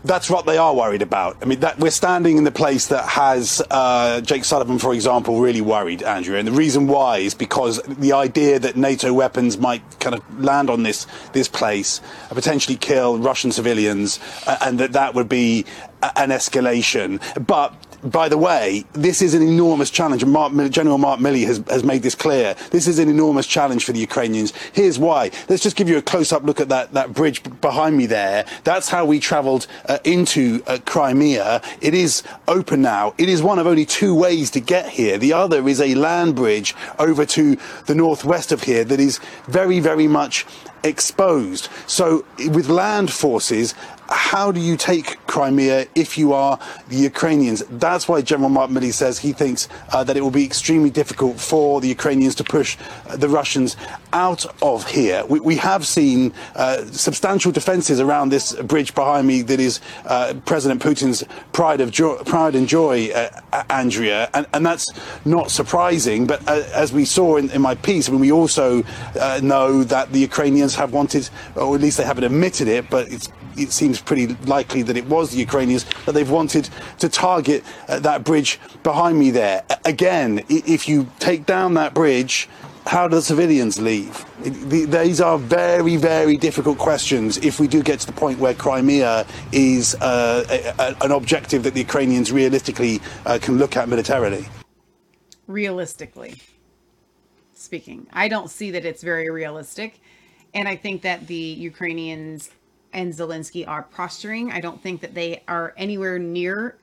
That's what they are worried about. I mean, that we're standing in the place that has uh, Jake Sullivan, for example, really worried, Andrew. And the reason why is because the idea that NATO weapons might kind of land on this this place, uh, potentially kill Russian civilians, uh, and that that would be an escalation. But by the way, this is an enormous challenge, Mark, General Mark Milley has, has made this clear. This is an enormous challenge for the Ukrainians. Here's why. Let's just give you a close-up look at that, that bridge behind me there. That's how we travelled uh, into uh, Crimea. It is open now. It is one of only two ways to get here. The other is a land bridge over to the northwest of here that is very, very much exposed. So, with land forces, how do you take Crimea if you are the Ukrainians? That's why General Mark Milley says he thinks uh, that it will be extremely difficult for the Ukrainians to push uh, the Russians out of here. We, we have seen uh, substantial defences around this bridge behind me that is uh, President Putin's pride of pride and joy, uh, Andrea, and, and that's not surprising. But uh, as we saw in, in my piece, I mean, we also know that the Ukrainians have wanted, or at least they haven't admitted it, but it's it seems pretty likely that it was the Ukrainians that they've wanted to target uh, that bridge behind me there. Again, if you take down that bridge, how do the civilians leave? These are very, very difficult questions if we do get to the point where Crimea is uh, a- a- an objective that the Ukrainians realistically uh, can look at militarily. realistically speaking. I don't see that it's very realistic. And I think that the Ukrainians and Zelensky are posturing. I don't think that they are anywhere near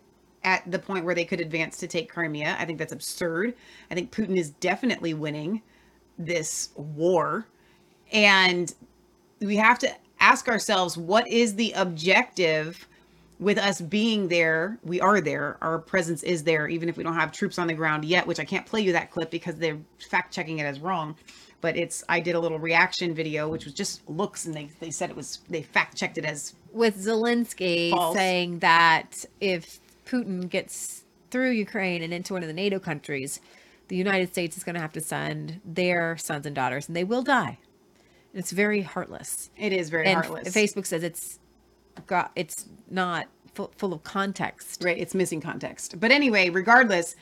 at the point where they could advance to take Crimea. I think that's absurd. I think Putin is definitely winning this war. And we have to ask ourselves what is the objective with us being there? We are there. Our presence is there, even if we don't have troops on the ground yet, which I can't play you that clip because they're fact checking it as wrong. But it's, I did a little reaction video, which was just looks, and they, they said it was, they fact checked it as with Zelensky False. saying that if Putin gets through Ukraine and into one of the NATO countries, the United States is going to have to send their sons and daughters, and they will die. It's very heartless. It is very and heartless. Facebook says it's got it's not fu- full of context. Right, it's missing context. But anyway, regardless,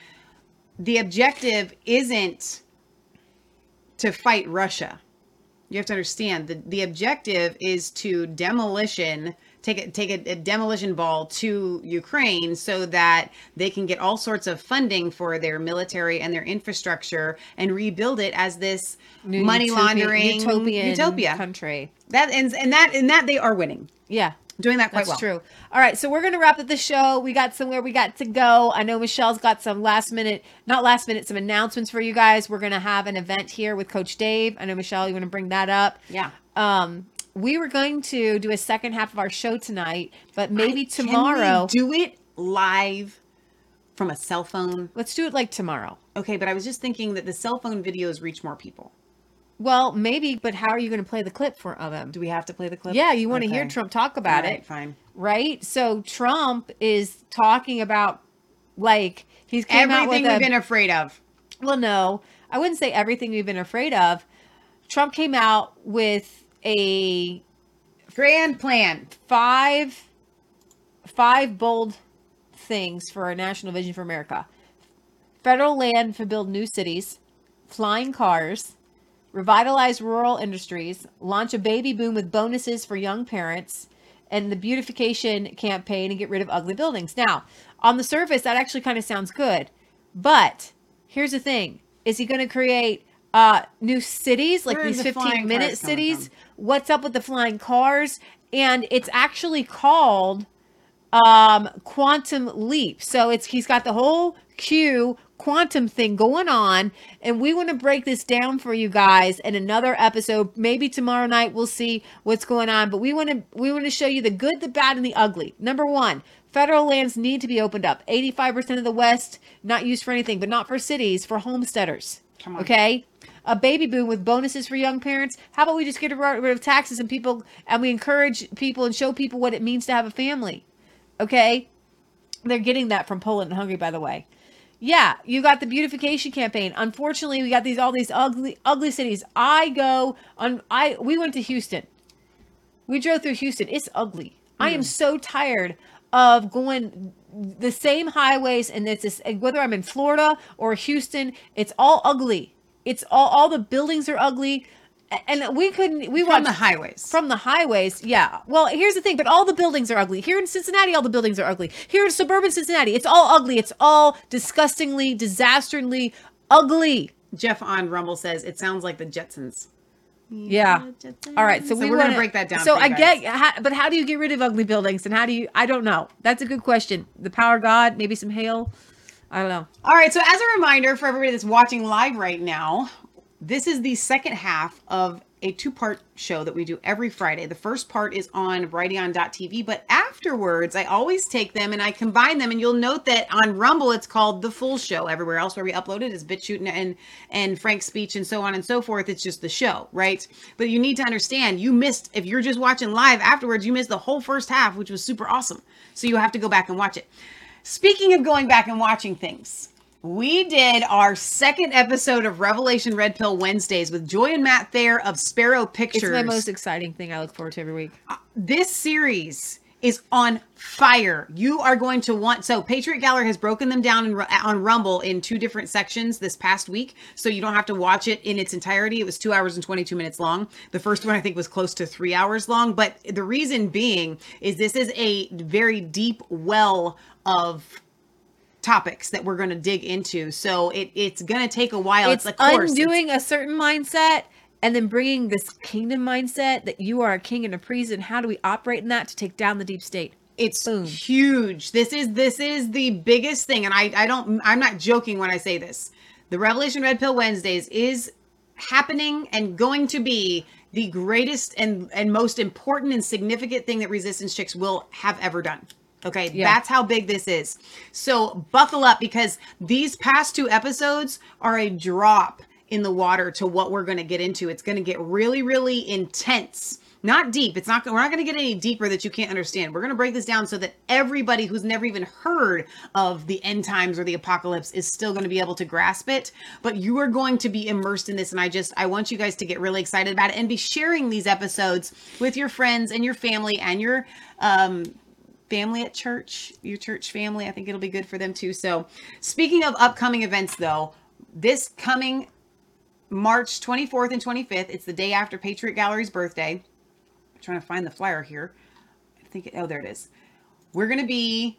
the objective isn't to fight Russia. You have to understand the the objective is to demolition take a, take a, a demolition ball to Ukraine so that they can get all sorts of funding for their military and their infrastructure and rebuild it as this New money utopian- laundering utopian utopia country. That and and that and that they are winning. Yeah. Doing that quite That's well. true. All right, so we're gonna wrap up the show. We got somewhere we got to go. I know Michelle's got some last minute, not last minute, some announcements for you guys. We're gonna have an event here with Coach Dave. I know Michelle, you want to bring that up? Yeah. Um, we were going to do a second half of our show tonight, but maybe Can we tomorrow. do it live from a cell phone. Let's do it like tomorrow. Okay, but I was just thinking that the cell phone videos reach more people. Well, maybe, but how are you going to play the clip for of him? Do we have to play the clip? Yeah, you want to hear Trump talk about All it. right, fine. Right? So Trump is talking about like he's came out Everything with we've a- been afraid of. Well, no, I wouldn't say everything we've been afraid of. Trump came out with a grand plan, five, five bold things for our national vision for America: federal land to build new cities, flying cars, revitalize rural industries, launch a baby boom with bonuses for young parents, and the beautification campaign and get rid of ugly buildings. Now, on the surface, that actually kind of sounds good, but here's the thing: is he going to create uh, new cities like Where these the 15 flying minute cities? What's up with the flying cars? And it's actually called um quantum leap so it's he's got the whole q quantum thing going on and we want to break this down for you guys in another episode maybe tomorrow night we'll see what's going on but we want to we want to show you the good the bad and the ugly number one federal lands need to be opened up 85% of the west not used for anything but not for cities for homesteaders okay a baby boom with bonuses for young parents. How about we just get rid of taxes and people and we encourage people and show people what it means to have a family? Okay? They're getting that from Poland and Hungary, by the way. Yeah, you got the beautification campaign. Unfortunately, we got these all these ugly, ugly cities. I go on. I we went to Houston. We drove through Houston. It's ugly. I am so tired of going the same highways and it's this, whether I'm in Florida or Houston, it's all ugly. It's all all the buildings are ugly. A- And we couldn't we From watched the highways. From the highways, yeah. Well, here's the thing, but all the buildings are ugly. Here in Cincinnati, all the buildings are ugly. Here in suburban Cincinnati, it's all ugly. It's all disgustingly, disastrously ugly. Jeff on Rumble says it sounds like the Jetsons. Yeah. All right. So, So we we're gonna wanna- break that down So for you I guys. get, how, but how do you get rid of ugly buildings? And how do you? I don't know. That's a good question. The power of God, maybe some hail. I don't know. All right, so as a reminder for everybody that's watching live right now, this is the second half of a two-part show that we do every Friday. The first part is on Brighteon.tv, but afterwards I always take them and I combine them and you'll note that on Rumble it's called The Full Show. Everywhere else where we upload it is BitChute and, and and FrankSpeech and so on and so forth. It's just the show, right? But you need to understand you missed if you're just watching live afterwards, you missed the whole first half, which was super awesome. So you have to go back and watch it. Speaking of going back and watching things, we did our second episode of Revelation Red Pill Wednesdays with Joy and Matt Thayer of Sparrow Pictures. It's my most exciting thing. I look forward to every week. Uh, this series is on fire. You are going to want so Patriot Gallery has broken them down in, on Rumble in two different sections this past week, so you don't have to watch it in its entirety. It was two hours and twenty two minutes long. The first one I think was close to three hours long, but the reason being is this is a very deep well of topics that we're going to dig into. So it, it's going to take a while. it's It's, of course, it's- undoing a certain mindset and then bringing this kingdom mindset that you are a king and a priest and how do we operate in that to take down the deep state? It's huge. This is this is the biggest thing and i i don't i'm not joking when i say this. The revelation red pill wednesdays is happening and going to be the greatest and and most important and significant thing that resistance chicks will have ever done okay Yeah. that's how big this is so buckle up because these past two episodes are a drop in the water to what we're going to get into it's going to get really really intense not deep. It's not. We're not going to get any deeper that you can't understand. We're going to break this down so that everybody who's never even heard of the end times or the apocalypse is still going to be able to grasp it. But you are going to be immersed in this, and I just I want you guys to get really excited about it and be sharing these episodes with your friends and your family and your um, family at church, your church family. I think it'll be good for them too. So, speaking of upcoming events, though, this coming March 24th and 25th, it's the day after Patriot Gallery's birthday trying to find the flyer here. I think, oh, there it is. We're going to be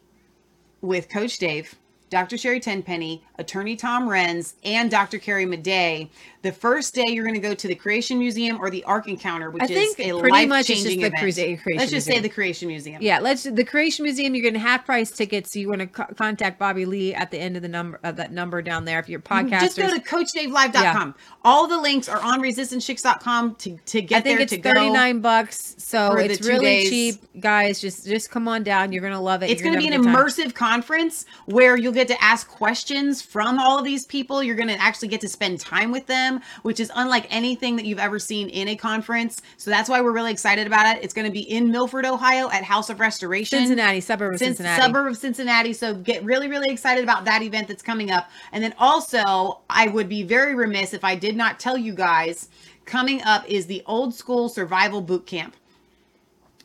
with Coach Dave, Dr. Sherri Tenpenny, Attorney Tom Renz, and Dr. Carrie Madej. The first day you're going to go to the Creation Museum or the Ark Encounter, which I is think a pretty much just the event. Creation Let's just say Museum. the Creation Museum. yeah let's the creation museum you're getting half price tickets So you want to co- contact bobby lee at the end of the number of that number down there if you're podcasters Just go to CoachDaveLive.com. All the links are on ResistanceChicks.com to, to get I think there it's 39 bucks, so it's really days. cheap, guys. Just just come on down. You're gonna love it. It's going to be an good time. immersive conference where you'll get to ask questions from all of these people. You're going to actually get to spend time with them, which is unlike anything that you've ever seen in a conference. So that's why we're really excited about it. It's going to be in Milford, Ohio at House of Restoration. Cincinnati, suburb of Cin- Cincinnati. Suburb of Cincinnati. So get really, really excited about that event that's coming up. And then also, I would be very remiss if I did not tell you guys coming up is the old school survival boot camp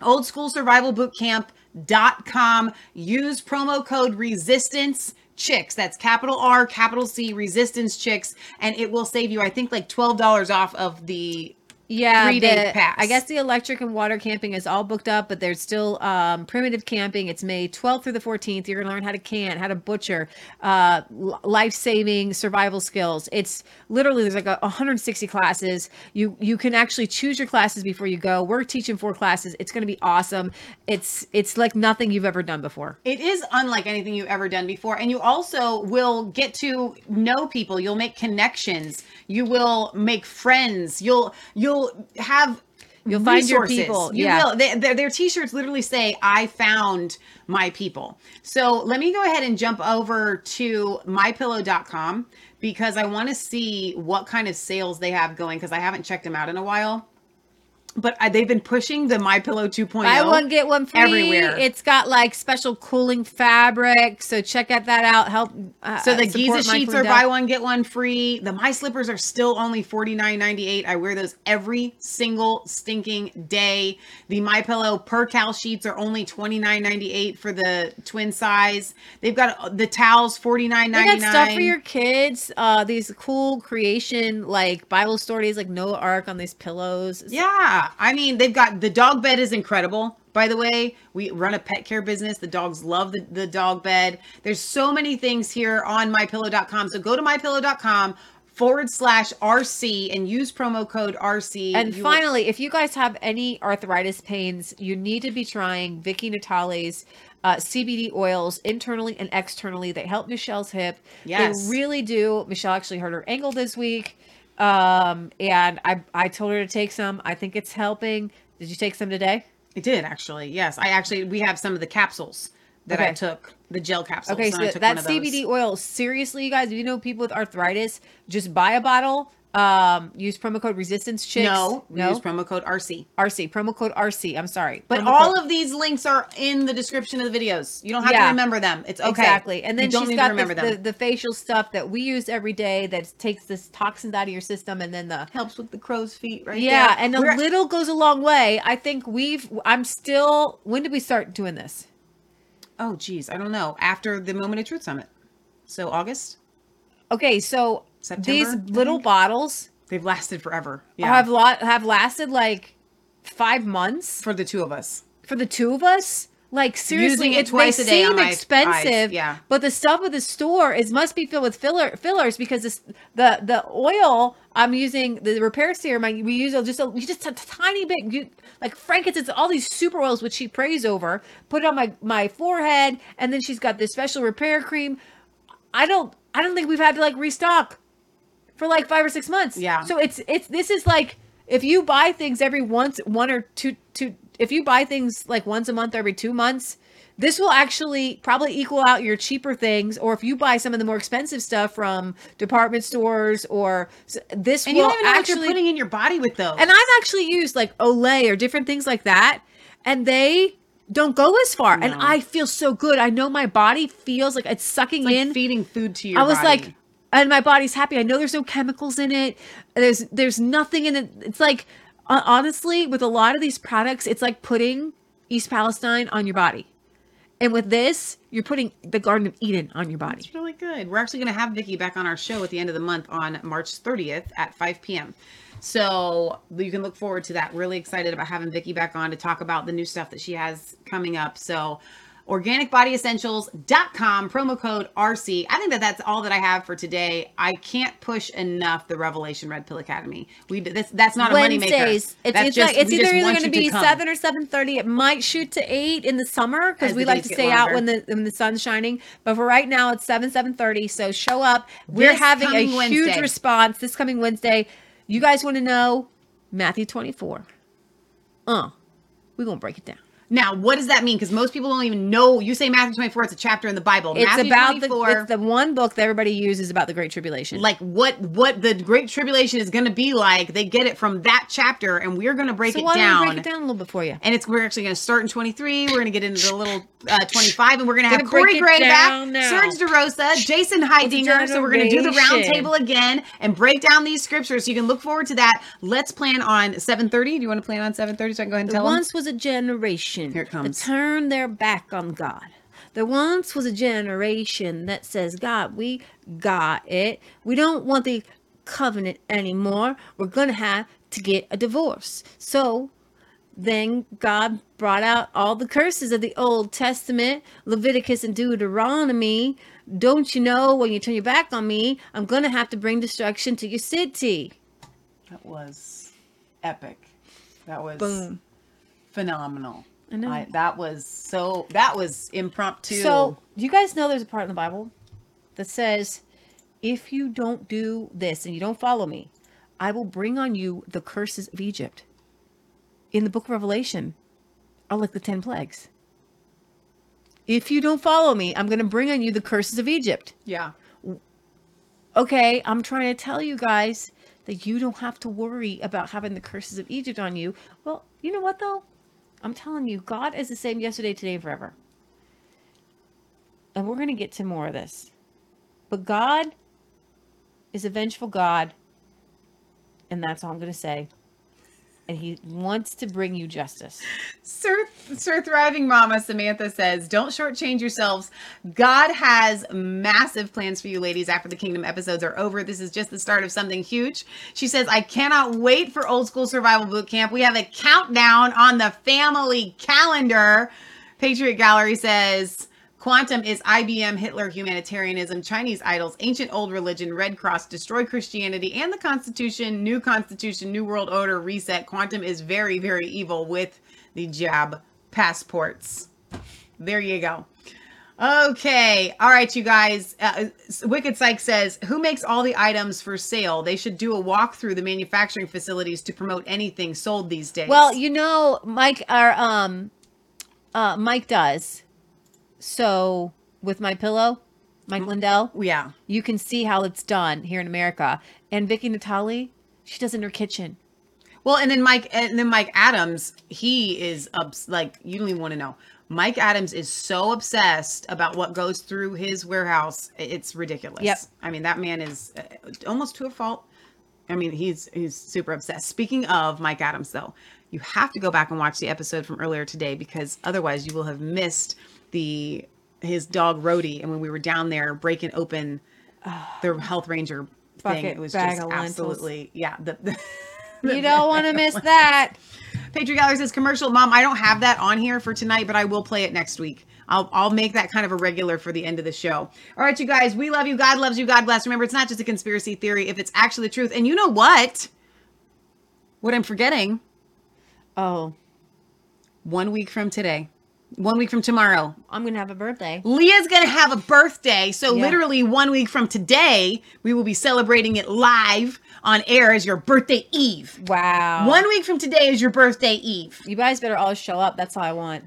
old school survival boot camp.com use promo code resistance chicks. That's capital r capital c resistance chicks and it will save you i think like $12 off of the Yeah, three day the- pass I guess the electric and water camping is all booked up, but there's still um, primitive camping. It's May 12th through the 14th. You're gonna learn how to can, how to butcher, uh, life saving survival skills. It's literally there's like a 160 classes. You you can actually choose your classes before you go. We're teaching four classes. It's gonna be awesome. It's it's like nothing you've ever done before. It is unlike anything you've ever done before. And you also will get to know people. You'll make connections. You will make friends. You'll you'll have You'll find your people. You Yeah. will. They, their, their t-shirts literally say, I found my people. So let me go ahead and jump over to mypillow.com because I want to see what kind of sales they have going because I haven't checked them out in a while. But uh, they've been pushing the My Pillow 2.0. Buy one get one free. everywhere. It's got like special cooling fabric, so check out that out. Help. Uh, So the Giza sheets are buy one get one free. The My Slippers are still only forty nine ninety eight. I wear those every single stinking day. The My Pillow Percale sheets are only twenty nine ninety eight for the twin size. They've got uh, the towels forty nine They got stuff for your kids. Uh, these cool creation like Bible stories, like Noah Ark on these pillows. Yeah, I mean they've got the dog bed is incredible. By the way, we run a pet care business. The dogs love the, the dog bed. There's so many things here on mypillow.com. So go to mypillow.com forward slash RC and use promo code RC. And You will- finally, if you guys have any arthritis pains, you need to be trying Vicky Natale's uh, CBD oils internally and externally. They help Michelle's hip. Yes. They really do. Michelle actually hurt her ankle this week. Um, and I, I told her to take some. I think it's helping. Did you take some today? I did actually. Yes, I actually we have some of the capsules that I took, the gel capsules. Okay, so that one of those. CBD oil, seriously, you guys, if you know people with arthritis, just buy a bottle. Um, use promo code resistance chicks. No, no, use promo code RC. RC, promo code RC. I'm sorry. But Promo all code- of these links are in the description of the videos. You don't have Yeah. to remember them. It's okay. Exactly. And then you don't she's got the, the, the facial stuff that we use every day that takes this toxins out of your system and then the helps with the crow's feet right yeah, there. and a We're- little goes a long way. I think we've I'm still when did we start doing this? Oh geez, I don't know. After the Moment of Truth Summit. So August? Okay, so September, these little bottles They've lasted forever. Yeah. have lot have lasted like five months for the two of us. For the two of us, like seriously, it it, twice they a day on seem my eyes, expensive. yeah. but the stuff at the store is must be filled with filler fillers because this the the oil I'm using the repair serum. I, we use just a just a tiny bit, you, like frankincense, all these super oils which she prays over. Put it on my my forehead, and then she's got this special repair cream. I don't I don't think we've had to like restock for like five or six months. Yeah. So it's it's this is like if you buy things every once one or two two if you buy things like once a month or every two months, this will actually probably equal out your cheaper things. Or if you buy some of the more expensive stuff from department stores or this And you will don't even know what actually putting in your body with those. and I've actually used like Olay or different things like that, and they don't go as far. And I feel so good. I know my body feels like it's sucking like in, feeding food to your I was body. like, and my body's happy. I know there's no chemicals in it. There's there's nothing in it. It's like honestly, with a lot of these products, it's like putting East Palestine on your body. And with this, you're putting the Garden of Eden on your body. It's really good. We're actually going to have Vicky back on our show at the end of the month on March 30th at 5 p.m. So you can look forward to that. Really excited about having Vicky back on to talk about the new stuff that she has coming up. So organicbodyessentials.com promo code RC. I think that that's all that I have for today. I can't push enough the Revelation Red Pill Academy. We this, that's not a money maker. Wednesdays. It's, That's it's, just- like, it's either either going to be come. seven or seven thirty. It might shoot to eight in the summer because we like to stay out when the when the sun's shining. But for right now, it's seven seven thirty. So show up. We're This having a coming huge response this coming Wednesday. You guys want to know Matthew twenty four? Uh, we're gonna break it down. Now, what does that mean? Because most people don't even know. You say Matthew 24, it's a chapter in the Bible. It's Matthew about 24, the it's the one book that everybody uses about the Great Tribulation. like what what the Great Tribulation is going to be like. They get it from that chapter, and we're going to break so it why down. don't we break it down a little bit for you? And it's we're actually going to start in 23. We're going to get into the little uh, 25, and we're going to have Corey Gray back, now. Serge DeRosa, Jason Heidinger. So we're going to do the round generation. table again and break down these scriptures. So you can look forward to that. Let's plan on 7:30. Do you want to plan on 7:30 so I can go ahead and tell them? once was a generation Here it comes. that turned their back on God. There once was a generation that says, God, we got it. We don't want the covenant anymore. We're going to have to get a divorce. So then God brought out all the curses of the Old Testament, Leviticus and Deuteronomy. Don't you know when you turn your back on me, I'm going to have to bring destruction to your city. That was epic. That was Boom. phenomenal. I know. that was so. That was impromptu. So, do you guys know there's a part in the Bible that says, if you don't do this and you don't follow me, I will bring on you the curses of Egypt. In the book of Revelation, are like the 10 plagues. If you don't follow me, I'm going to bring on you the curses of Egypt. yeah. Okay, I'm trying to tell you guys that you don't have to worry about having the curses of Egypt on you. Well, you know what though? I'm telling you, God is the same yesterday, today, forever. And we're going to get to more of this. But God is a vengeful God. And that's all I'm going to say. And he wants to bring you justice. Sir, Sir Thriving Mama Samantha says, Don't shortchange yourselves. God has massive plans for you, ladies, after the Kingdom episodes are over. This is just the start of something huge. She says, I cannot wait for Old School Survival Boot Camp. We have a countdown on the family calendar. Patriot Gallery says, Quantum is IBM, Hitler, humanitarianism, Chinese idols, ancient old religion, Red Cross, destroy Christianity and the Constitution, new Constitution, new world order, reset. Quantum is very, very evil with the jab passports. There you go. Okay. All right, you guys. Uh, Wicked Psych says, Who makes all the items for sale? They should do a walk through the manufacturing facilities to promote anything sold these days. Well, you know, Mike, our um, uh, Mike does. So with my pillow, Mike Lindell, yeah, you can see how it's done here in America. And Vicky Natali, she does it in her kitchen. Well, and then Mike, and then Mike Adams, he is obs- like you don't even want to know. Mike Adams is so obsessed about what goes through his warehouse, it's ridiculous. Yep. I mean, that man is uh, almost to a fault. I mean, he's he's super obsessed. Speaking of Mike Adams, though, you have to go back and watch the episode from earlier today because otherwise you will have missed the his dog Rhodey. And when we were down there breaking open the health ranger thing, it was just absolutely yeah. The, the You don't want to miss that. Patriot Gallery says commercial. Mom, I don't have that on here for tonight, but I will play it next week. I'll I'll make that kind of a regular for the end of the show. All right, you guys, we love you. God loves you. God bless. Remember, it's not just a conspiracy theory if it's actually the truth. And you know what? What I'm forgetting. Oh. One week from today. One week from tomorrow. I'm gonna have a birthday. Leah's gonna have a birthday. So Yeah. literally one week from today, we will be celebrating it live on air as your birthday eve. Wow. One week from today is your birthday eve. You guys better all show up. That's all I want.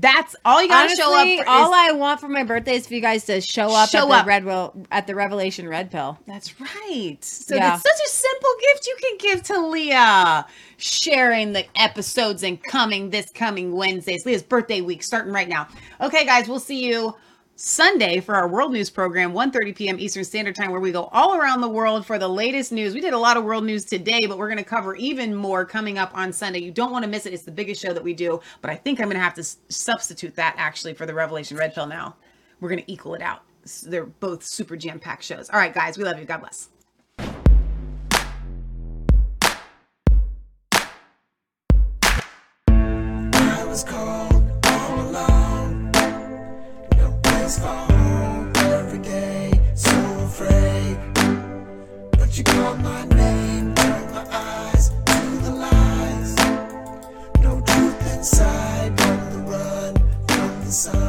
That's all you gotta show up. For all I want for my birthday is for you guys to show up Show at the up. red at the Revelation Red Pill. That's right. So Yeah. that's such a simple gift you can give to Leah. Sharing the episodes and coming this coming Wednesdays. Leah's birthday week starting right now. Okay, guys, we'll see you Sunday for our World News program, 1.30 p.m. Eastern Standard Time, where we go all around the world for the latest news. We did a lot of world news today, but we're going to cover even more coming up on Sunday. You don't want to miss it. It's the biggest show that we do, but I think I'm going to have to substitute that actually for the Revelation Red Pill now. We're going to equal it out. They're both super jam-packed shows. All right, guys, we love you. God bless. I was just go home every day, so afraid. But you called my name, turned my eyes to the lies. No truth inside, on the run from the sun.